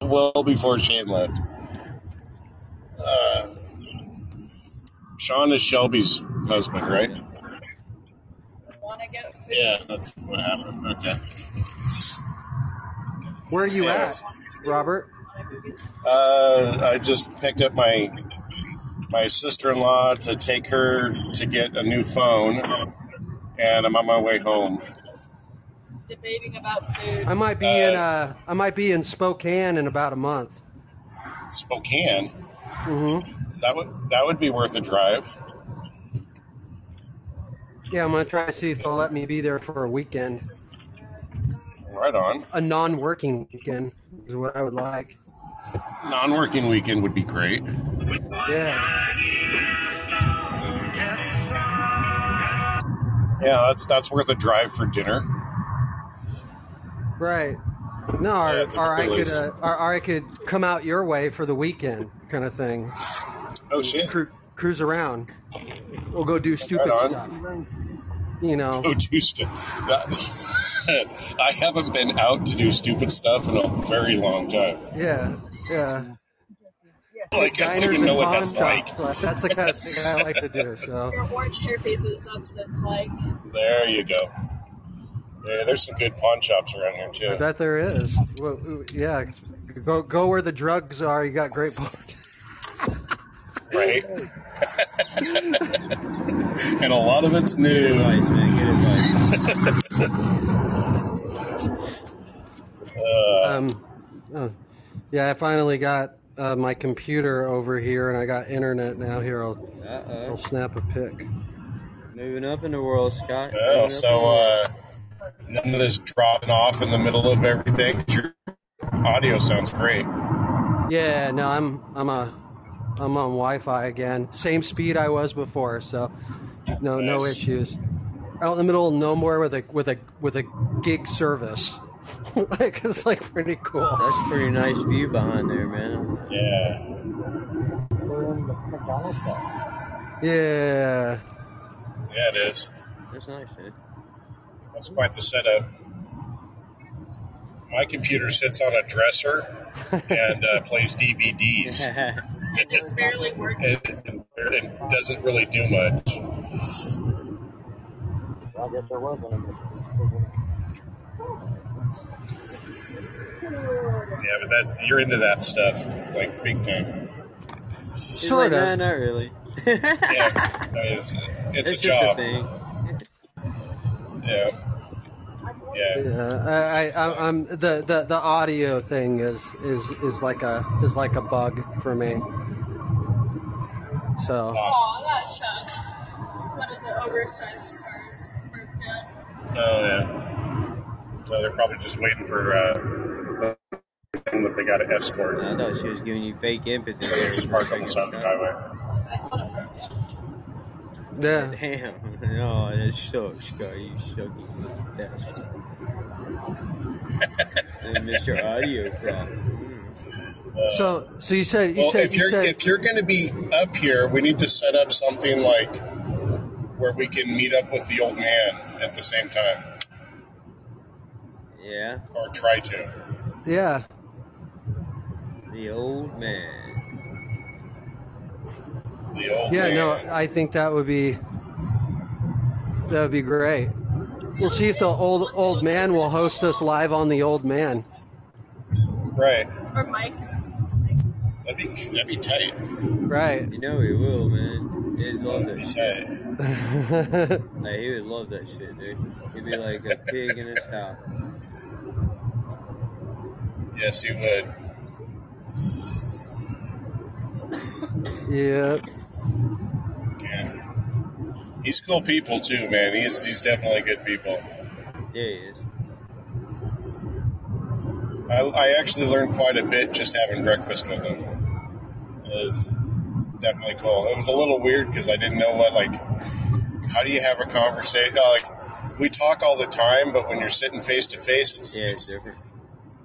well before Shane left. Uh, Sean is Shelby's husband, right? Want to get food? Yeah, that's what happened. Okay. Where are you Yeah. at, Robert? Uh, I just picked up my my sister in law to take her to get a new phone, and I'm on my way home. Debating about food. I might be in uh I might be in Spokane in about a month. Spokane. Mm-hmm. That would that would be worth a drive. Yeah, I'm gonna try to see if they'll let me be there for a weekend. Right on. A non-working weekend is what I would like. Non-working weekend would be great. Yeah. Yeah, that's that's worth a drive for dinner. Right. No, or, Yeah, or I could uh, or, or I could come out your way for the weekend, kind of thing. Oh shit! Cru- cruise around. We'll go do stupid on. stuff. You know. Go do stuff. I haven't been out to do stupid stuff in a very long time. Yeah. Yeah. Like I don't Diners even know what pawn that's like. shops, but That's the kind of thing I like to do. So. Your orange hair faces, that's what it's like. There you go. Yeah, there's some good pawn shops around here too. I bet there is. Well, yeah, go go where the drugs are. You got great. Pawn. right? and a lot of it's new. Good advice, man. Good advice. Uh, Um, oh, yeah, I finally got uh, my computer over here, and I got internet now. Here, I'll, Uh-oh. I'll snap a pic. Moving up in the world, Scott. Moving Oh, up so in the world. uh, none of this dropping off in the middle of everything. Your audio sounds great. Yeah, no, I'm I'm a I'm on Wi-Fi again. Same speed I was before, so no no issues. Out in the middle of nowhere with a with a with a gig service. like it's like pretty cool. That's a pretty nice view behind there, man. Yeah. Yeah. Yeah, it is. That's nice, man. That's quite the setup. My computer sits on a dresser and uh, plays DVDs. It's barely working. It, it doesn't really do much. I guess there was one. Yeah, but that you're into that stuff like big time. He's Sort like, of. Nah, not really. Yeah, I mean, it's, it's, It's a just job. thing. Yeah, yeah. Yeah, I, I, I- I'm the, the, the audio thing is, is, is like a is like a bug for me. So Aw, that Chuck. One of the oversized cars. Worked out. Oh yeah. No, they're probably just waiting for uh, the thing that they got to escort. I thought she was giving you fake empathy. They're just parked on the side of the highway. I thought it worked out. Yeah. Damn. No, oh, that sucks, Scott. You sucky bastard. and Mr. Audio Problem. Hmm. So, so you said you well, said if you you're said if you're going to be up here, we need to set up something like where we can meet up with the old man at the same time, Yeah, or try to. Yeah. the old man. The old Yeah, man. no, I think that would be that would be great. We'll see if the old old man will host us live on the old man. Right. Or Mike. That'd be that'd be tight. Right. You know he will, man. He'd love that That'd be shit. tight. Like, he would love that shit, dude. He'd be like a pig in his house. Yes, he would. yeah. Yeah. He's cool people too, man. He's he's definitely good people. Yeah, he is. I, I actually learned quite a bit just having breakfast with him. It was, it's definitely cool. It was a little weird because I didn't know what like. How do you have a conversation? Like we talk all the time, but when you're sitting face to face, it's, Yeah, it's it's different.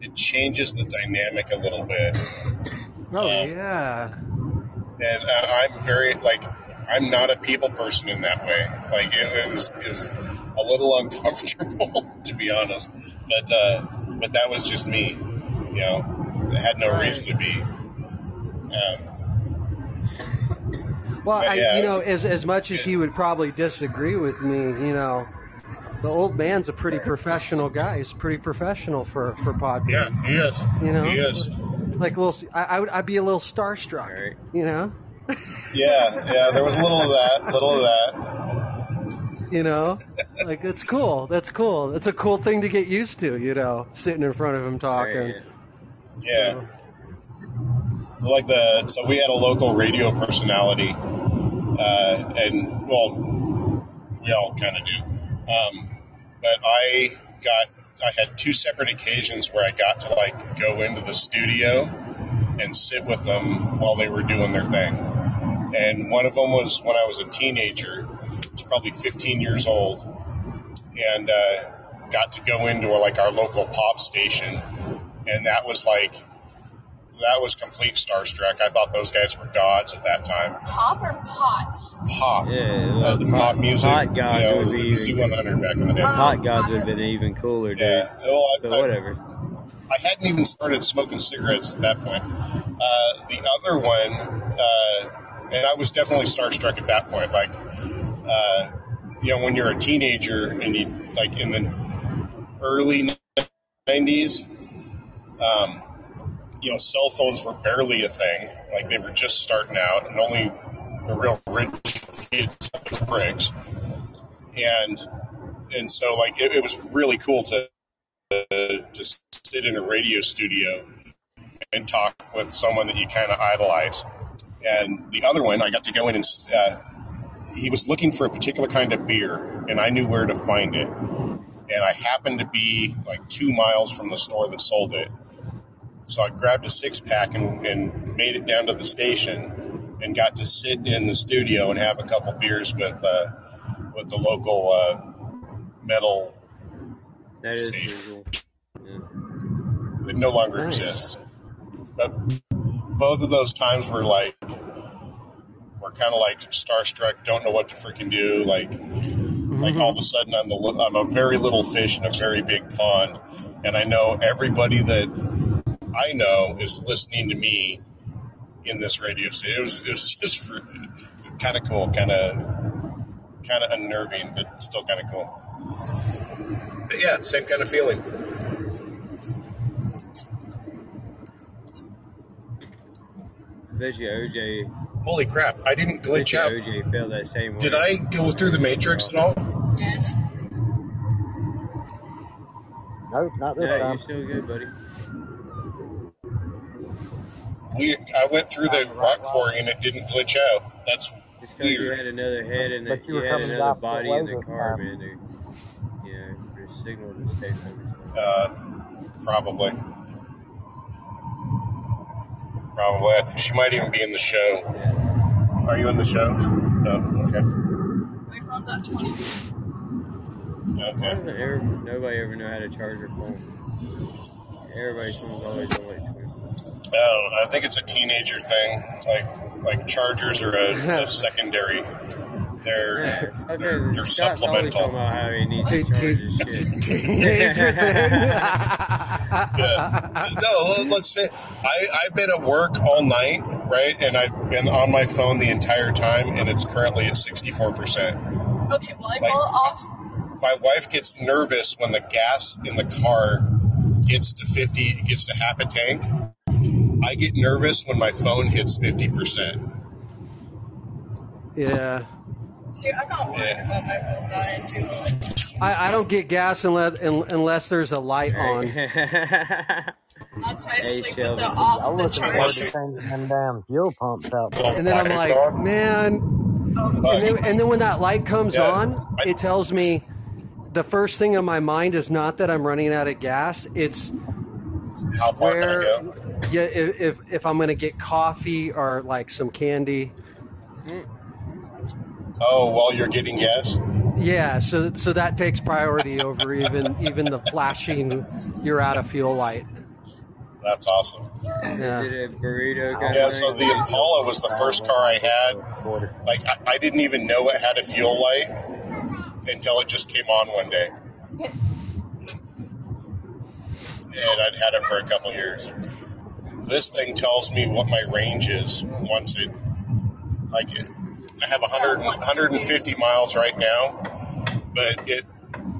It changes the dynamic a little bit. Oh yeah. and uh, I'm very like I'm not a people person in that way. Like it, it was it was a little uncomfortable to be honest, but uh, but that was just me. You know, it had no reason to be. Um, Well, But I, yeah, you it know, as as much as he would probably disagree with me, you know, the old man's a pretty professional guy. He's pretty professional for for podcast. yeah, he is. You know, he is. like a little. I, I would. I'd be a little starstruck. You know. Yeah, yeah. There was a little of that, little of that. You know, like it's cool. That's cool. It's a cool thing to get used to. You know, sitting in front of him talking. Yeah. Like the so we had a local radio personality, uh, and well, we all kind of do. Um, but I got I had two separate occasions where I got to like go into the studio and sit with them while they were doing their thing. And one of them was when I was a teenager. It's probably 15 years old, and uh, got to go into like our local pop station, and that was like that was complete starstruck. I thought those guys were gods at that time. Pop or pot? Pop, Yeah, uh, the pop music, Hot gods you know, would be even. C100 back in the day. Hot gods would have been even cooler, dude. Yeah, well, I, But I- whatever. I hadn't even started smoking cigarettes at that point. Uh, the other one, uh, and I was definitely starstruck at that point. Like, uh, you know, when you're a teenager and you like in the early '90s, um, you know, cell phones were barely a thing. Like they were just starting out, and only the real rich kids had bricks. And and so like it, it was really cool to to sit in a radio studio and talk with someone that you kind of idolize. And the other one, I got to go in and uh, he was looking for a particular kind of beer, and I knew where to find it. And I happened to be like two miles from the store that sold it. So I grabbed a six pack and, and made it down to the station and got to sit in the studio and have a couple beers with uh, with the local uh, metal That is station visual. that no longer Nice. exists. But both of those times were like we're kind of like starstruck, don't know what to freaking do. Like, like all of a sudden, I'm the I'm a very little fish in a very big pond, and I know everybody that I know is listening to me in this radio station. It was, it was just kind of cool, kind of kind of unnerving, but still kind of cool. But yeah, same kind of feeling. I you OJ. Holy crap! I didn't I glitch you out. OJ felt that same way. Did I go through the matrix at all? Yes. Nope, not this Yeah, time. you're still good, buddy. We I went through the rock quarry and it didn't glitch out. That's It's because you had another head and But you you had another off the body in the car, time. man. Dude. Yeah, your signal just takes over. Uh, probably. Probably. I think she might even be in the show. Are you in the show? No. Okay. My phone's at 20. Why doesn't ever, nobody ever know how to charge their phone? Everybody's phone's always on like 20. No, I think it's a teenager thing. Like like chargers are a, a secondary. They're Okay, they're, they're Scott's supplemental. about how he needs to charge his shit. Teenager thing. Yeah. No, let- let's say I, I've been at work all night, right? And I've been on my phone the entire time, and it's currently at 64%. Okay, well, I Like- fall off. My wife gets nervous when the gas in the car gets to 50, gets to half a tank. I get nervous when my phone hits 50%. Yeah. See, I'm not worried about my phone dying too much. I, I don't get gas unless unless there's a light on. I'll try to Hey, sleep Shelby. with the off I'm the looking forward charger. to damn fuel pumps out. And then I'm like, man. And then, and then when that light comes Yeah. on, it tells me the first thing on my mind is not that I'm running out of gas. It's How far where, can I go? yeah, if, if, if I'm going to get coffee or like some candy. Oh, while you're getting gas? Yeah, so so that takes priority over even even the flashing you're out of fuel light. That's awesome. Yeah. A burrito Yeah, so the Impala was the first car I had. Like, I, I didn't even know it had a fuel light until it just came on one day. And I'd had it for a couple years. This thing tells me what my range is once it, like, it, I have 100, 150 miles right now, but it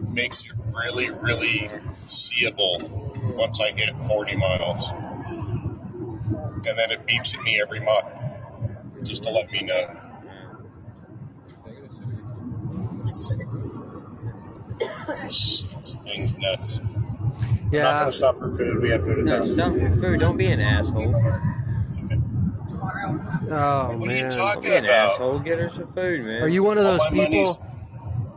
makes it really, really seeable once I hit 40 miles. And then it beeps at me every month just to let me know. Oh, this Thing's nuts. I'm not Yeah. going to stop for food. We have food at the No, house. stop for food. Don't be an asshole. Oh What are you talking Don't be an about? asshole. Get her some food, man. Are you one of All those my people? money's-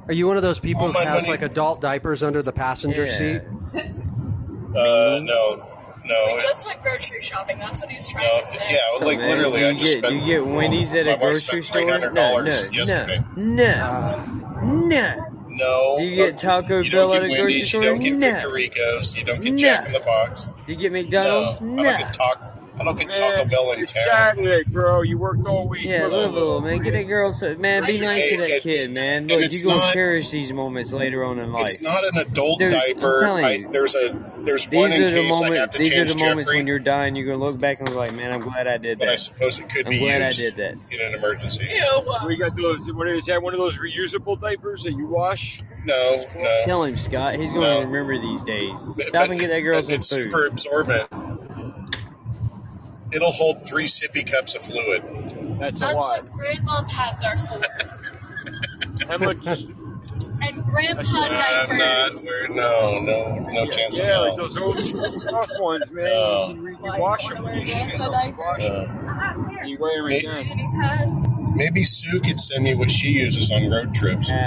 Are you one of those people all that my has money- like adult diapers under the passenger Yeah. seat? Uh, no, no. We just went grocery shopping. That's what he's trying no, to say. yeah, like Man, literally, do I you just get, spent. you get Wendy's at my a wife grocery spent store? $300 No, no, yesterday. no, no, no. No. Do you get Taco you Bell at a grocery store? You don't get No. Victor Ricos. You don't get No. Jack in the Box. Do you get No, McDonald's? I No. don't get Taco. I don't get Taco Bell in it's town. Saturday, bro. You worked all week. Yeah, bro. Louisville, man. Get that girl some, man. Be nice to that kid, man. and Look, it's you gonna not- cherish these moments later on in life. It's not an adult Dude, I'm diaper. telling I, there's a there's These one in the case I have moments. to These are the moments Jeffrey, when you're dying. You're gonna look back and be like, "Man, I'm glad I did but I suppose it could I'm be glad I used did that. in an emergency. We got those. What is that? One of those reusable diapers that you wash? No, no. Tell him, Scott. He's gonna No. remember these days. But- Stop and get that girl but some It's food. super absorbent. It'll hold three sippy cups of fluid. That's a That's lot. what grandma pads are for. How much? And grandpa I'm not. diapers. We're, no, no, no chance Yeah, of like that. those old school cross ones, man. No. You, you wash them. You shit them. You wash them. You wear them May- again. Pad. Maybe Sue could send me what she uses on road trips.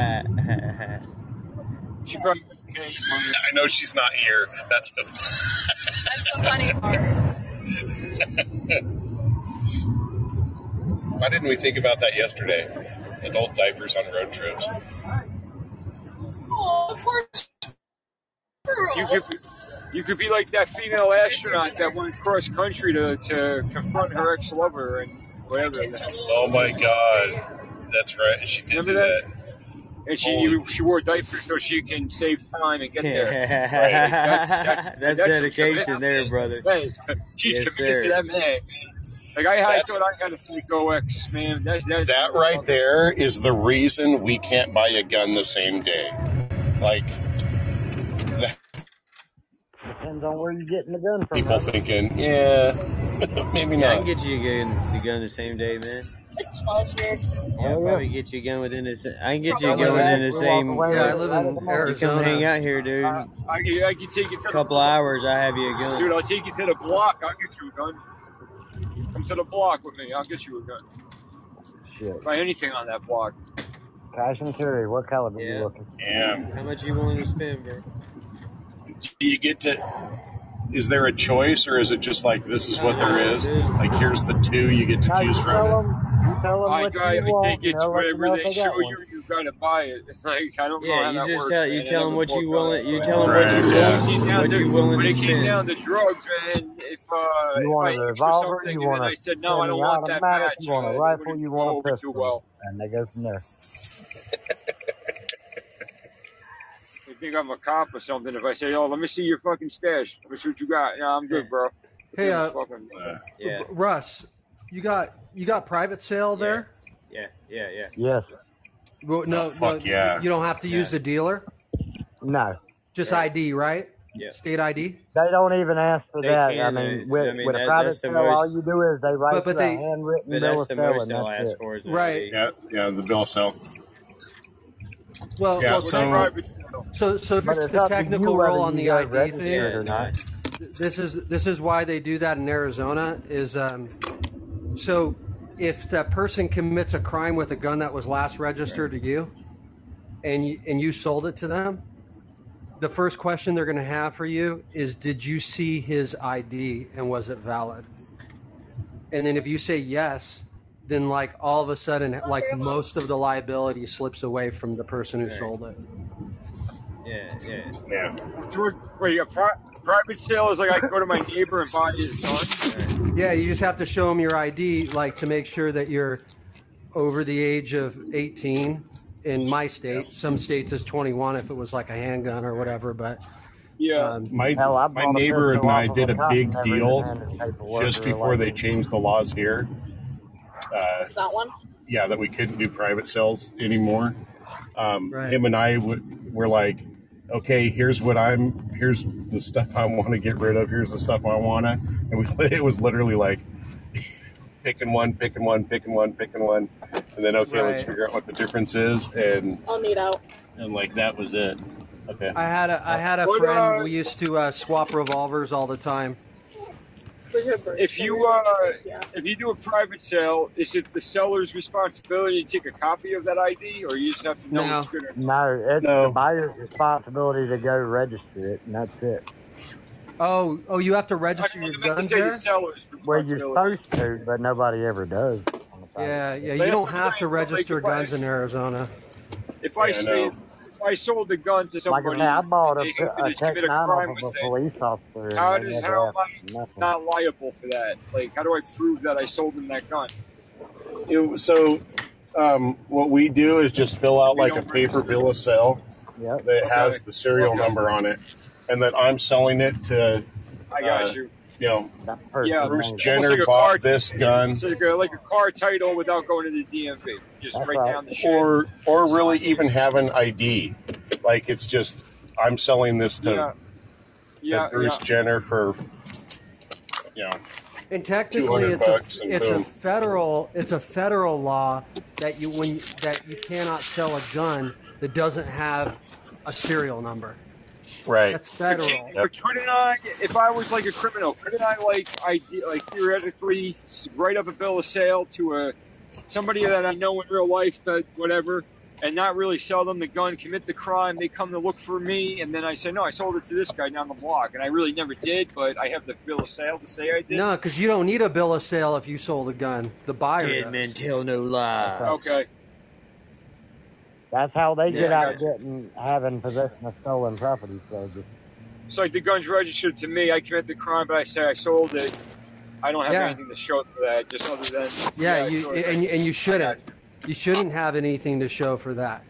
She probably doesn't get any money. I know she's not here. That's That's the funny part. Why didn't we think about that yesterday? Adult diapers on road trips. Oh, poor You could, be, you could be like that female astronaut that went cross country to, to confront her ex lover and whatever. Oh my god. That's right. She did Remember do that? that. And she you, she wore diapers so she can save time and get there. Right, like, That's, that's, that's, dedication there, brother. She's Yes, committed sir. to that man. Like I, I thought I had a fake OX, man. That, that, That right there is the reason we can't buy a gun the same day. Like, that, Depends on where you're getting the gun from. people thinking, yeah, maybe Yeah, I not. can get you a gun, the gun the same day, man. It smells. Yeah, oh, I'll probably get you a gun within the. sa- I can get you I a live within the same. Yeah, I live in You come Arizona. hang out here, dude. I, can- I can take you to A couple of hours, I have you a gun. Dude, I'll take you to the block. I'll get you a gun. Come to the block with me. I'll get you a gun. Shit. Buy anything on that block. Cash and carry. What caliber Yeah. you looking? Yeah. How much you willing to spend, bro? Do you get to? Is there a choice, or is it just like this is what there is? Like here's the two you get to choose from. You tell them I, what I, you I want. take it and they'll you wherever know they they show got one. you. You got to buy it. Like I don't know how you that just works. tell- you man. I tell 'em what you guns, willing- you but- tell 'em what you yeah. willing- When it came down what to- you willing when to it came spend. down to drugs, man. If uh, You if want I a asked for revolver? something You and want then a I said no, I don't want that match, You want uh, a rifle? You want a over pistol? well. And they go from there. They think I'm a cop or something. If I say, "Oh, let me see your fucking stash. Let me see what you got." Yeah, I'm good, bro. Hey, uh, Fucking- Yeah. Russ, you got you got private sale there? Yeah, yeah, yeah. Yes. Well, no, Oh, fuck no, yeah. you don't have to use the dealer. No. Just ID, right? Yeah. State ID. They don't even ask for They that. can, I mean, uh, with, I mean, with a private that's the sale, most- all you do is they write But- but you a they- handwritten But bill that's of the sale, most and they'll that's ask it. for. Is an Right. ID. Yeah, yeah, the bill of sale. Well, Yeah, well, so- Private sale. so so But here's it's the up to technical you whether rule on you the guys ID register thing. it or not. This is this is why they do that in Arizona. Is um, so if that person commits a crime with a gun that was last registered to you, and you and you sold it to them, the first question they're going to have for you is, "Did you see his ID and was it valid?" And then if you say yes, then like all of a sudden, like most of the liability slips away from the person who sold it. Yeah, yeah. Yeah. George, wait, a pri- private sale is like I can go to my neighbor and buy his gun. Yeah, you just have to show them your ID, like to make sure that you're over the age of 18. In my state, some states is 21 if it was like a handgun or whatever. But Yeah. um, My Hell, my neighbor and I did a a big and never even deal just before they changed the laws here. Uh, That one? yeah, that we couldn't do private sales anymore. Um, Right. Him and I w- were like, okay, here's what I'm, here's the stuff I want to get rid of. Here's the stuff I want to, and we, it was literally like picking one, picking one, picking one, picking one, and then okay, let's figure out what the difference is, and I'll need out. and like that was it. Okay. I had a I had a friend. We used to uh, swap revolvers all the time. If you uh, if you do a private sale, is it the seller's responsibility to take a copy of that ID, or you just have to know No. it's gonna? No, it's No. the buyer's responsibility to go register it, and that's it. Oh, oh, you have to register I your meant to guns say the there. seller's Well, you're supposed to, but nobody ever does. on the private Yeah, yeah. You don't have to saying, but, like, register guns in Arizona. If I Yeah, say know. if I sold a gun to Like I somebody, say, I bought a, they happen a to Tech commit a crime, off of a police officer. how does how am I nothing. not liable for that? Like, how do I prove that I sold them that gun? It- so um, what we do is just fill out We like a paper bill of sale Yep. that has the serial Okay. number on it, and that I'm selling it to, I got Uh, you. you know, Yeah, Bruce. Jenner like bought car- this gun, It's like a, like a car title without going to the DMV. Just That's write right. down the shit. or or really even have an ID. Like it's just I'm selling this to, yeah, to yeah, Bruce yeah. Jenner for, you know, And technically, 200 it's a bucks and it's a boom. federal it's a federal law that you when that you cannot sell a gun that doesn't have a serial number. right. That's federal. can- but couldn't I, if I was like a criminal, couldn't I like I like theoretically s- write up a bill of sale to a somebody that I know in real life that whatever, and not really sell them the gun, commit the crime, they come to look for me, and then I say no, I sold it to this guy down the block, and I really never did, but I have the bill of sale to say I did. No, because you don't need a bill of sale if you sold a gun. The buyer. Dead does. men tell no lie. Okay. That's how they get Yeah, I out got you. getting having possession of stolen property. So just So like the gun's registered to me, I commit the crime, but I say I sold it. I don't have Yeah. anything to show for that, just other than Yeah, you sure, and, and you shouldn't. You shouldn't have anything to show for that.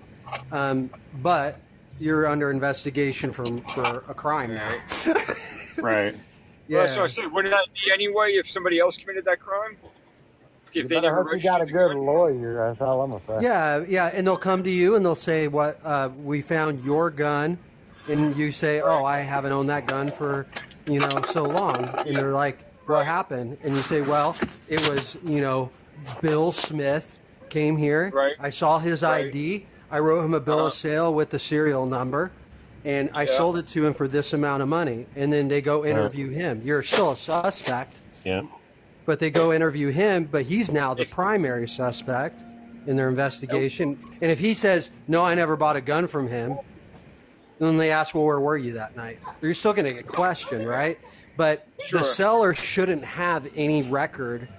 Um, but you're under investigation for for a crime now. Right. Yeah. that's what I said. Wouldn't that be anyway if somebody else committed that crime? you If they never hope you got a good gun? lawyer. That's all I'm gonna. Yeah, yeah, and they'll come to you and they'll say, "What? Uh, we found your gun," and you say, "Oh, I haven't owned that gun for, you know, so long." And they're like, "What happened?" And you say, "Well, it was, you know, Bill Smith came here. Right. I saw his Right. ID. I wrote him a bill of uh-huh. sale with the serial number." And I Yeah. sold it to him for this amount of money, and then they go interview him. You're still a suspect, Yeah. but they go interview him, but he's now the primary suspect in their investigation. And if he says, No, I never bought a gun from him, then they ask, Well, where were you that night? You're still going to get questioned, right? But Sure. the seller shouldn't have any record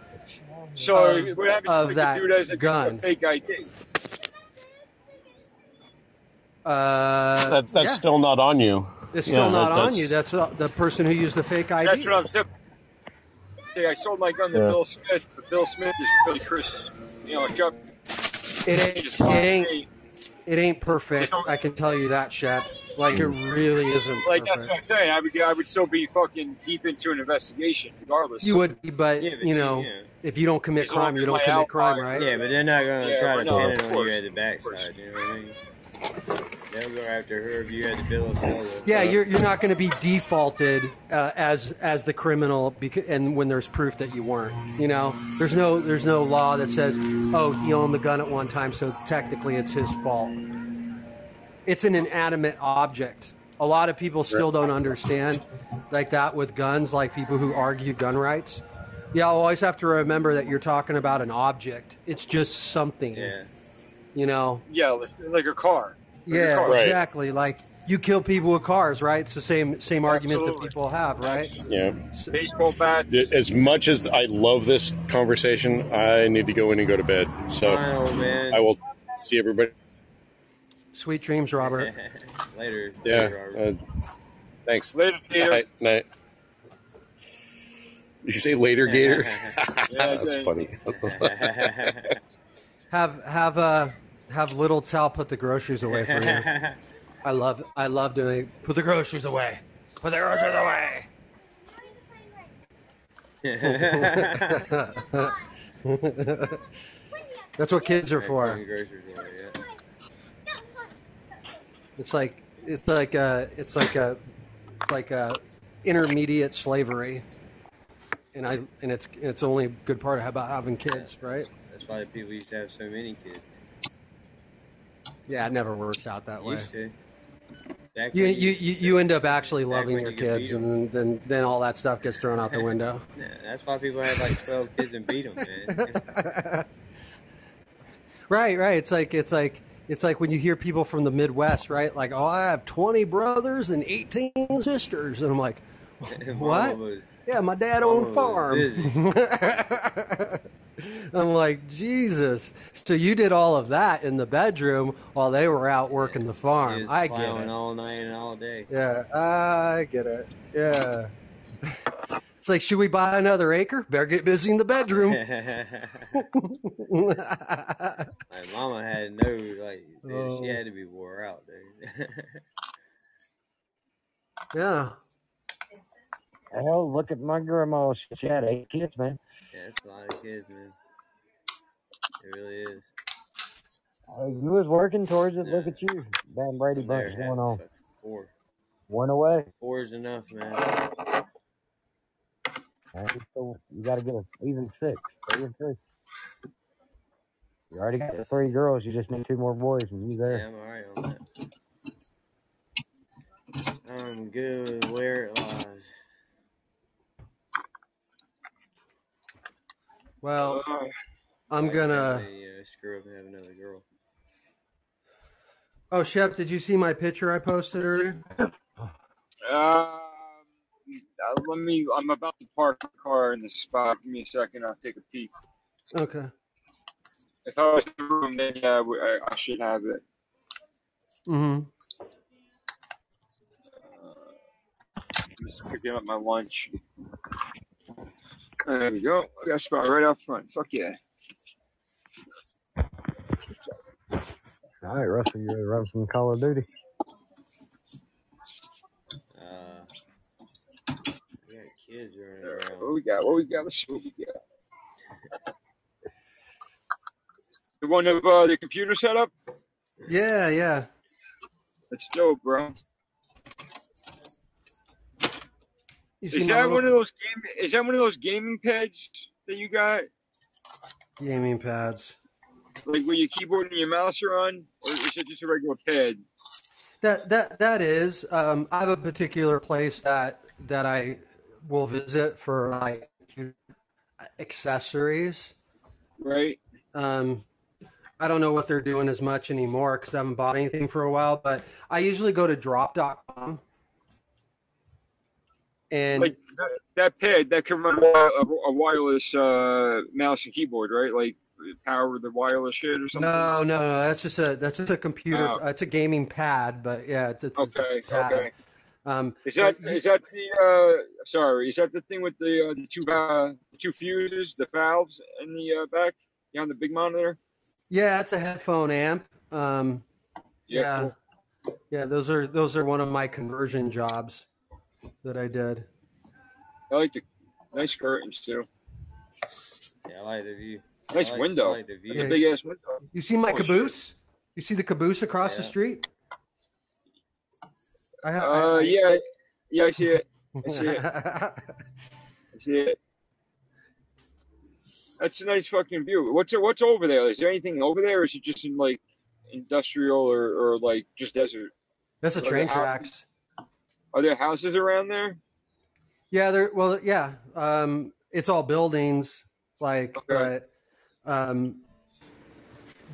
So of- what happens of that the dude has a, gun. a fake ID? Uh, That, that's yeah. still not on you. It's still Yeah, not that- on that's- you. That's uh, the person who used the fake ID. That's what I'm saying. Hey, I sold my gun to Yeah. Bill Smith, but Bill Smith is really Chris. You know, Chuck. It ain't. It ain't. It ain't perfect. I can tell you that, Shep. Like it really isn't Like that's what. I'm saying. I would, I would still be fucking deep into an investigation, regardless. You would, be, but Yeah, but you you- know, yeah. if you don't commit As long crime, you don't my commit crime, alibi- right? Yeah, but they're not gonna Yeah, try to no, pin of it on course, you at the of course. backside. You know what I mean? They'll go after whoever you had the bill of sale. with. Yeah, you're, you're not going to be defaulted uh, as as the criminal, because, and when there's proof that you weren't. You know, there's no there's no law that says, oh, he owned the gun at one time, so technically it's his fault. It's an inanimate object. A lot of people still don't understand like that with guns, like people who argue gun rights. Yeah, I always have to remember that you're talking about an object. It's just something. Yeah. You know, Yeah, like- like a car. Like a yeah, car. Right. exactly. Like you kill people with cars, right? It's the same same argument that people have, right? Yeah. Baseball bats. As much as I love this conversation, I need to go in and go to bed. So Fine, old man. I will see everybody. Sweet dreams, Robert. Later. Yeah. Later, Robert. Uh, thanks. Later, Gator. Night. Night. Did you say later, Gator? That's funny. Have have uh have little Tal put the groceries away for you. I love I love doing put the groceries away. Put the groceries away. That's what kids are for. Groceries away, yeah. It's like it's like a it's like a it's like a intermediate slavery. And I and it's it's only a good part about having kids, right? That's why people used to have so many kids. Yeah, it never works out that way. Used to. Back You, you, you, you end up actually loving your you kids, and then, then then all that stuff gets thrown out the window. Yeah, that's why people had like 12 kids and beat them, man. right, right. It's like it's like it's like when you hear people from the Midwest, right? Like, oh, I have twenty brothers and eighteen sisters, and I'm like, what? was- Yeah, my dad owned a farm. I'm like, Jesus. So you did all of that in the bedroom while they were out working the He farm. I get it. all night and all day. Yeah, I get it. Yeah. It's like, should we buy another acre? Better get busy in the bedroom. My mama had no like, dude, Oh. she had to be wore out, dude. yeah. Hell, look at my grandma. She she had eight kids, man. yeah, that's a lot of kids, man. It really is. Uh, you was working towards it. Look at you. Damn Brady Never bunch going on. Four. One away. Four is enough, man. Man, so you got to get an even six. Three and three. You already got the three girls. You just need two more boys, and you Yeah, there. I'm alright on that. I'm good where it lies. Well, Uh, I'm I gonna. can't uh, screw up and have another girl. Oh, Shep, did you see my picture I posted earlier? Um, uh, let me. I'm about to park the car in the spot. Give me a second. I'll take a peek. Okay. If I was in the room, then yeah, I, would- I I should have it. Mm-hmm. I'm just picking up my lunch. There we go. I got a spot right out front. Fuck yeah. All right, Russell, you ready to run some Call of Duty? Kids running around. What we got? What we got? Let's see what we got. The one of uh, the computer setup. Yeah, yeah. That's dope, bro. You see Is my that little one of those game? Is that one of those gaming pads that you got? gaming pads? Like where your keyboard and your mouse are on, or is it just a regular pad? That that that is. Um, I have a particular place that that I will visit for like accessories. Right. Um, I don't know what they're doing as much anymore because I haven't bought anything for a while. But I usually go to drop.com and like that, that pad that can run a, a, wireless uh, mouse and keyboard, right? Like power the wireless shit or something. no, no, no. That's just a that's just a computer. Oh. It's a gaming pad, but yeah, it's, it's Okay, a pad. okay. Um, Is that is that the uh sorry, is that the thing with the uh, the two uh, the two fuses, the valves in the uh, back? Yeah, on the big monitor? Yeah, it's a headphone amp. Um, Yeah, yeah, yeah. Those are those are one of my conversion jobs that I did. I like the nice curtains too. Yeah, I like the view. Nice like, window. I like the view. That's a big ass window. You see my Holy shit. caboose? You see the caboose across the street? I, ha- Uh, I, I- yeah, yeah, I see it. I see it. I see it. That's a nice fucking view. What's what's over there? Is there anything over there, or is it just in like industrial or, or like just desert? That's a train hou- tracks. Are there houses around there? Yeah, there. Well, yeah. Um, it's all buildings, like, but um,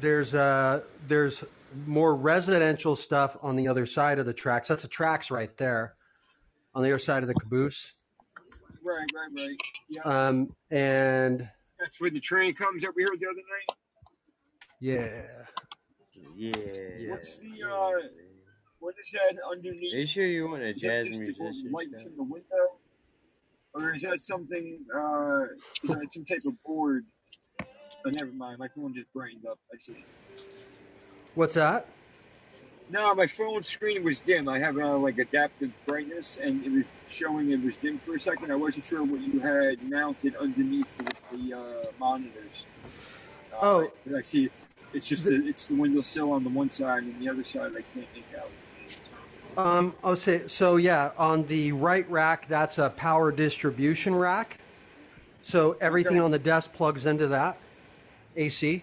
there's uh, there's more residential stuff on the other side of the tracks. That's the tracks right there, on the other side of the caboose. Right, right, right. Yeah, Um, and that's where the train comes that we heard the other night. yeah, Yeah. What's the uh? What is that underneath? Are you sure you want a jazz just the musician? light Scott? from the window, or is that something? Uh, is that some type of board? Oh, never mind. My phone just brightened up. I see. What's that? No, my phone screen was dim. I have uh, like adaptive brightness, and it was showing it was dim for a second. I wasn't sure what you had mounted underneath the, the uh, monitors. Uh, Oh. but I see it's just a, it's the windowsill on the one side, and the other side I can't make out. Um, I'll say so. Yeah, on the right rack, that's a power distribution rack. So everything Okay. on the desk plugs into that AC.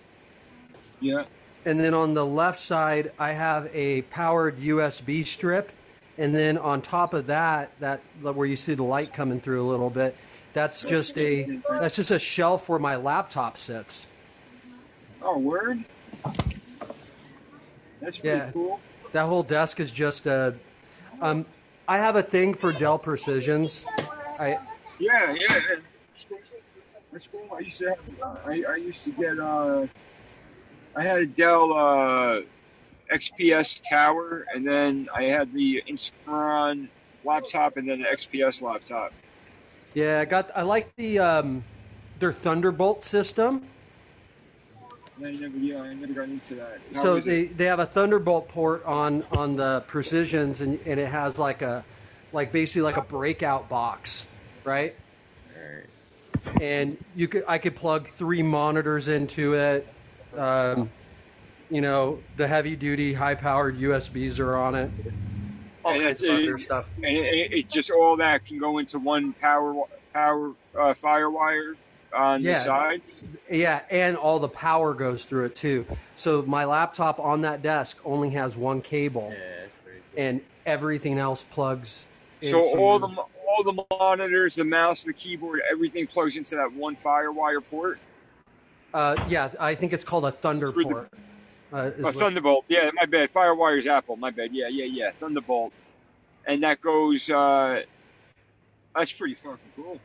Yeah. And then on the left side, I have a powered USB strip, and then on top of that, that where you see the light coming through a little bit, that's just a that's just a shelf where my laptop sits. Oh, word. That's pretty Yeah. cool. That whole desk is just a. Um, I have a thing for Dell Precisions. I Yeah, yeah. yeah. That's cool. I used to have, I, I used to get uh I had a Dell uh XPS tower and then I had the Inspiron laptop and then the XPS laptop. Yeah, I got. I like the um, their Thunderbolt system. I never yeah, I never got into that. How So it? they, they have a Thunderbolt port on on the Precisions, and, and it has like a like basically like a breakout box, right? And you could I could plug three monitors into it. Um, you know the heavy duty, high powered USBs are on it. All and kinds it's, of it, other stuff. And it, it, it just all that can go into one power wi- power uh, firewire on the Yeah. side. Yeah, and all the power goes through it too. So my laptop on that desk only has one cable, and everything else plugs. So into- all the all the monitors, the mouse, the keyboard, everything plugs into that one FireWire port. Uh, yeah, I think it's called a Thunderport. Uh, Oh, Thunderbolt. Yeah, my bad. FireWire's Apple. My bad. Yeah, yeah, yeah. Thunderbolt, and that goes. uh That's pretty fucking cool.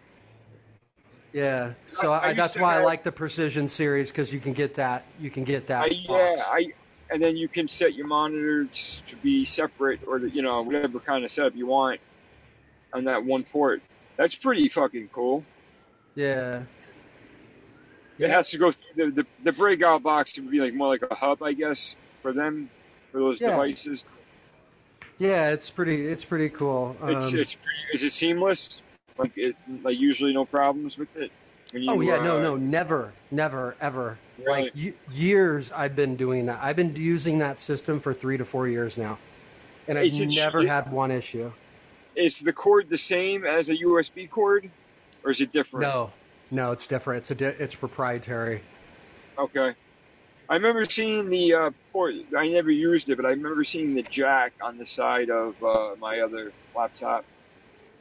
yeah, so I- I, that's why I like the Precision series because you can get that. You can get that. I, yeah. I. And then you can set your monitors to be separate, or you know whatever kind of setup you want on that one port. That's pretty fucking cool. yeah, It has to go through the, the the breakout box to be like more like a hub, I guess, for them for those Yeah. devices. yeah. It's pretty. It's pretty cool. It's Um, it's pretty, is it seamless? Like it like usually no problems with it. You, oh yeah, no, uh, no, never, never, ever. Really? Like y- years, I've been doing that. I've been using that system for three to four years now, and I've never had one issue. Is the cord the same as a USB cord, or is it different? No, no, it's different. It's a di- it's proprietary. Okay. I remember seeing the uh, port. I never used it, but I remember seeing the jack on the side of uh, my other laptop.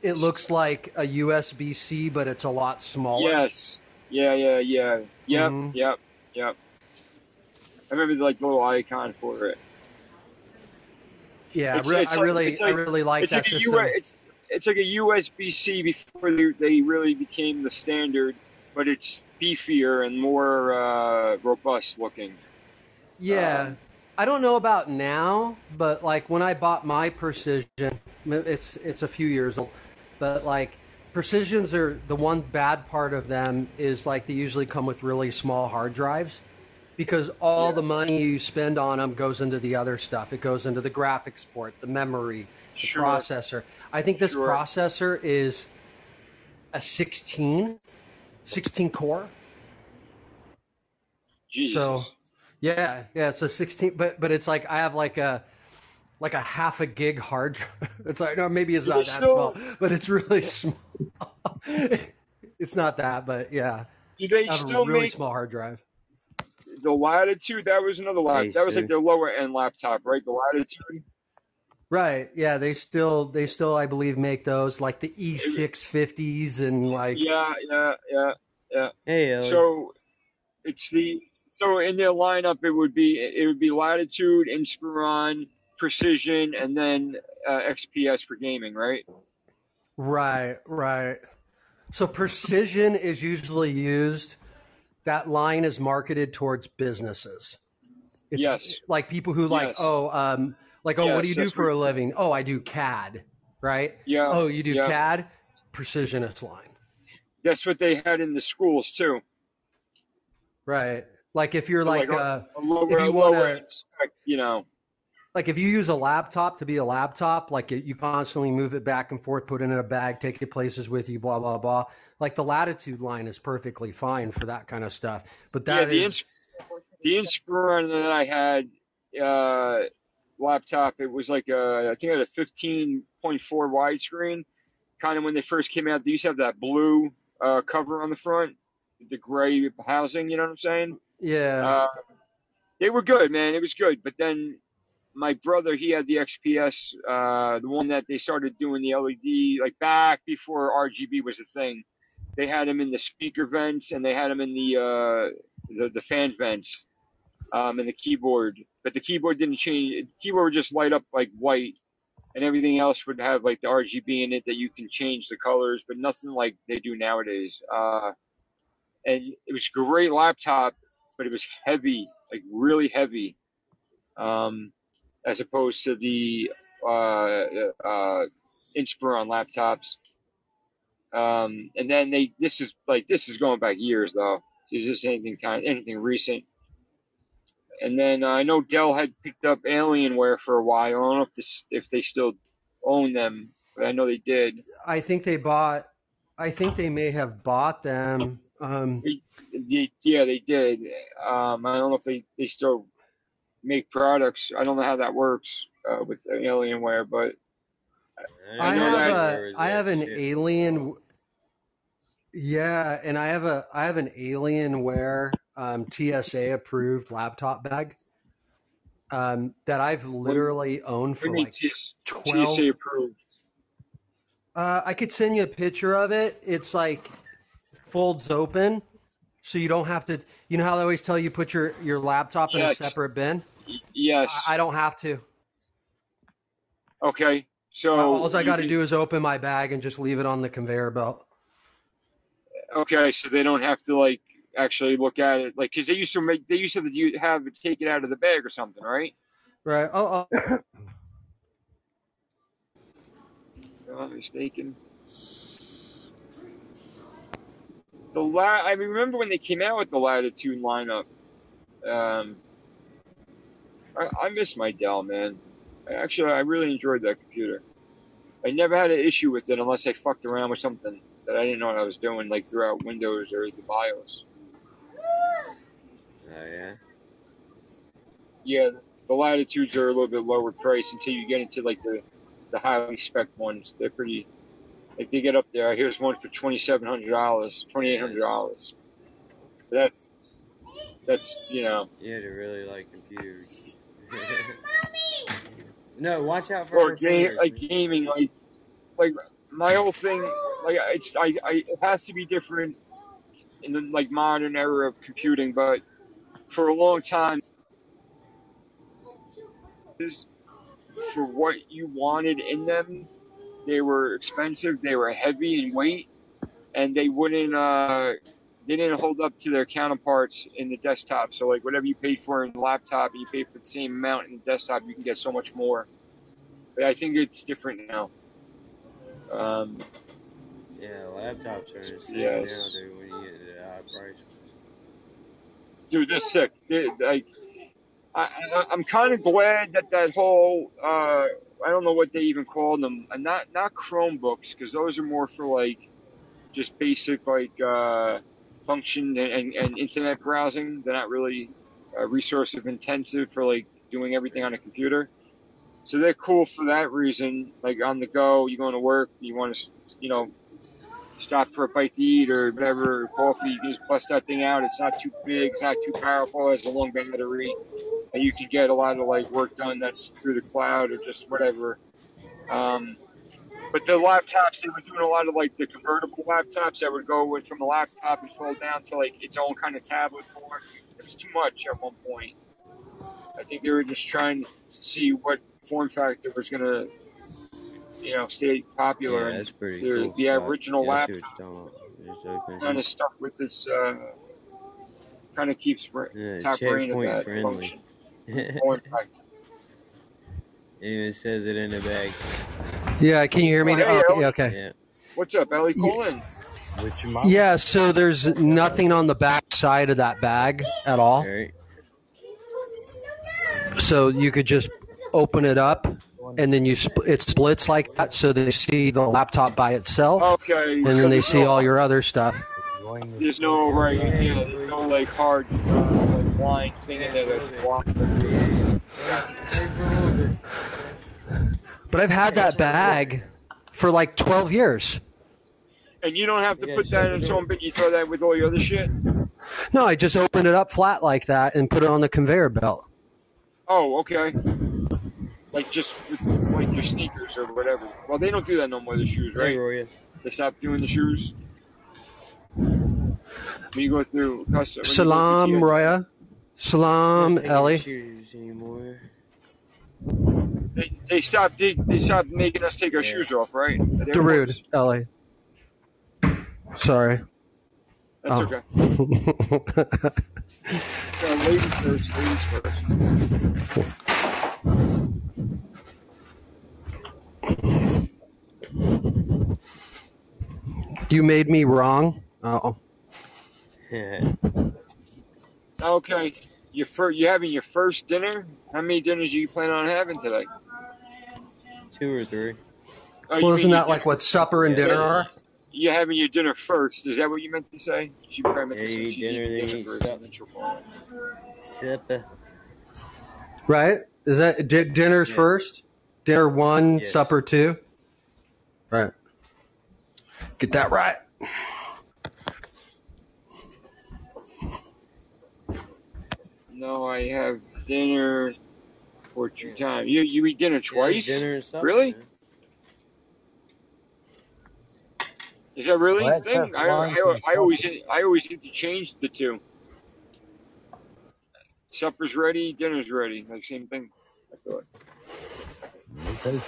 It looks like a USB C, but it's a lot smaller. Yes. Yeah, yeah, yeah. Yep, Mhm. yep, yep. I remember the like the little icon for it. Yeah, I It's- re- it's I like- really, it's I like- really like it's that like system. U- it's it's like a USB C before they, they really became the standard, but it's beefier and more uh, robust looking. Yeah. I don't know about now, but like when I bought my Precision, it's it's a few years old, but like Precisions are the one bad part of them is like they usually come with really small hard drives because all the money you spend on them goes into the other stuff. It goes into the graphics port, the memory, the Sure. processor. I think this Sure. processor is a 16 16 core. Jesus. So, yeah, yeah, it's a 16, but but it's like I have like a like a half a gig hard drive. It's like no, maybe it's not they that still- small, but it's really small. it's not that, but yeah. Do they I have still a really make small hard drive? the Latitude? That was another laptop. That was like Acer. their lower end laptop, right? The Latitude. Right. Yeah, they still they still I believe make those like the E650s and like Yeah, yeah, yeah, yeah. Hey, Ellie. So it's the so in their lineup it would be it would be Latitude, Inspiron, Precision, and then uh, XPS for gaming, right? Right, right. So precision is usually used. That line is marketed towards businesses. It's Yes. like people who like, Yes. oh, um, like, oh, what do you do for a living? Oh, I do CAD, right? Yeah, Oh, you do yeah. CAD? Precisionist line. That's what they had in the schools too. Right. Like if you're like, Like, uh, A lower, if you want you know. like if you use a laptop to be a laptop, like you constantly move it back and forth, put it in a bag, take it places with you, blah blah blah. Like the latitude line is perfectly fine for that kind of stuff. But yeah, the is Ins- the Inspiron that I had uh, laptop, it was like a, I think it had a 15.4 widescreen. Kind of when they first came out, they used to have that blue uh, cover on the front, the gray housing. You know what I'm saying? yeah. Uh, they were good, man. It was good. But then my brother, he had the XPS, uh, the one that they started doing the LED, like back before RGB was a thing. They had him in the speaker vents and they had him in the uh, the, the fan vents um, and the keyboard. But the keyboard didn't change. The Keyboard would just light up like white, and everything else would have like the RGB in it that you can change the colors, but nothing like they do nowadays. Uh, and it was great laptop, but it was heavy, like really heavy, um, as opposed to the uh, uh, Inspiron laptops. Um, and then they, this is like this is going back years though. Is this anything kind, anything recent? And then uh, I know Dell had picked up Alienware for a while. I don't know if this, if they still own them, but I know they did. I think they bought. I think they may have bought them. Um, They- yeah, they did. Um, I don't know if they, they still make products. I don't know how that works uh, with Alienware, but I know have that- a. I have an alien. Yeah, and I have a. I have an Alienware um, TSA approved laptop bag. Um, that I've literally owned for like TS twelve. TSA approved. Uh, I could send you a picture of it. It's like folds open, so you don't have to. You know how they always tell you put your your laptop in a separate bin. Yes. I, I don't have to. Okay. So All I got to do is open my bag and just leave it on the conveyor belt. Okay, so they don't have to like actually look at it, like because they used to make they used to have to have it take it out of the bag or something, right? Right. Oh, oh. If I'm not mistaken. The la- I remember when they came out with the Latitude lineup. Um, I, I miss my Dell, man. I actually, I really enjoyed that computer. I never had an issue with it unless I fucked around with something that I didn't know what I was doing, like throughout Windows or the BIOS. Oh yeah. Yeah, the Latitudes are a little bit lower price until you get into like the the highly spec ones. They're pretty like they get up there. Here's one for twenty seven hundred dollars, twenty eight hundred dollars. That's that's you know You had to really like computers. no, watch out for or her game fingers, like gaming like like my whole thing like it's I, I it has to be different in the like modern era of computing, but for a long time for what you wanted in them they were expensive, they were heavy in weight, and they wouldn't uh, they didn't hold up to their counterparts in the desktop. So like whatever you paid for in the laptop, you paid for the same amount in the desktop, you can get so much more. But I think it's different now. Um, Yeah, laptops are Yes. now, dude. When you get price. dude, they're sick. Like, I, I'm kind of glad that that whole uh, I don't know what they even call them, uh, not not Chromebooks because those are more for like just basic like uh, function and, and, and internet browsing. They're not really uh, resource intensive for like doing everything on a computer. So they're cool for that reason. Like on the go, you're going to work, you want to, you know, stop for a bite to eat or whatever, coffee, you can just bust that thing out. It's not too big, it's not too powerful, it has a long battery, and you can get a lot of like work done that's through the cloud or just whatever. Um, but the laptops, they were doing a lot of like the convertible laptops that would go in from a laptop and fold down to like its own kind of tablet form. It was too much at one point. I think they were just trying to see what form factor was gonna, you know, stay popular. Yeah, that's pretty the, cool. the stuff. original yeah, laptop what you're talking about. It's okay. kind of stuck with this, uh, kind of keeps ra- Yeah, top reign of checkpoint that friendly. function. Form. It says it in the bag. Yeah, can you hear me? Oh, hey, Oh, yeah, okay. Yeah. What's up, Ellie? Call in. Yeah, so there's nothing on the back side of that bag at all. Right. So you could just open it up and then you it splits like that so they see the laptop by itself Okay. and so then they see no- all your other stuff. There's no right, yeah, there's no like hard, uh, like line thing in there that's blocked. But I've had that bag for like 12 years. And you don't have to put that in something. You throw that with all your other shit. No, I just opened it up flat like that and put it on the conveyor belt. Oh, okay. Like just like your sneakers or whatever. Well, they don't do that no more. The shoes, right? They stopped doing the shoes. When you go through custom. when go through Salam, TSA. Roya. Salam, Ellie. Shoes anymore. They, they stopped. They, they stopped making us take our shoes off, right? At airports. Darude, Ellie. Sorry. That's Oh. okay. Ladies first. Ladies first. You made me wrong. Oh. Okay. Your fir- you having your first dinner? How many dinners are you planning on having today? Two or three. Oh, you Well, isn't your that like what supper and dinner are? You're having your dinner first. Is that what you meant to say? She probably meant Yeah, to you say eat she's dinner, eating then dinner you first, supper. and then she'll call it. Supper. Right? Is that di- dinner's first? Dinner one, Yes. supper two? Right. Get that right. No, I have dinner for two times. You you eat dinner twice? dinner and supper, really? man. Is that really Well, a thing? I, I, I always I always interchange the two. Supper's ready, dinner's ready. Like same thing. I feel like. Okay.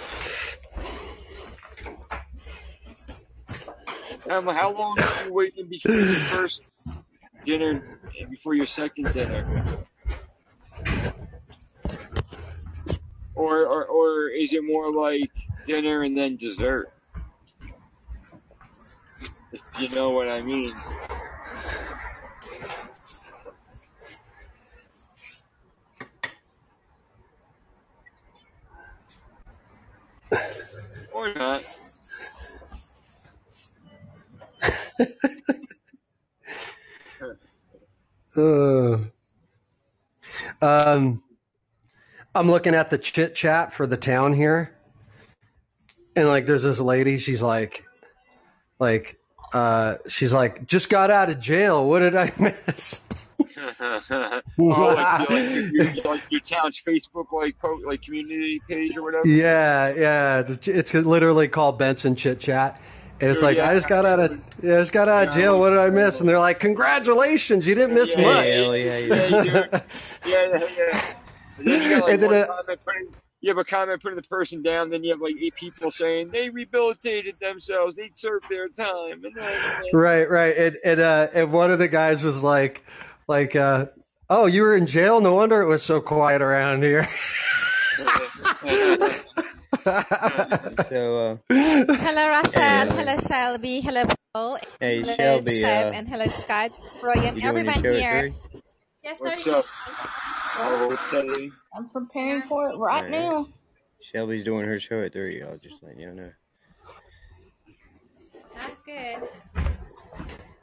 Um, how long do you wait in between your first dinner and before your second dinner? Or, or, or is it more like dinner and then dessert? If you know what I mean. Or not. Uh, um, I'm looking at the chit chat for the town here, and like, there's this lady. She's like, like, uh, she's like, just got out of jail. What did I miss? oh, like, your- like, your, like your town's Facebook like like community page or whatever. Yeah, yeah. It's literally called Benson Chit Chat. And it's Dude, like, yeah. I just got out of, yeah, I just got out of jail. What did I miss? And they're like, congratulations, you didn't miss Yeah, much. Hey, Ellie, how you Yeah, you do. Yeah, yeah, yeah. And then you got like And then one it- comment putting you have a comment putting the person down, then you have like eight people saying they rehabilitated themselves, they served their time, and then Right, right. And and uh, and one of the guys was like, like, uh, oh, you were in jail. No wonder it was so quiet around here. So, uh, Hello, Russell. Hey, uh, hello, Shelby. Hello, Paul. Hey, hello, Shelby, Seb, uh, and hello, Scott, Ryan, you everyone here. three? Yes, What's sir. up? Oh, I'm preparing for it right Alright. now. Shelby's doing her show at three. I'll just let you know. That's good.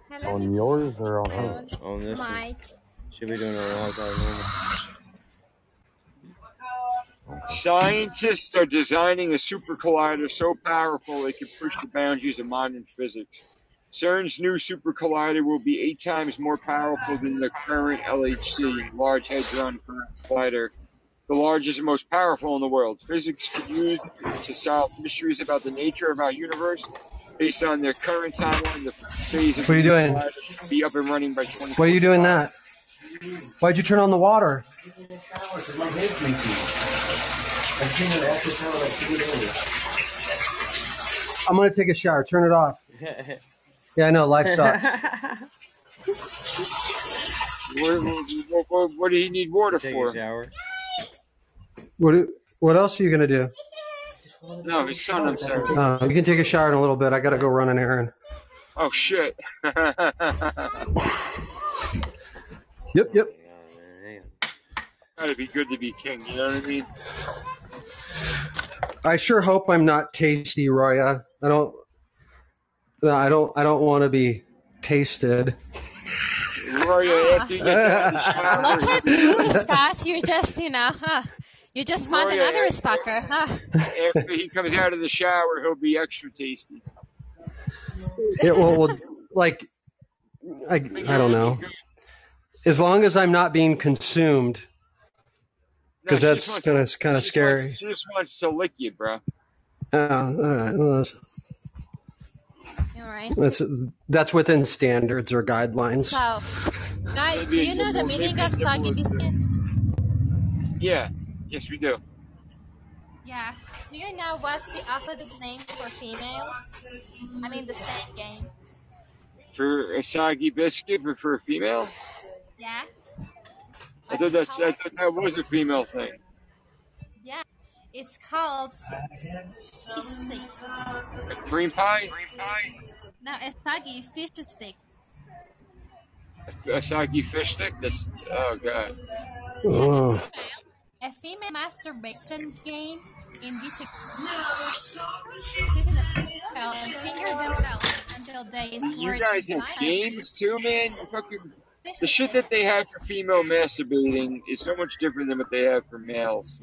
Hello, On yours or on hello, hers? On this one, Mike. should be doing it on outside normal. Scientists are designing a super collider so powerful it can push the boundaries of modern physics. CERN's new super collider will be eight times more powerful than the current LHC, Large Hadron Collider, the largest and most powerful in the world. Physics could use it to solve mysteries about the nature of our universe. Based on their current timeline, the first phase What are you doing? be up and running by 20. Why are you doing that? Why'd you turn on the water? I'm gonna take a shower. Turn it off. Yeah, I know. Life sucks. What, what, what, what do you need water Take for? a shower. What What else are you gonna do? No, his son, I'm sorry. Uh, you can take a shower in a little bit. I gotta go run an errand. Oh, shit. Yep, yep. It's Gotta be good to be king, you know what I mean? I sure hope I'm not tasty, Roya. I don't. No, I don't. I don't want to be tasted. Roya, after you get out of the shower, Look at you, Scott. You're just, you know, huh? You just found Roya, another after- stalker, huh? after he comes out of the shower, he'll be extra tasty. It will, will like. I. I don't know. As long as I'm not being consumed, because No, that's kind of kind of scary. wants- She just wants to lick you, bro. Uh, all right. Well, that's, All right. that's that's within standards or guidelines. So, guys, do you know the meaning of soggy biscuits? Yeah, yes, we do. Yeah. Do you know what's the opposite name for females? I mean, the same game. For a soggy biscuit, but for a female? Yeah. I thought, that's, I thought that was a female thing. Yeah. It's called fish stick. A cream pie? No, a soggy fish stick. A soggy fish stick? That's, oh, God. Oh. A female masturbation game in which a sit in a well and finger themselves until they is You guys have games too, man? Fucking, the shit that they have for female masturbating is so much different than what they have for males.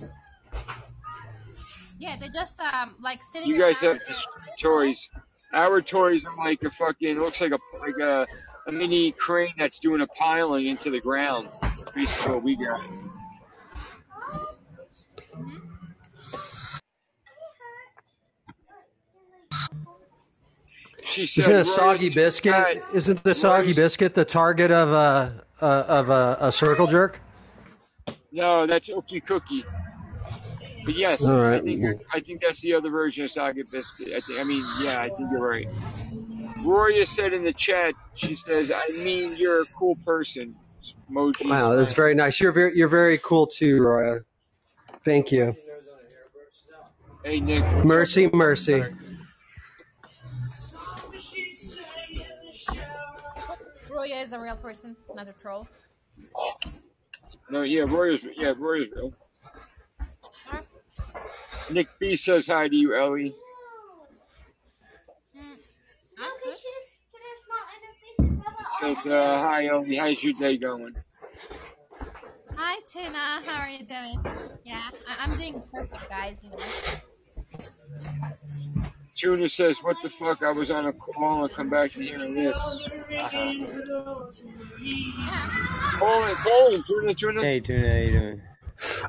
Yeah, they just um like sitting You guys have just toys. Our toys are like a fucking looks like a like a, a mini crane that's doing a piling into the ground. Basically, what we got. She said, Isn't a soggy biscuit? bad." Isn't the soggy Roy's- biscuit the target of a, a of a, a circle jerk? No, that's Ookie Cookie. But yes, All I think I think that's the other version of soggy Biscuit. I think I mean yeah, I think you're right. Roya said in the chat, she says, "I mean, you're a cool person." Emoji. Wow, that's very nice. You're very you're very cool too, Roya. Thank you. Hey Nick. Mercy, mercy. Roya is a real person, not a troll. No, yeah, Roya's yeah, Roya's real. Nick B says hi to you, Ellie. Says uh, hi, Ellie. How's your day going? Hi Tina, how are you doing? Yeah, I- I'm doing perfect, guys. You know. Tuna says, "What the fuck? I was on a call and come back to hearing this." Uh-huh. Colin, Colin, Tuna, Tuna. Hey, Tuna, how you doing?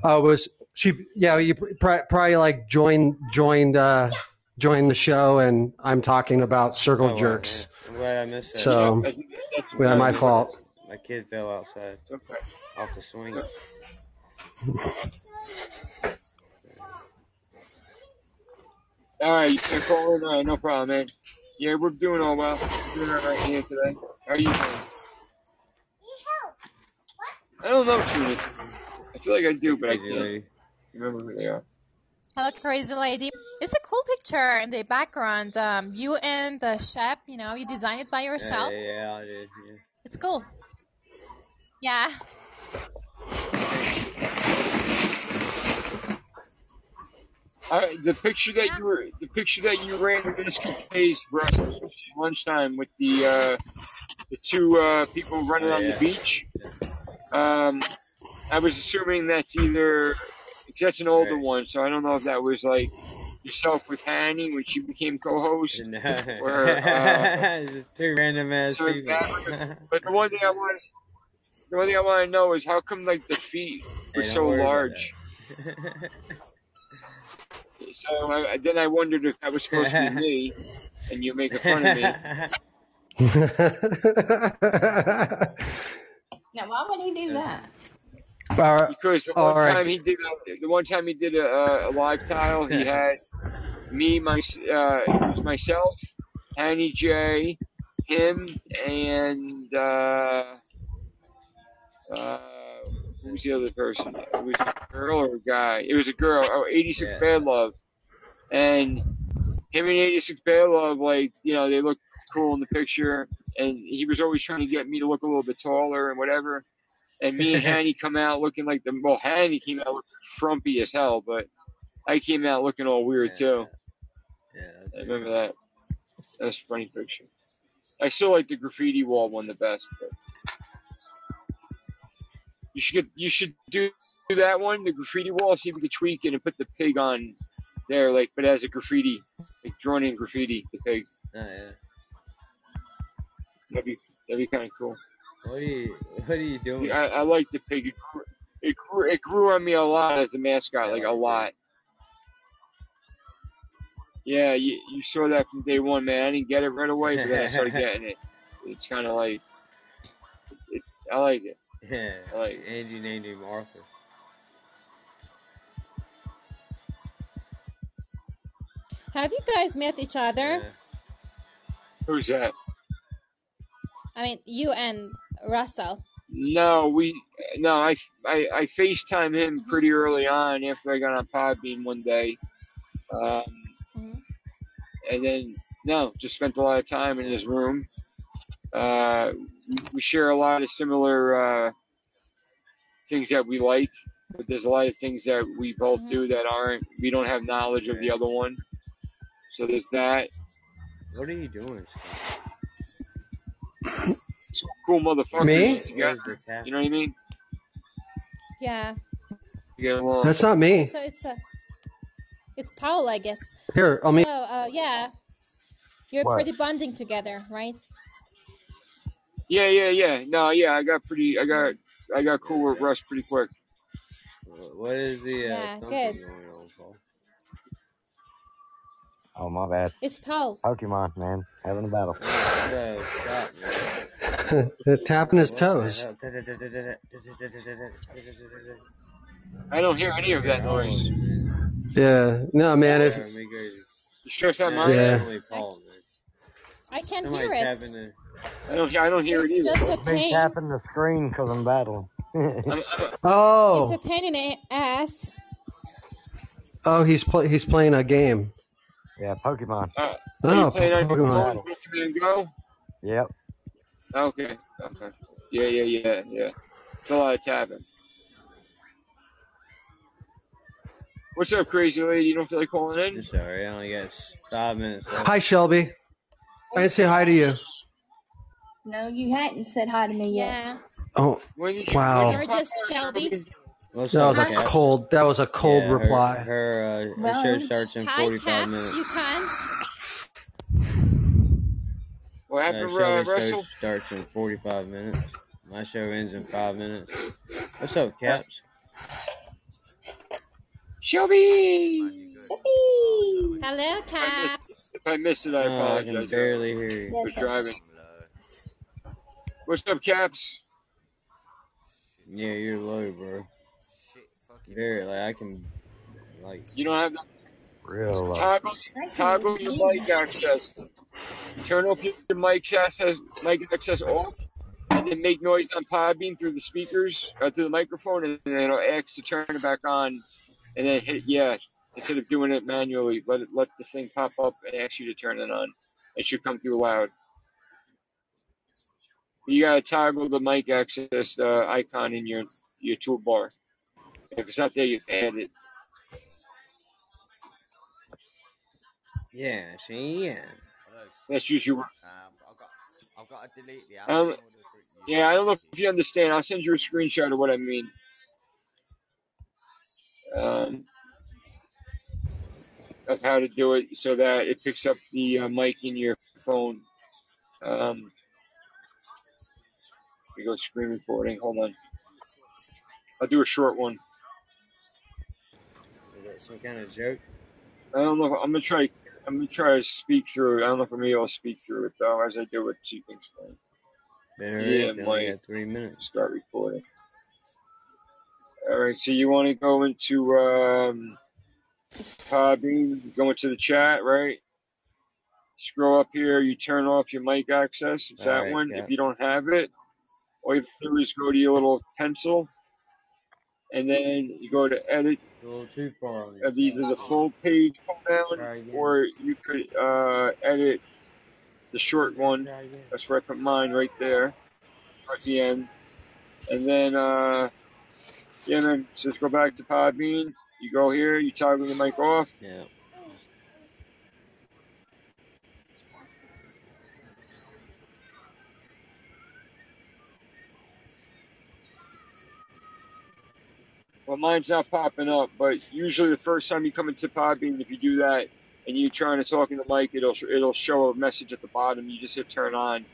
Uh, was she? Yeah, you pr- probably like joined joined uh, joined the show, and I'm talking about circle Oh, jerks. man. I'm glad I missed that. So, That's- that's yeah, my fault. My kid fell outside okay. off the swing. All right, you can call in. All right, no problem, man. Yeah, we're doing all well. Doing all right here today. How are you doing? Need help. What? I don't know, Tuna. I feel like I do, but I can't remember who they are. Hello, crazy lady. It's a cool picture in the background. Um, you and the chef, you know, you designed it by yourself. Yeah, yeah, I did. Yeah. It's cool. Yeah. I, the picture that you were, the picture that you ran in this page, Russ, was lunchtime with the uh, the two uh, people running on the beach. Um, I was assuming that's either, because that's an older one, so I don't know if that was like yourself with Hanny when she became co-host, or uh, two random ass so people. that, but the one thing I want, the one thing I want to know is how come like the feet were Hey, so large. So I, then I wondered if that was supposed to be me, and you're making fun of me. Now, why would he do that? All right. Because the one right. time he did, a, the one time he did a, a live tile, he had me, my, uh, it was myself, Hanny J, him, and uh, uh, who was the other person? It was a girl or a guy? It was a girl. Oh, 86 Yeah. Bad Love, and him and 86 Bad Love, like you know, they looked cool in the picture, and he was always trying to get me to look a little bit taller and whatever. And me and Hanny come out looking like the well, Hanny came out looking frumpy as hell, but I came out looking all weird too. Yeah, I remember that. That's a funny picture. I still like the graffiti wall one the best, but you should get you should do do that one, the graffiti wall. See if we can tweak it and put the pig on there, like but as a graffiti, like drawn in graffiti, the pig. Oh, yeah. That'd be that'd be kind of cool. What are you What are you doing? I, I like the pig. It grew, it grew it grew on me a lot as the mascot, like a lot. Yeah, you, you saw that from day one, man. I didn't get it right away, but then I started getting it. It's kind of like, it, I like it. Yeah. I like it. Angie named him Arthur. Have you guys met each other? Who's that? I mean, you and Russell. No, we no. I I I Facetime him pretty early on after I got on Podbean one day, um, and then no, just spent a lot of time in his room. Uh, we, we share a lot of similar uh, things that we like, but there's a lot of things that we both do that aren't. We don't have knowledge of the other one, so there's that. What are you doing? Some cool motherfuckers Me? together. You know what I mean? Yeah. You get. That's not me. So it's a, it's Paul, I guess. Here, I'll meet. So uh, yeah, you're What? pretty bonding together, right? Yeah, yeah, yeah. No, yeah, I got pretty. I got I got cool with Russ pretty quick. What is the uh, Yeah, something good. going on, Paul? Oh my bad. It's Paul. Pokemon, man, having a battle. No, stop, man. Tapping his What the toes. hell? I don't hear any of that noise. Yeah. No, man. If Driving me crazy. You sure it's not mine? Yeah. definitely Paul, man. I can Somebody hear it. tapping the. I don't. I don't hear it It's either. just a pain. tapping the screen because I'm battling. oh, It's a pain in the ass. oh, he's play, he's playing a game. yeah, Pokemon. Uh, Oh, you playing on your Pokemon. Pokemon Go? Yep. Okay. Okay. Yeah, yeah, yeah, yeah. It's a lot of tapping. What's up, crazy lady? You don't feel like calling in? Sorry, I only got five minutes left. Hi, Shelby. I didn't say hi to you. No, you hadn't said hi to me yet. Yeah. Oh, When you, Wow. when You're just Shelby. What's that up, was a Kat? cold. That was a cold Yeah, her- reply. Her, uh, her Well, show starts in Hi, 45 Caps. minutes. You can't. What happened, uh, Shelby's show starts in 45 minutes. My show ends in five minutes. What's up, Caps? Shelby! Shelby. Hello, Caps. If I missed it, I Oh, I can apologize. barely hear you. I was driving. What's up, Caps? Yeah, you're low, bro. Very, like, I can, like, You don't have that? Real low. Toggle, toggle your mic access. Turn off your mic access, mic access off, and then make noise on Podbean through the speakers, uh, through the microphone, and then it'll ask to turn it back on, and then hit yeah. Instead of doing it manually, let it let the thing pop up and ask you to turn it on. It should come through loud. You gotta toggle the mic access uh, icon in your your toolbar. If it's not there, you have add it. Yeah, see, yeah. That's usually. Um, I've got, I've got to delete the I don't, yeah, I don't know if you understand. I'll send you a screenshot of what I mean. Um, of how to do it so that it picks up the uh, mic in your phone. Um, we go screen recording. Hold on. I'll do a short one. Is that some kind of joke? I don't know. If, I'm gonna try. I'm gonna try to speak through it. I don't know if I'm gonna be able to speak through it though, as I do it. Two things. Yeah, got three minutes. Start recording. All right. So you want to go into um, Podbean, go into the chat, right? Scroll up here. You turn off your mic access. It's that Alright, one. yeah. If you don't have it, all you have to do is go to your little pencil, and then you go to edit. A little too far on Uh, these are the full page pull down, or you could uh, edit the short one. That's where I put mine right there, towards the end. And then, uh, yeah, man, just go back to Podbean. You go here, you toggle the mic off. Yeah. Well, mine's not popping up, but usually the first time you come into Podbean, if you do that and you're trying to talk in the mic, it'll it'll show a message at the bottom. You just hit turn on.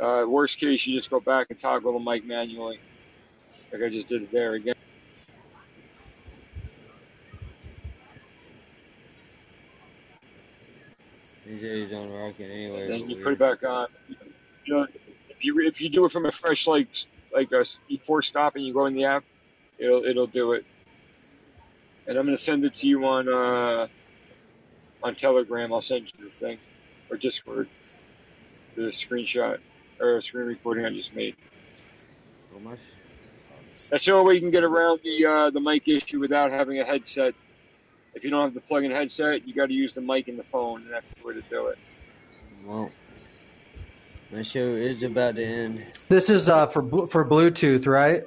Uh, worst case, you just go back and toggle the mic manually, like I just did there again. These days don't rocket anyway. then you weird. put it back on. You know, if you if you do it from a fresh like like a before stopping, you go in the app, it'll it'll do it. And I'm gonna send it to you on uh on Telegram. I'll send you the thing or Discord, the screenshot or screen recording I just made. So much. That's the only way you can get around the uh, the mic issue without having a headset. If you don't have the plug-in headset, you got to use the mic in the phone, and that's the way to do it. Well, my show is about to end. This is uh, for for Bluetooth, right?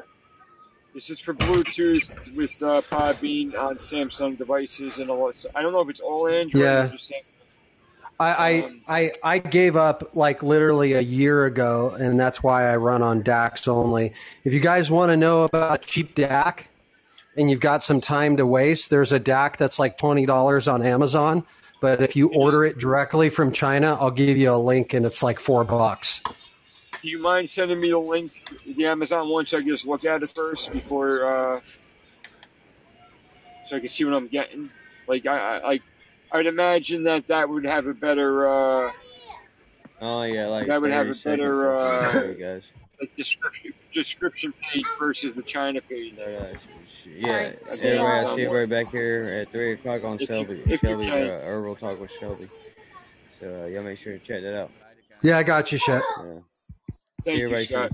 This is for Bluetooth with uh, Podbean on Samsung devices and all. I don't know if it's all Android Yeah. or just Samsung. I, Um, I I I gave up like literally a year ago, and that's why I run on DACs only. If you guys want to know about cheap DAC, and you've got some time to waste, there's a DAC that's like twenty dollars on Amazon. But if you order it directly from China, I'll give you a link, and it's like four bucks. Do you mind sending me the link, the Amazon one, so I can just look at it first before, uh, so I can see what I'm getting? Like I, I like, I'd imagine that that would have a better, uh, Oh yeah, like that would have a better, uh, guys. like description description page versus the China page. Yeah, Alright, everybody, yeah. I'll see everybody back here at three o'clock on If you- Shelby. if you Shelby, uh. Herbal Talk with Shelby. So uh, y'all make sure to check that out. Yeah, I got you, shit. Yeah. Thank see you, everybody Scott.